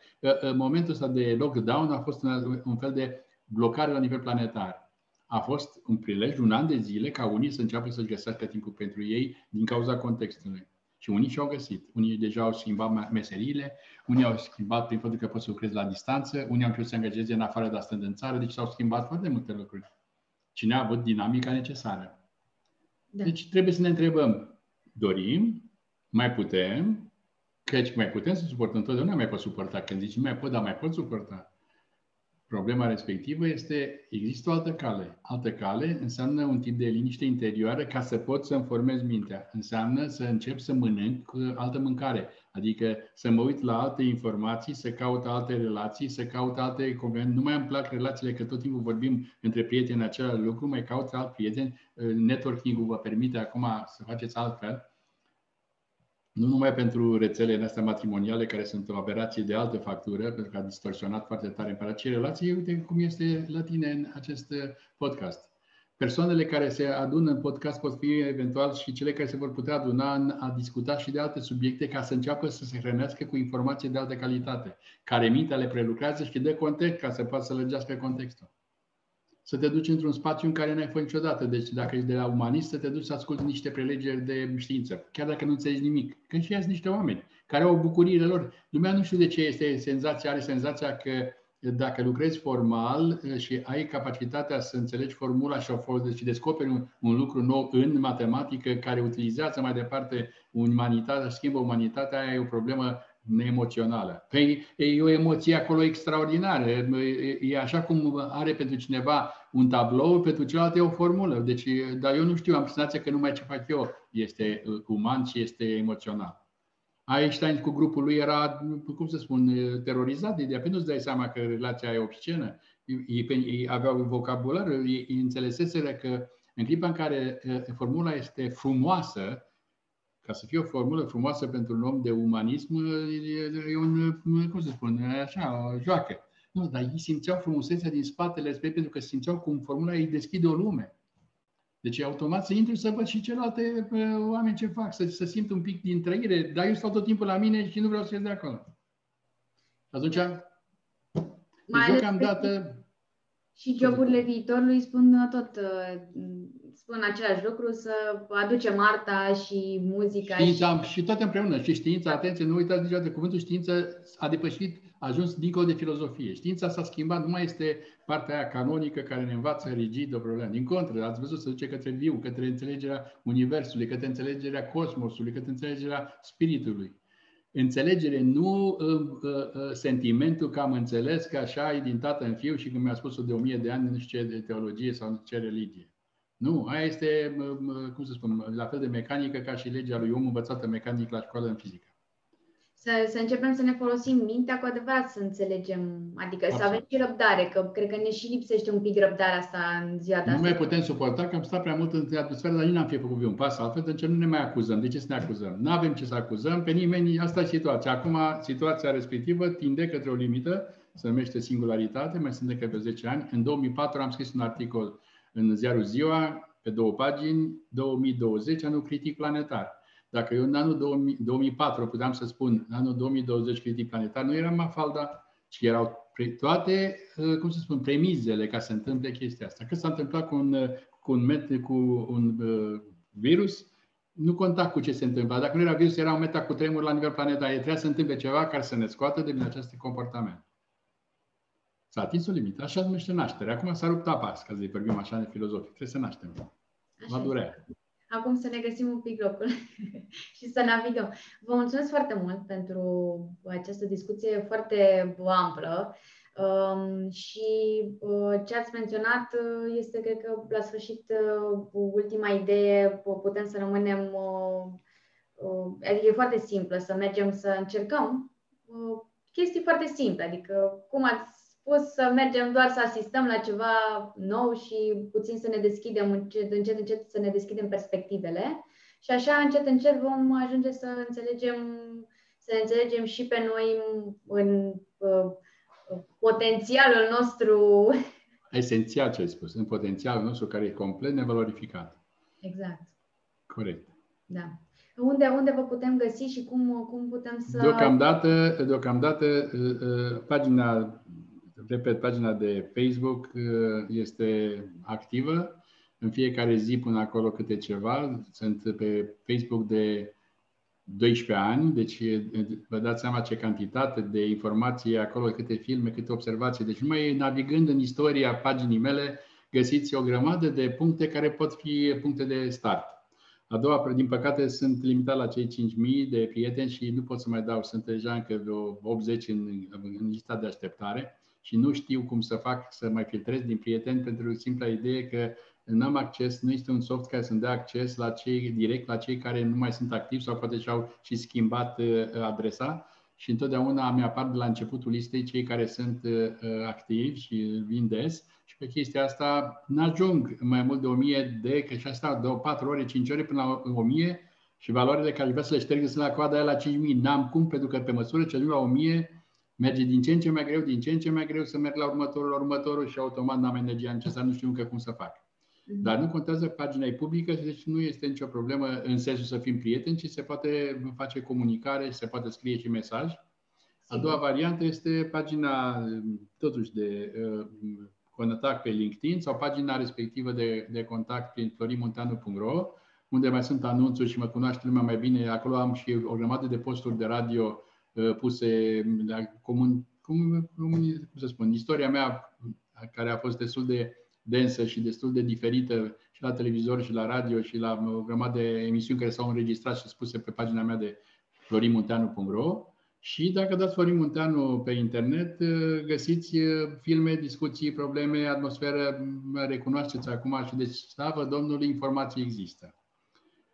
[SPEAKER 2] Momentul ăsta de lockdown a fost un fel de blocare la nivel planetar. A fost un prilej, un an de zile, ca unii să înceapă să-și găsească timpul pentru ei din cauza contextului. Și unii și-au găsit. Unii deja au schimbat meseriile, unii au schimbat prin faptul că pot să lucrezi la distanță, unii au început să se angajeze în afară, dar stând în țară, deci s-au schimbat foarte multe lucruri. Cine a avut dinamica necesară. Da. Deci trebuie să ne întrebăm, dorim mai putem, căci mai putem să suportăm întotdeauna, mai pot suporta. Când zici mai pot, dar mai pot suporta. Problema respectivă este, există o altă cale. Altă cale înseamnă un tip de liniște interioară ca să pot să-mi formez mintea. Înseamnă să încep să mănânc cu altă mâncare. Adică să mă uit la alte informații, să caut alte relații, să caut alte convenții. Nu mai îmi plac relațiile că tot timpul vorbim între prieteni același lucru, mai caut alt prieteni. Networking-ul vă permite acum să faceți altfel nu numai pentru rețelele astea matrimoniale, care sunt o aberație de altă factură, pentru că a distorsionat foarte tare în ci relații, uite cum este la tine în acest uh, podcast. Persoanele care se adună în podcast pot fi eventual și cele care se vor putea aduna în a discuta și de alte subiecte ca să înceapă să se hrănească cu informații de altă calitate, care mintea le prelucrează și dă context ca să poată să lărgească contextul să te duci într-un spațiu în care n-ai fost niciodată. Deci dacă ești de la umanist, să te duci să asculti niște prelegeri de știință, chiar dacă nu înțelegi nimic. Că și niște oameni care au bucuriile lor. Lumea nu știu de ce este senzația, are senzația că dacă lucrezi formal și ai capacitatea să înțelegi formula și, și descoperi un, un lucru nou în matematică care utilizează mai departe umanitatea, schimbă umanitatea, aia e o problemă neemoțională. Păi e o emoție acolo extraordinară. E așa cum are pentru cineva un tablou, pentru celălalt e o formulă. Deci, dar eu nu știu, am senzația că numai ce fac eu este uman și este emoțional. Einstein cu grupul lui era, cum să spun, terorizat de ideea, pentru nu-ți dai seama că relația e obscenă. Ei, ei aveau vocabular, ei, ei înțeleseseră că în clipa în care formula este frumoasă, ca să fie o formulă frumoasă pentru un om de umanism, e un, cum să spun, așa, o joacă. Nu, dar ei simțeau frumusețea din spatele spre pentru că simțeau cum formula îi deschide o lume. Deci automat să intru să văd și celelalte oameni ce fac, să, să simt un pic din trăire, dar eu stau tot timpul la mine și nu vreau să ies de acolo. Atunci,
[SPEAKER 1] mai deci deocamdată... Și joburile viitorului spun tot spun același lucru, să aducem arta și muzica.
[SPEAKER 2] Știința și... și toate împreună. Și știința, atenție, nu uitați niciodată, cuvântul știință a depășit, a ajuns dincolo de filozofie. Știința s-a schimbat, nu mai este partea aia canonică care ne învață rigid o problemă. Din contră, ați văzut, să duce către viu, către înțelegerea Universului, către înțelegerea cosmosului, către înțelegerea spiritului. Înțelegere, nu uh, uh, sentimentul că am înțeles că așa e din tată în fiu și când mi-a spus-o de o mie de ani, nu știu ce de teologie sau ce religie. Nu, aia este, cum să spun, la fel de mecanică ca și legea lui om învățată mecanic la școală în fizică.
[SPEAKER 1] Să, să începem să ne folosim mintea cu adevărat să înțelegem, adică Absolut. să avem și răbdare, că cred că ne și lipsește un pic răbdarea asta în ziua de
[SPEAKER 2] Nu mai putem suporta că am stat prea mult în atmosferă, dar nici n-am fi făcut un pas altfel, de ce nu ne mai acuzăm. De ce să ne acuzăm? Nu avem ce să acuzăm pe nimeni, asta e situația. Acum, situația respectivă tinde către o limită, se numește singularitate, mai sunt de pe 10 ani. În 2004 am scris un articol în ziarul Ziua, pe două pagini, 2020, anul critic planetar. Dacă eu în anul 2000, 2004 puteam să spun, în anul 2020 critic planetar, nu era Mafalda, ci erau toate, uh, cum să spun, premizele ca să se întâmple chestia asta. Că s-a întâmplat cu un, uh, cu un, met, cu un uh, virus, nu conta cu ce se întâmplă. Dacă nu era virus, era un meta cu tremur la nivel planetar. Trebuia să întâmple ceva care să ne scoată din acest comportament. S-a atins o limită. Așa numește naștere. Acum s-a rupt apa, ca să vorbim așa de filozofic. Trebuie să naștem. Va durea.
[SPEAKER 1] Acum să ne găsim un pic locul și să navigăm. Vă mulțumesc foarte mult pentru această discuție foarte amplă. Um, și uh, ce ați menționat uh, este, cred că, la sfârșit, uh, ultima idee, putem să rămânem. Uh, uh, adică e foarte simplă, să mergem să încercăm uh, chestii foarte simple. Adică, cum ați spus să mergem doar să asistăm la ceva nou și puțin să ne deschidem încet, încet, încet să ne deschidem perspectivele și așa încet, încet vom ajunge să înțelegem, să ne înțelegem și pe noi în uh, potențialul nostru.
[SPEAKER 2] Esențial ce ai spus, în potențialul nostru care e complet nevalorificat.
[SPEAKER 1] Exact.
[SPEAKER 2] Corect.
[SPEAKER 1] Da. Unde, unde vă putem găsi și cum, cum putem să...
[SPEAKER 2] Deocamdată, deocamdată uh, uh, pagina repet, pagina de Facebook uh, este activă. În fiecare zi pun acolo câte ceva. Sunt pe Facebook de 12 ani, deci vă dați seama ce cantitate de informații acolo, câte filme, câte observații. Deci numai navigând în istoria paginii mele, găsiți o grămadă de puncte care pot fi puncte de start. A doua, din păcate, sunt limitat la cei 5.000 de prieteni și nu pot să mai dau. Sunt deja încă vreo 80 în, în lista de așteptare și nu știu cum să fac să mai filtrez din prieteni pentru simpla idee că nu am acces, nu este un soft care să-mi dea acces la cei, direct la cei care nu mai sunt activi sau poate și-au și schimbat uh, adresa și întotdeauna mi apar de la începutul listei cei care sunt uh, activi și vin des și pe chestia asta n-ajung mai mult de 1000 de, că și asta de 4 ore, 5 ore până la 1000 și valorile care vreau să le șterg sunt la coada aia la 5000. N-am cum, pentru că pe măsură ce ajung la 1000 merge din ce în ce mai greu, din ce în ce mai greu să merg la următorul, la următorul și automat n-am energia necesară, nu știu încă cum să fac. Mhm. Dar nu contează, pagina e publică, deci nu este nicio problemă în sensul să fim prieteni, ci se poate face comunicare și se poate scrie și mesaj. A doua variantă este pagina, totuși, de uh, contact pe LinkedIn sau pagina respectivă de, de contact prin florimonteanu.ro, unde mai sunt anunțuri și mă cunoaște lumea mai bine. Acolo am și o grămadă de posturi de radio Uh, puse la comun, cum, cum să spun, istoria mea, care a fost destul de densă și destul de diferită și la televizor și la radio și la o grămadă de emisiuni care s-au înregistrat și spuse pe pagina mea de florinmunteanu.ro și dacă dați Florin Munteanu pe internet, găsiți filme, discuții, probleme, atmosferă, recunoașteți acum și deci, slavă Domnului, informații există.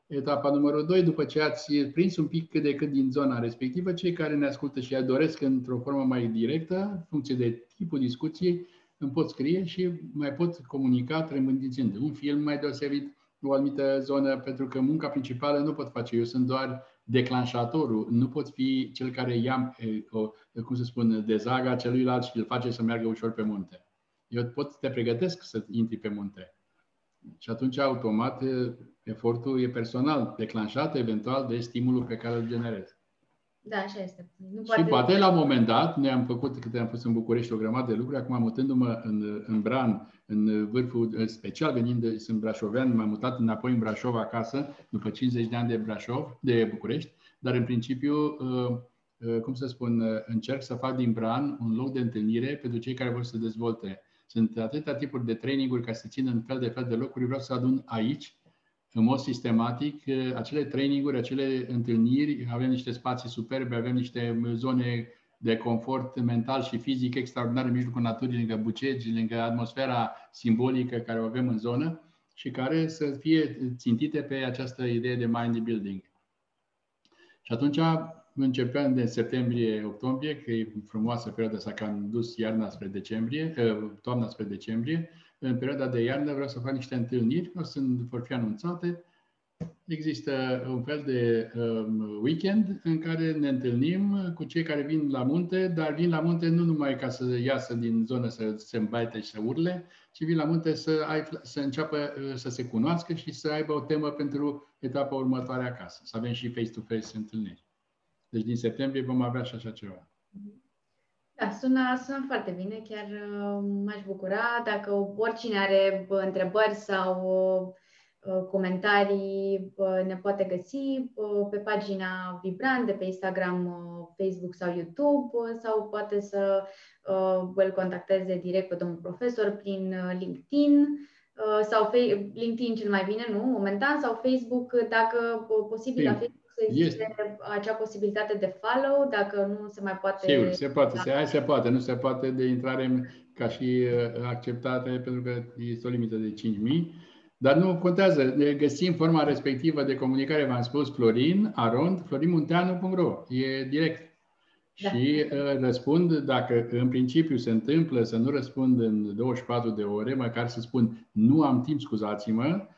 [SPEAKER 2] Etapa numărul 2, după ce ați prins un pic cât de cât din zona respectivă, cei care ne ascultă și doresc într-o formă mai directă, în funcție de tipul discuției, îmi pot scrie și mai pot comunica trămândițând un film mai deosebit, o anumită zonă, pentru că munca principală nu pot face. Eu sunt doar declanșatorul, nu pot fi cel care ia, o, cum să spun, dezaga celuilalt și îl face să meargă ușor pe munte. Eu pot să te pregătesc să intri pe munte. Și atunci, automat, efortul e personal, declanșat eventual de stimulul pe care îl generez.
[SPEAKER 1] Da, așa este.
[SPEAKER 2] Nu poate... Și poate la un moment dat, ne am făcut, câte am fost în București, o grămadă de lucruri, acum mutându-mă în, în Bran, în vârful special, venind de, sunt brașovean, m-am mutat înapoi în Brașov acasă, după 50 de ani de Brașov, de București, dar în principiu, uh, uh, cum să spun, uh, încerc să fac din Bran un loc de întâlnire pentru cei care vor să dezvolte. Sunt atâtea tipuri de traininguri care se țin în fel de fel de locuri, vreau să adun aici în mod sistematic acele traininguri, acele întâlniri, avem niște spații superbe, avem niște zone de confort mental și fizic extraordinar în mijlocul naturii, lângă bucegi, lângă atmosfera simbolică care o avem în zonă și care să fie țintite pe această idee de mind building. Și atunci începem de septembrie-octombrie, că e frumoasă perioada asta, că am dus iarna spre decembrie, toamna spre decembrie, în perioada de iarnă vreau să fac niște întâlniri, o să vor fi anunțate. Există un fel de um, weekend în care ne întâlnim cu cei care vin la munte, dar vin la munte nu numai ca să iasă din zonă să se îmbaite și să urle, ci vin la munte să, ai, să înceapă uh, să se cunoască și să aibă o temă pentru etapa următoare acasă. Să avem și face-to-face întâlniri. Deci din septembrie vom avea și așa ceva. Mm-hmm.
[SPEAKER 1] Da, sună, sună foarte bine, chiar uh, m-aș bucura dacă oricine are întrebări sau uh, comentarii ne poate găsi pe pagina Vibrant de pe Instagram, Facebook sau YouTube sau poate să îl contacteze direct pe domnul profesor prin LinkedIn sau LinkedIn cel mai bine, nu, momentan, sau Facebook, dacă posibil la Facebook să existe este. acea posibilitate de follow, dacă nu se mai poate...
[SPEAKER 2] Sigur, se poate, se, hai, se poate, nu se poate de intrare ca și uh, acceptate, pentru că este o limită de 5.000. Dar nu contează, ne găsim forma respectivă de comunicare, v-am spus, Florin, arond, florinmunteanu.ro, e direct. Da. Și uh, răspund, dacă în principiu se întâmplă să nu răspund în 24 de ore, măcar să spun nu am timp, scuzați-mă, Uh, uh,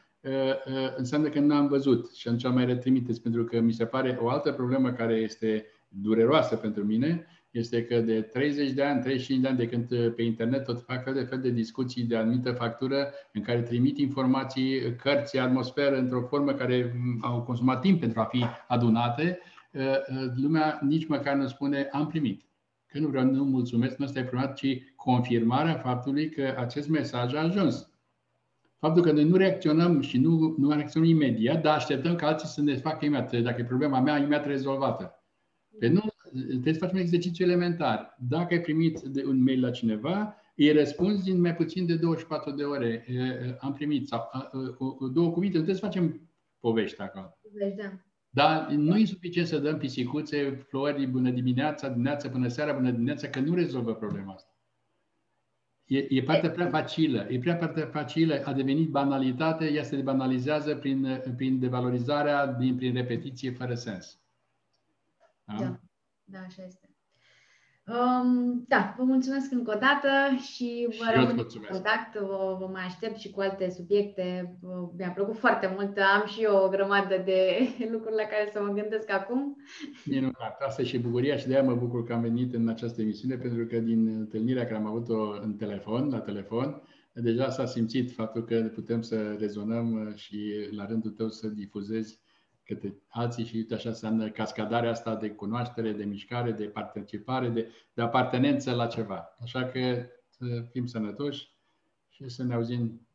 [SPEAKER 2] înseamnă că nu am văzut și atunci mai retrimiteți, pentru că mi se pare o altă problemă care este dureroasă pentru mine, este că de 30 de ani, 35 de ani de când uh, pe internet tot fac fel de fel de discuții de anumită factură în care trimit informații, cărți, atmosferă într-o formă care mm, au consumat timp pentru a fi adunate, lumea nici măcar nu spune am primit. Că nu vreau, nu mulțumesc, nu ăsta e primat, ci confirmarea faptului că acest mesaj a ajuns. Faptul că noi nu reacționăm și nu, nu reacționăm imediat, dar așteptăm ca alții să ne facă imediat. Dacă e problema mea, imediat rezolvată. Pe nu, trebuie să facem un exercițiu elementar. Dacă ai primit un mail la cineva, îi răspunzi din mai puțin de 24 de ore. Am primit. Sau, două cuvinte, nu trebuie să facem povești acolo. Da. Dar nu e suficient să dăm pisicuțe, flori, bună dimineața, dimineața până seara, bună dimineața, că nu rezolvă problema asta. E, e partea prea facilă. E prea partea facilă. A devenit banalitate, ea se banalizează prin, prin devalorizarea, din, prin repetiție fără sens.
[SPEAKER 1] Da? da, da, așa este. Um, da, vă mulțumesc încă o dată și vă și rămân în contact. Vă, vă mai aștept și cu alte subiecte. Mi-a plăcut foarte mult. Am și eu o grămadă de lucruri la care să mă gândesc acum.
[SPEAKER 2] Minunat. Asta e și bucuria și de aia mă bucur că am venit în această emisiune, pentru că din întâlnirea care am avut-o în telefon, la telefon, deja s-a simțit faptul că putem să rezonăm și la rândul tău să difuzezi către alții și uite așa înseamnă cascadarea asta de cunoaștere, de mișcare, de participare, de, de apartenență la ceva. Așa că să fim sănătoși și să ne auzim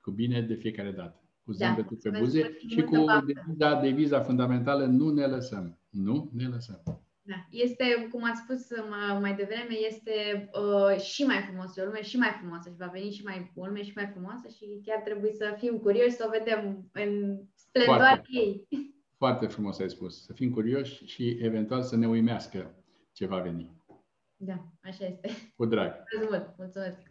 [SPEAKER 2] cu bine de fiecare dată. Cu da. zâmbetul da, pe buze și cu deviza, deviza fundamentală nu ne lăsăm. Nu ne lăsăm.
[SPEAKER 1] Da. Este, cum ați spus mai devreme, este uh, și mai frumos, o lume și mai frumoasă și va veni și mai o lume și mai frumoasă și chiar trebuie să fim curioși să o vedem în splendoarea ei.
[SPEAKER 2] Foarte frumos ai spus. Să fim curioși și eventual să ne uimească ce va veni.
[SPEAKER 1] Da, așa este.
[SPEAKER 2] Cu drag.
[SPEAKER 1] Mulțumesc mult. Mulțumesc.